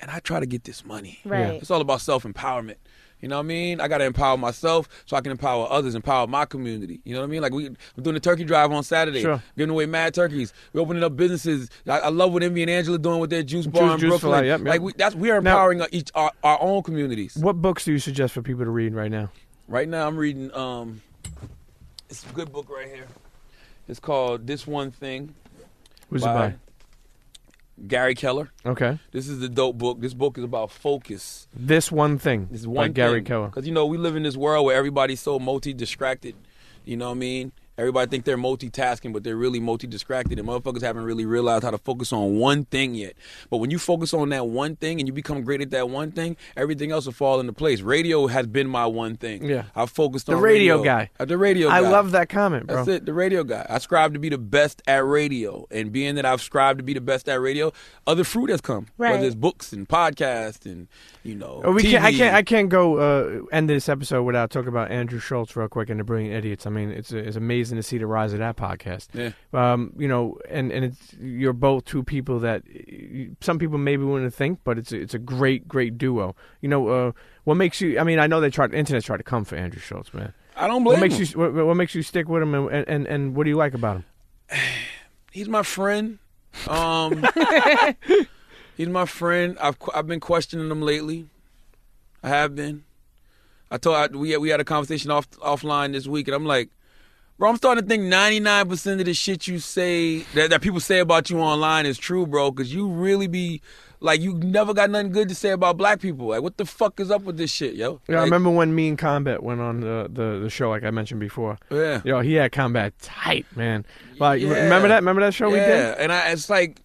And I try to get this money. Right. It's all about self empowerment. You know what I mean? I got to empower myself so I can empower others, empower my community. You know what I mean? Like we, we're doing the turkey drive on Saturday, Sure. giving away mad turkeys. We're opening up businesses. I, I love what Envy and Angela doing with their juice bar in Juice for Brooklyn. Life, yep, yep. Like we, that's we are Now- empowering our, each our, our own communities. What books do you suggest for people to read right now? Right now, I'm reading. Um, it's a good book right here. It's called This One Thing. Who's it by it Gary Keller. Okay. This is the dope book. This book is about focus. This one thing. This is by one Gary Keller. Because you know we live in this world where everybody's so multi-distracted. You know what I mean? Everybody think they're multitasking, but they're really multi-distracted, and motherfuckers haven't really realized how to focus on one thing yet. But when you focus on that one thing and you become great at that one thing, everything else will fall into place. Radio has been my one thing. Yeah. I've focused The on radio guy. Uh, The radio guy. I guy. love that comment, bro. That's it, the radio guy. I strive to be the best at radio, and being that I've strived to be the best at radio, other fruit has come. Right. Whether it's books and podcasts and you know, Oh, we can't, I can't. I can't go uh, end this episode without talking about Andrew Schulz real quick and the Brilliant Idiots. I mean, it's it's amazing to see the rise of that podcast. Yeah. Um, you know, and and it's you're both two people that some people maybe wouldn't think, but it's a, it's a great great duo. You know, uh, what makes you? I mean, I know they tried. Internet tried to come for Andrew Schulz, man. I don't blame What makes him. you? What, what makes you stick with him, and, and and what do you like about him? *sighs* He's my friend. Um, *laughs* he's my friend. I've I've been questioning him lately. I have been. I told I, we had, we had a conversation off offline this week, and I'm like, bro, I'm starting to think 99 percent of the shit you say that, that people say about you online is true, bro. Because you really be like, you never got nothing good to say about black people. Like, what the fuck is up with this shit, yo? Yeah, I remember when me and Combat went on the, the, the show, like I mentioned before. Yeah. Yo, he had Combat tight, man. Like, Yeah. remember that? Remember that show we did? Yeah, and I, it's like,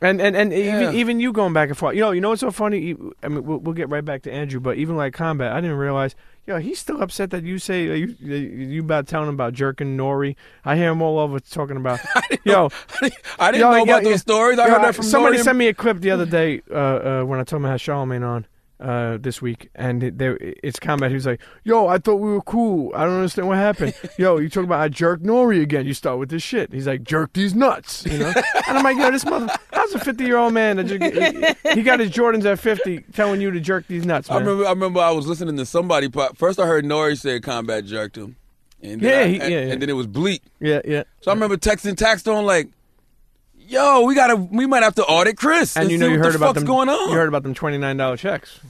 And and and Yeah. even even you going back and forth. You know, you know what's so funny? I mean, we'll, we'll get right back to Andrew, but even like combat, I didn't realize. Yo, he's still upset that you say you you about telling him about jerking Nori. I hear him all over talking about. yo, *laughs* I didn't yo, know about yo, those stories. I heard that from somebody. Nori. Sent me a clip the other day uh, uh, when I told him I had Charlamagne on uh, this week, and it, there it's combat. He was like, "Yo, I thought we were cool. I don't understand what happened. *laughs* Yo, you talk about I jerk Nori again. You start with this shit. He's like, jerk these nuts, you know." *laughs* and I'm like, "Yo, this mother, how's a 50 year old man that just, he, he got his Jordans at 50 telling you to jerk these nuts, I remember. I remember. I was listening to somebody. First, I heard Nori say combat jerked him, and then Yeah, I- he- and, yeah, yeah. and then it was bleak. yeah, yeah. So I remember texting Taxstone like, "Yo, we gotta, we might have to audit Chris And you know see you heard the about them. going on." You heard about them twenty nine dollar checks.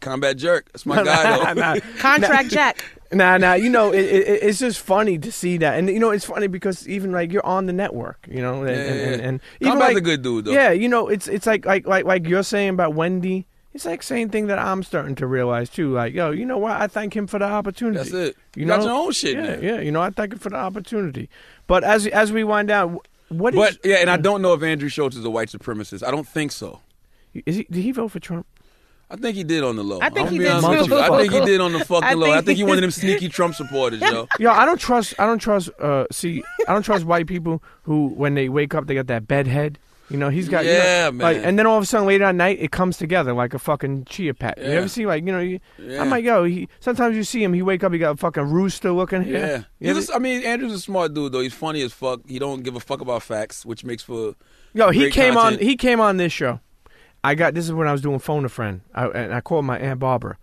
combat jerk. That's my *laughs* guy. though. Nah, *laughs* Contract Jack. *laughs* Nah, nah. You know, it, it, it's just funny to see that, and you know, it's funny because even like you're on the network, you know, and Yeah, and, and, yeah. and even Combat's like, a good dude though. yeah, you know, it's it's like like like like you're saying about Wendy. It's like same thing that I'm starting to realize too. Like, yo, you know what? I thank him for the opportunity. That's it. You You, know? got your own shit Yeah, now. yeah. You know, I thank him for the opportunity. But as as we wind down, wh- what is But yeah, and I don't know if Andrew Schulz is a white supremacist. I don't think so. is he? Did he vote for Trump? I think he did on the low. I think I'm he did honest with too. you. I think he did on the fucking *laughs* I low. think I think he he- one of them sneaky Trump supporters, yo. *laughs* Yo, I don't trust. I don't trust. Uh, see, I don't trust white people who, when they wake up, they got that bed head. You know, he's got. you know, Yeah, Like, man. and then all of a sudden, later at night, it comes together like a fucking chia pet. You ever see like you know? You, Yeah. I'm like, yo. He sometimes you see him. He wake up. He got a fucking rooster looking. Yeah. here. You He's ever- a I mean, Andrew's a smart dude though. He's funny as fuck. He don't give a fuck about facts, which makes for Yo, he came content. on. He came on this show. I got this is when I was doing phone a friend, I, and I called my aunt Barbara,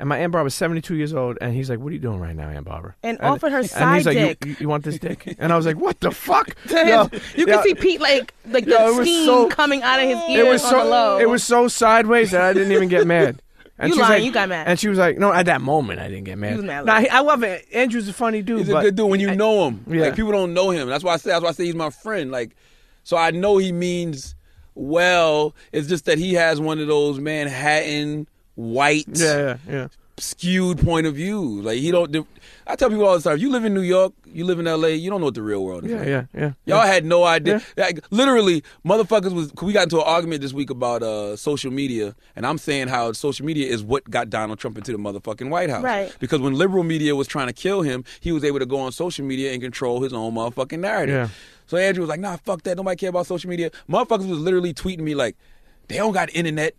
and my aunt Barbara's seventy two years old, and he's like, "What are you doing right now, Aunt Barbara?" And offered her side and side he's like, you, dick. you, you want this dick?" And I was like, "What the fuck?" To *laughs* Yo, you yo, can see Pete like like Yo, the was steam so- coming out of his ears It ears was on the low. so it was so sideways that I didn't even get mad. And You she was lying, like- you got mad. And she was like, "No, at that moment, I didn't get mad." You was mad, Nah, I love it. Andrew's a funny dude. he's a good dude when you know him. Yeah. Like people don't know him. That's why I say that's why I say he's my friend. Like, so I know he means well. It's just that he has one of those Manhattan white Yeah, yeah, yeah. skewed point of view. Like he don't. I tell people all the time: you live in New York, you live in L.A., you don't know what the real world is. Yeah, like. yeah, yeah. Y'all had no idea. Like, literally, motherfuckers was. We got into an argument this week about uh, social media, and I'm saying how social media is what got Donald Trump into the motherfucking White House. Right. Because when liberal media was trying to kill him, he was able to go on social media and control his own motherfucking narrative. Yeah. So Andrew was like, "Nah, fuck that. Nobody care about social media." Motherfuckers was literally tweeting me like, "They don't got internet."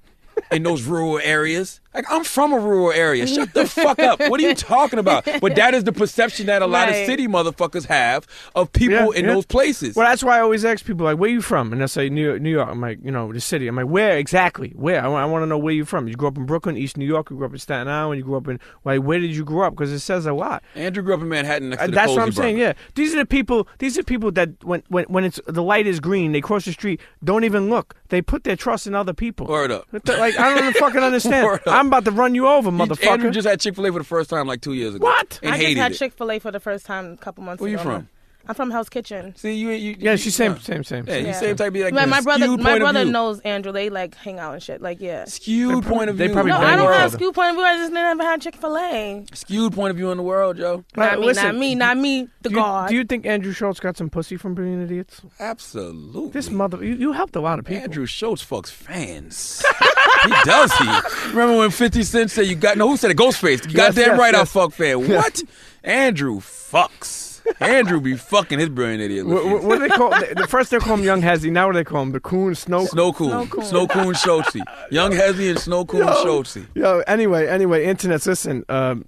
In those rural areas. Like I'm from a rural area. Shut the fuck up. What are you talking about? But that is the perception that a lot of city motherfuckers have of people Yeah, in yeah. those places. Well, that's why I always ask people like, "Where you from?" And they say New York. New York. I'm like, you know, the city. I'm like, where exactly? Where? I, want to know where you're from. You grew up in Brooklyn, East New York. You grew up in Staten Island. You grew up in like, where did you grow up? Because it says a lot. Andrew grew up in Manhattan next Uh, to the That's what I'm saying. Brothers. Yeah, these are the people. These are people that when when when it's the light is green, they cross the street, don't even look. They put their trust in other people. Word up. Like I don't even fucking *laughs* understand. Word up. I'm about to run you over, motherfucker. Andrew just had Chick Fil A for the first time like two years ago. What? And I just hated had it. Chick Fil A for the first time a couple months ago. Where you from? I'm from Hell's Kitchen. See, you, you, yeah, you- she's same, yeah. same, same. Yeah, same. you same type. Be like Like my brother, my brother knows Andrew. They like hang out and shit. Like yeah. Skewed point of view. they view. probably No, bang I don't have other. school point of view. I just never had Chick Fil A. Skewed point of view in the world, Joe. Right, Not me, listen, not me, not me. The Do you, God. do you think Andrew Schulz got some pussy from Brilliant Idiots? Absolutely. This mother, you, you helped a lot of people. Andrew Schulz fucks fans. *laughs* he does. He remember when Fifty Cent said you got no? Who said it? Ghostface. You Yes, goddamn yes, right. I fuck fan. What? Andrew fucks. Andrew be fucking his brilliant idiot. What, what, what do they call? the the first they call him Young Hezzy. Now what do they call him? The Coon Snow. Snow Coon, Snow Coon. Snow Coon Schulz, Young Hezzy and Snow Coon Schulz. Yo, anyway, anyway, internets. Listen, um,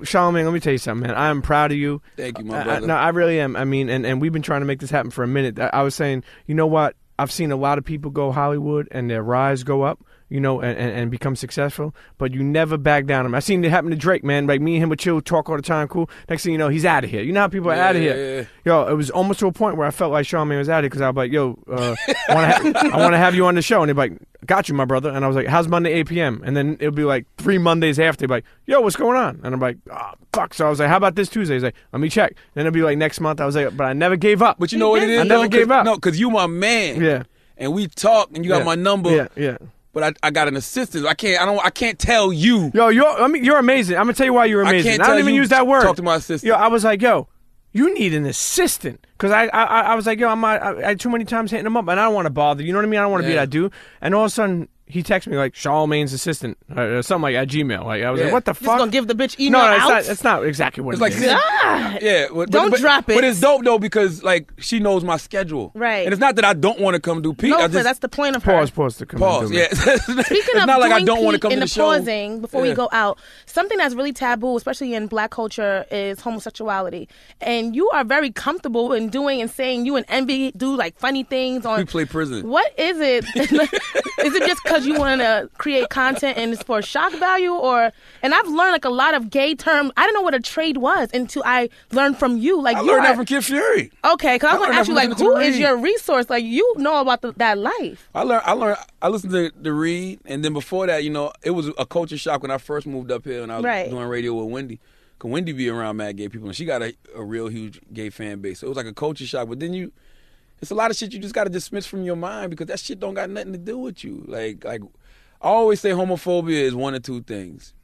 Charlamagne, let me tell you something, man. I am proud of you. Thank you, my I- I- brother. no, I really am. I mean, and, and we've been trying to make this happen for a minute. I, I was saying, you know what? I've seen a lot of people go Hollywood and their rise go up, you know, and, and, become successful, but you never back down them. I seen it happen to Drake, man. Like me and him would chill, talk all the time, cool. Next thing you know, he's out of here. You know how people are Yeah, out of here. yeah. Yo, it was almost to a point where I felt like Charlamagne was out of here because I was like, yo, uh, I want to ha- I want to have you on the show. And be like, got you, my brother. And I was like, how's Monday 8 p.m.? And then it'll be like three Mondays after. Like, yo, what's going on? And I'm like, oh, fuck. So I was like, how about this Tuesday? He's like, let me check. Then it'll be like next month. I was like, but I never gave up. But you know what it is? I never? 'Cause- gave up. No, because you my man. Yeah. And we talk, and you got Yeah. my number. Yeah, yeah. But I, I got an assistant. I can't. I don't. I can't tell you. Yo, you're, I mean, you're amazing. I'm gonna tell you why you're I amazing. can't I don't even use that word. talk to my assistant. Yo, I was like, yo, you need an assistant because I, I, I was like, yo, I'm, I, I too many times hitting him up, and I don't want to bother. You know what I mean? I don't want to be that dude. And all of a sudden, he texts me like Charlamagne's assistant or, or something like at Gmail. Like I was Yeah. like, what the Just fuck? gonna give the bitch email no, no, it's out. not. It's not exactly what It's it like is. God. Yeah, but, Don't but, drop it. But it's dope though because like she knows my schedule. Right. And it's not that I don't want to come do Pete. No, I but just that's the point of her. Pause, pause to come pause. in. Yeah. *laughs* Speaking it's of not like I doing don't want to Pete come to in the the show. pausing before we Yeah. go out, something that's really taboo, especially in Black culture, is homosexuality. And you are very comfortable in doing and saying you and Envy do like funny things on. We play prison. What is it? *laughs* *laughs* is it just because you want to create content and it's for shock value, or? And I've learned like a lot of gay terms. I didn't know what a trade was until I learned from you. Like I you learned are, that from Kid Fury. Okay, because I was I going to ask you, like, who is Reed. your resource? Like, you know about the, that life. I learned. I learned. I listened to the read, and then before that, you know, it was a culture shock when I first moved up here and I was Right. doing radio with Wendy. Cause Wendy be around mad gay people, and she got a, a real huge gay fan base. So it was like a culture shock. But then you, it's a lot of shit you just got to dismiss from your mind because that shit don't got nothing to do with you. Like, like I always say, homophobia is one of two things.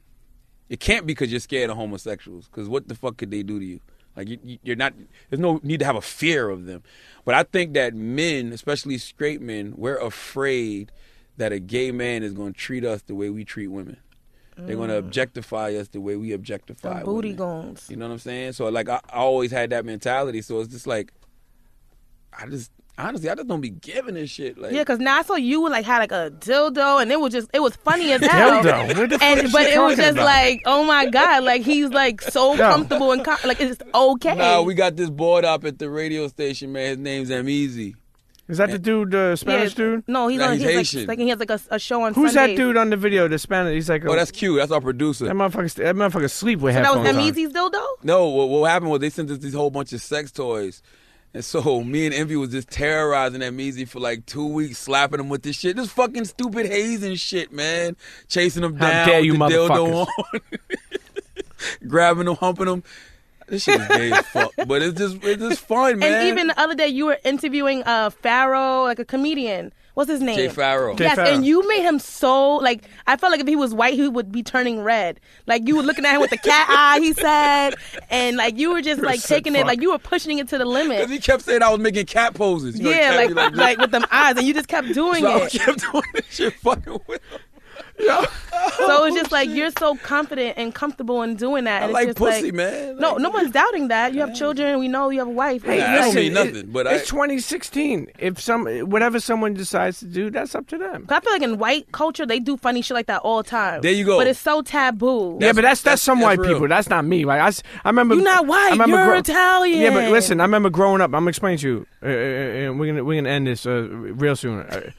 It can't be because you're scared of homosexuals. Because what the fuck could they do to you? Like you, you- you're not. There's no need to have a fear of them. But I think that men, especially straight men, we're afraid that a gay man is going to treat us the way we treat women. They're going to objectify us the way we objectify Mm. The booty women. goons. You know what I'm saying? So like I, I always had that mentality. So it's just like I just honestly I just don't be giving this shit. Like Yeah, because now I saw you like had like a dildo, and it was just it was funny as *laughs* hell. Dildo? What the fuck and but it was just about? like, oh my god, like he's like so comfortable and com- like it's okay. Nah, we got this board up at the radio station, man. His name's M Easy. Is that the dude, the Yeah, Spanish dude? No, he's Nah, on. he's He's, Haitian. like, like he has like a, a show on. Who's that dude on the video? The Spanish. He's like, Oh, that's cute. That's our producer. that motherfucker. That motherfucker sleep with So that was headphones on. Dildo. No, what, what happened was they sent us these whole bunch of sex toys. And so me and Envy was just terrorizing that Measy for like two weeks, slapping him with this shit. This fucking stupid hazing shit, man. Chasing him How down dare with you the dildo motherfuckers. on. *laughs* Grabbing him, humping him. This shit is gay as fuck. But it's just it's just fun, man. And even the other day, you were interviewing uh Pharoah, like a comedian. What's his name? Jay Pharoah. Jay yes, Pharoah. and you made him so like I felt like if he was white, he would be turning red. Like you were looking at him with the cat *laughs* eye, he said, and like you were just like sick taking it, like you were pushing it to the limit. Because he kept saying I was making cat poses. You know, yeah, he kept like like, with them eyes, and you just kept doing *laughs* So I it. kept doing this shit fucking with him. So it's just like you're so confident and comfortable in doing that. I And like it's just pussy, like, man. No, Like- no one's doubting that. You have children. We know you have a wife. Hey, Nah, I don't listen, mean nothing, it- but I- it's 2016. If some whatever someone decides to do, that's up to them. I feel like in white culture they do funny shit like that all the time. There you go. But it's so taboo. yeah, but that's that's, that's- some that's white real. people. That's not me. Like I, s- I remember. You're not white. I remember You're Italian. Yeah, but listen, I remember growing up. I'm gonna explain to you. Uh, uh, uh, we're gonna we're gonna end this uh, real soon. Uh,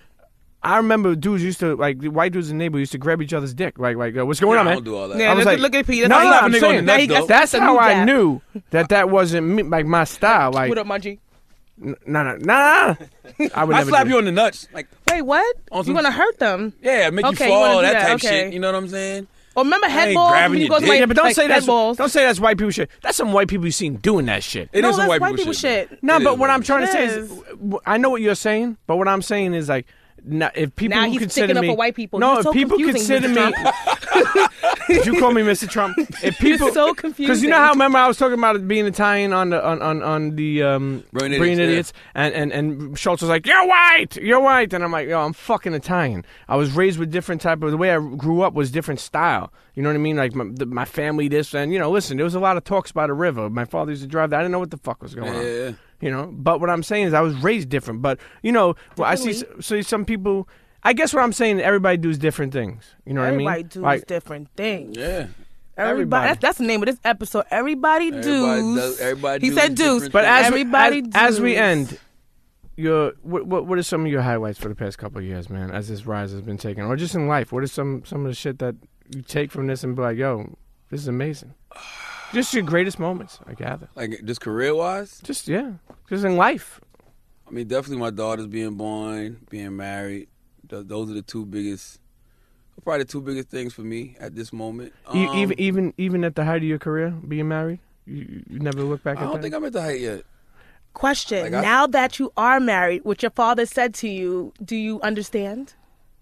I remember dudes used to like the white dudes in the neighborhood used to grab each other's dick. Like like what's going Nah, on, I man? don't do all that. Yeah, I was look- like, look at Pete. That's No, how no, you I'm slap a nigga saying on that- though. that's That's how I jab. knew that that wasn't me, like my style. Like What up, my G? no no no no. I would I slap you on the nuts. Like, Wait, what? On You some- want to hurt them? yeah, make Okay, you you fall, do that, that, type okay. shit. You know what I'm saying? Or remember I head ain't balls? grabbing you your dick. like, Yeah, but don't like say head that's balls. don't say that's white people shit. That's some white people you seen doing that shit. It no, is some that's white, people, shit. bro. No, It but what I'm trying to say It is, w- I know what you're saying, but what I'm saying is like, now, if people Now who he's consider up me, for white people. no, You're if so people confusing, consider Mr. me, did you call me Mr. Trump? If people, so confused because you know how remember I was talking about it being Italian on the on on, on the um, Brilliant Brilliant Idiots, idiots, and, and and Schulz was like, "You're white, you're white," and I'm like, "Yo, I'm fucking Italian. I was raised with different type of the way I grew up was different style. You know what I mean? Like my, the, my family, this and you know, listen, there was a lot of talks by the river. My father used to drive that. I didn't know what the fuck was going on. Yeah. You know, but what I'm saying is I was raised different. But you know, well, I see see some people. I guess what I'm saying, everybody does different things. You know what I mean? Everybody does Like, different things. Yeah. Everybody. Everybody. That's, that's the name of this episode. Everybody Everybody does. does- everybody he said deuce. but as everybody we, as, as we end, your what, what what are some of your highlights for the past couple of years, man? As this rise has been taken, or just in life, what are some some of the shit that you take from this and be like, yo, this is amazing. Just your greatest moments, I gather. Like, just career wise, Just yeah, just in life. I mean, definitely my daughters being born, being married. Th- those are the two biggest, probably the two biggest things for me at this moment. Um, even even even at the height of your career, being married, you, you never look back I at don't that. think I'm at the height yet. Question. Like I- now that you are married, what your father said to you, do you understand?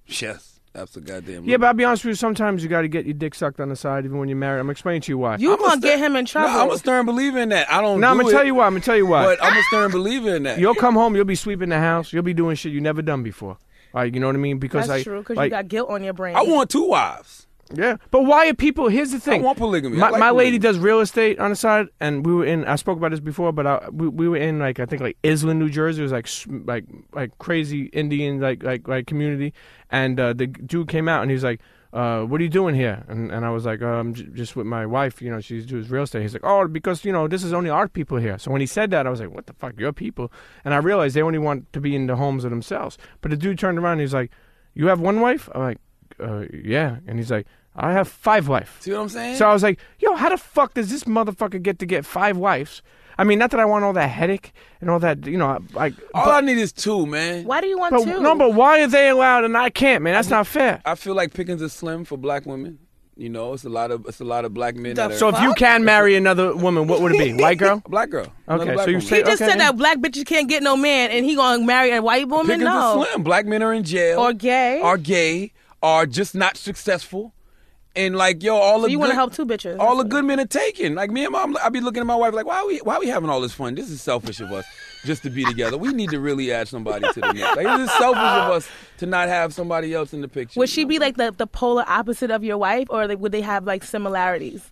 Yes, that's a goddamn. yeah, but I'll be honest with you. Sometimes you got to get your dick sucked on the side, even when you're married. I'm explaining to you why. You I'm gonna sta- get him in No, trouble. I'm a stern believer in that. I don't. no, I'm gonna tell you why. I'm gonna tell you why. But I'm a stern believer in that. You'll come home, you'll be sweeping the house, you'll be doing shit you never done before. Like, you know what I mean? Because That's like, true because like, you got guilt on your brain. I want two wives. yeah. But why are people? Here's the thing. I want polygamy. My, like my lady does real estate on the side, and we were in. I spoke about this before, but I, we, we were in like I think like Iselin, New Jersey. It was like like like crazy Indian like like like community, and uh, the dude came out and he was like. Uh, what are you doing here? And and I was like, I'm j- just with my wife. You know, she does real estate. He's like, oh, because you know this is only our people here. So when he said that, I was like, what the fuck, your people? And I realized they only want to be in the homes of themselves. But the dude turned around. and He's like, you have one wife? I'm like, uh, yeah. And he's like, I have five wives. See what I'm saying? So I was like, yo, how the fuck does this motherfucker get to get five wives? I mean, not that I want all that headache and all that, you know, like. All but, I need is two, man. Why do you want but- to? no, but why are they allowed and I can't, man? That's not fair. I feel like pickings are slim for black women. You know, it's a lot of it's a lot of black men. That are, So if you Fuck. can marry another woman, what would it be? *laughs* White girl? black girl. Okay, black so you say- he just okay, said then. that black bitches can't get no man, and he gonna marry a white woman. pickings no, are slim. Black men are in jail or gay. are gay, are just not successful, and like yo, all the you want to help two bitches? All the good men are taken. Like me and mom, I be looking at my wife like, why are we why are we having all this fun? This is selfish of us just to be together. We need to really add somebody to the mix. Like this is selfish of us to not have somebody else in the picture. Would you she know? be like the, the polar opposite of your wife, or like, would they have like similarities?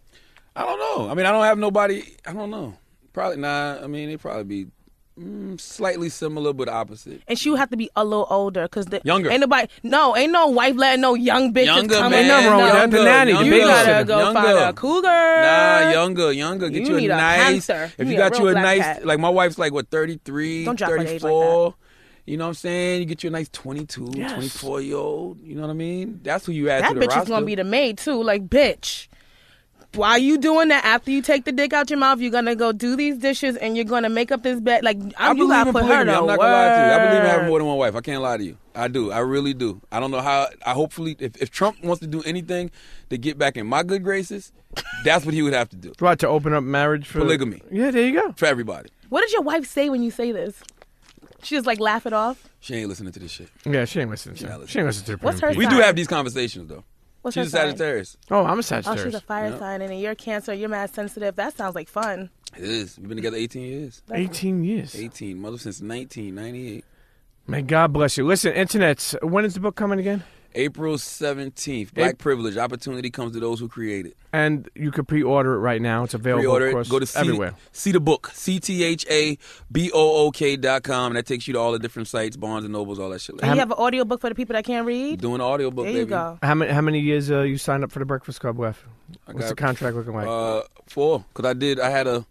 I don't know. I mean, I don't have nobody. I don't know. Probably nah. I mean, they probably be mm, slightly similar but opposite. And she would have to be a little older because the Younger. Ain't nobody, no, ain't no wife letting no young bitches Younger, come man. in. nothing wrong with no. that. The nanny, the You gotta go Younger. find a cougar. Nah, younger, younger. Get You you, need a a nice. panther. If You you need got a you a nice, cat. like my wife's like what 33, Don't drop her age like 34. You know what I'm saying? You get you a nice 22, Yes. 24 year old. You know what I mean? That's who you add That to the bitch roster. is gonna be the maid too. Like, bitch. Why are you doing that? After you take the dick out your mouth, you're gonna go do these dishes and you're gonna make up this bed. Like, I I'm, you believe gotta in put her to I'm not gonna lie to you. I believe in having more than one wife. I can't lie to you. I do. I really do. I don't know how. I hopefully, if, if Trump wants to do anything to get back in my good graces, that's what he would have to do Right to open up marriage for. Polygamy. Yeah, there you go. for everybody. What does your wife say when you say this? She just like laugh it off. She ain't listening to this shit. Yeah, she ain't listening to not She ain't listening to the What's Premium her We do have these conversations though. What's She's a her sign? Sagittarius. Oh, I'm a Sagittarius. Oh, Sagittarius. she's a fire Yeah. sign, and then you're Cancer. You're mad sensitive. That sounds like fun. It is. We've been together 18 years. 18 years. 18. Mother since 1998. May God bless you. Listen, internets. When is the book coming again? April 17th. Black privilege. Opportunity comes to those who create it. And you can pre-order it right now. It's available, Pre-order it. Go to see, everywhere. see the book. C T H A B O O K dot com. And that takes you to all the different sites, Barnes and Nobles, all that shit. And Like you have an audio book for the people that can't read. Doing an audiobook, There baby. you go. How many how many years uh, you signed up for the Breakfast Club left? I What's got, the contract looking like? Uh, four. Because I did, I had a,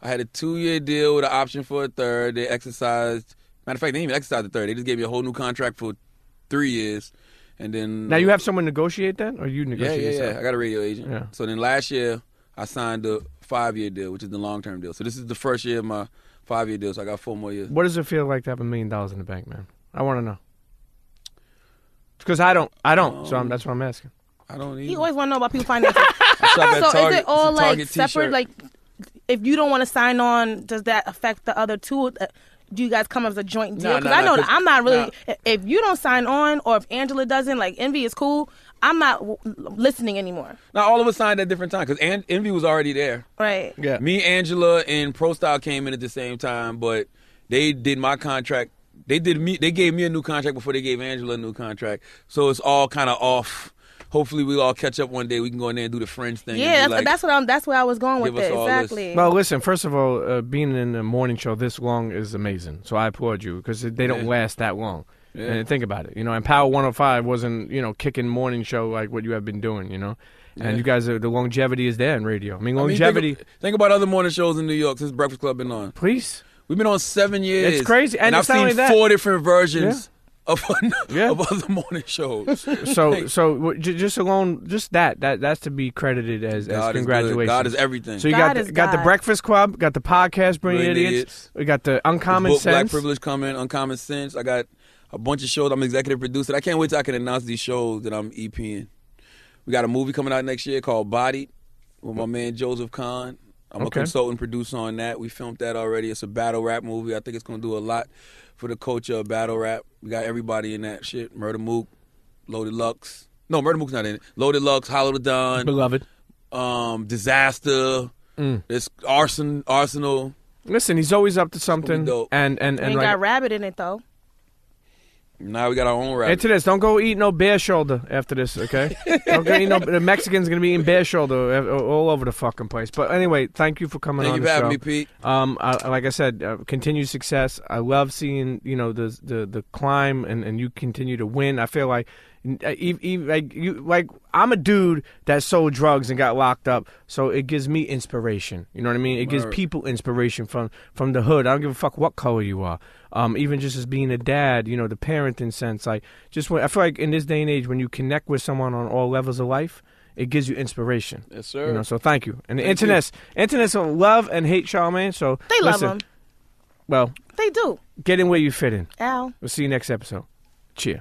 I had a two year deal with an option for a third. They exercised. Matter of fact, they didn't even exercise the third. They just gave me a whole new contract for three years. And then now you uh, have someone negotiate that, or you negotiate? yeah, yourself? yeah. I got a radio agent. Yeah. So then last year I signed a five year deal, which is the long term deal. So this is the first year of my five year deal. So I got four more years. What does it feel like to have a million dollars in the bank, man? I want to know. Because I don't, I don't. so I'm, um, that's what I'm asking. I don't need. You always want to know about people finances. *laughs* I so Target. is it all It's a like separate? t-shirt. Like, if you don't want to sign on, does that affect the other two? Uh, Do you guys come up as a joint deal? Nah, Because nah, I know nah, that 'cause- I'm not really. nah. If you don't sign on, or if Angela doesn't, like Envy is cool. I'm not w- listening anymore. now all of us signed at different times because An- Envy was already there. Right. Yeah. Me, Angela, and Pro Style came in at the same time, but they did my contract. They did me. They gave me a new contract before they gave Angela a new contract. So it's all kind of off. Hopefully, we'll all catch up one day. We can go in there and do the Friends thing. Yeah, that's, like, that's what I'm. That's where I was going with it. all this. Exactly. Well, listen. First of all, uh, being in a morning show this long is amazing. So I applaud you because they don't Yeah. last that long. Yeah. And think about it. You know, and Power 105 wasn't you know kicking morning show like what you have been doing. You know, and Yeah. you guys are the longevity is there in radio. I mean, I mean, longevity. think, think about other morning shows in New York since Breakfast Club been on. please. We've been on seven years. It's crazy, and I've not seen only that. four different versions of *laughs* Yeah. of other morning shows. So so just alone just that that that's to be credited as, as God is congratulations. God is everything. So you God got the, got the Breakfast Club, got the podcast, Brilliant Brilliant Idiots. Idiots. We got the Uncommon book Black Privilege coming, Uncommon Sense. I got a bunch of shows. I'm executive producer. I can't wait till I can announce these shows that I'm EPing. We got a movie coming out next year called Bodied with my man Joseph Kahn. I'm Okay. a consultant producer on that. We filmed that already. It's a battle rap movie. I think it's going to do a lot for the culture of battle rap. We got everybody in that shit. Murder Mook, Loaded Lux. No, Murder Mook's not in it. Loaded Lux, Hollow Da Don, Beloved. um, Dizaster. Mm. There's Arson, Arsenal. Listen, he's always up to something. dope. And and We and ain't like got rabbit in it though. Now we got our own rap. into this, don't go eat no bear shoulder after this, okay? *laughs* don't go eat no. The Mexicans gonna be eating bear shoulder all over the fucking place. But anyway, thank you for coming on. Thank on you the for show. having me, Pete. Um, I, like I said, uh, continued success. I love seeing you know the the the climb and, and you continue to win. I feel like, uh, e- e- like you like I'm a dude that sold drugs and got locked up, so it gives me inspiration. You know what I mean? It gives people inspiration from from the hood. I don't give a fuck what color you are. Um, even just as being a dad, you know, the parenting sense, like just I feel like in this day and age, when you connect with someone on all levels of life, it gives you inspiration. Yes, sir. You know, so thank you. And the Thank you. internet, internet's love and hate Charlamagne. So They love listen, him. Well, They do. get in where you fit in. Al. We'll see you next episode. Cheer.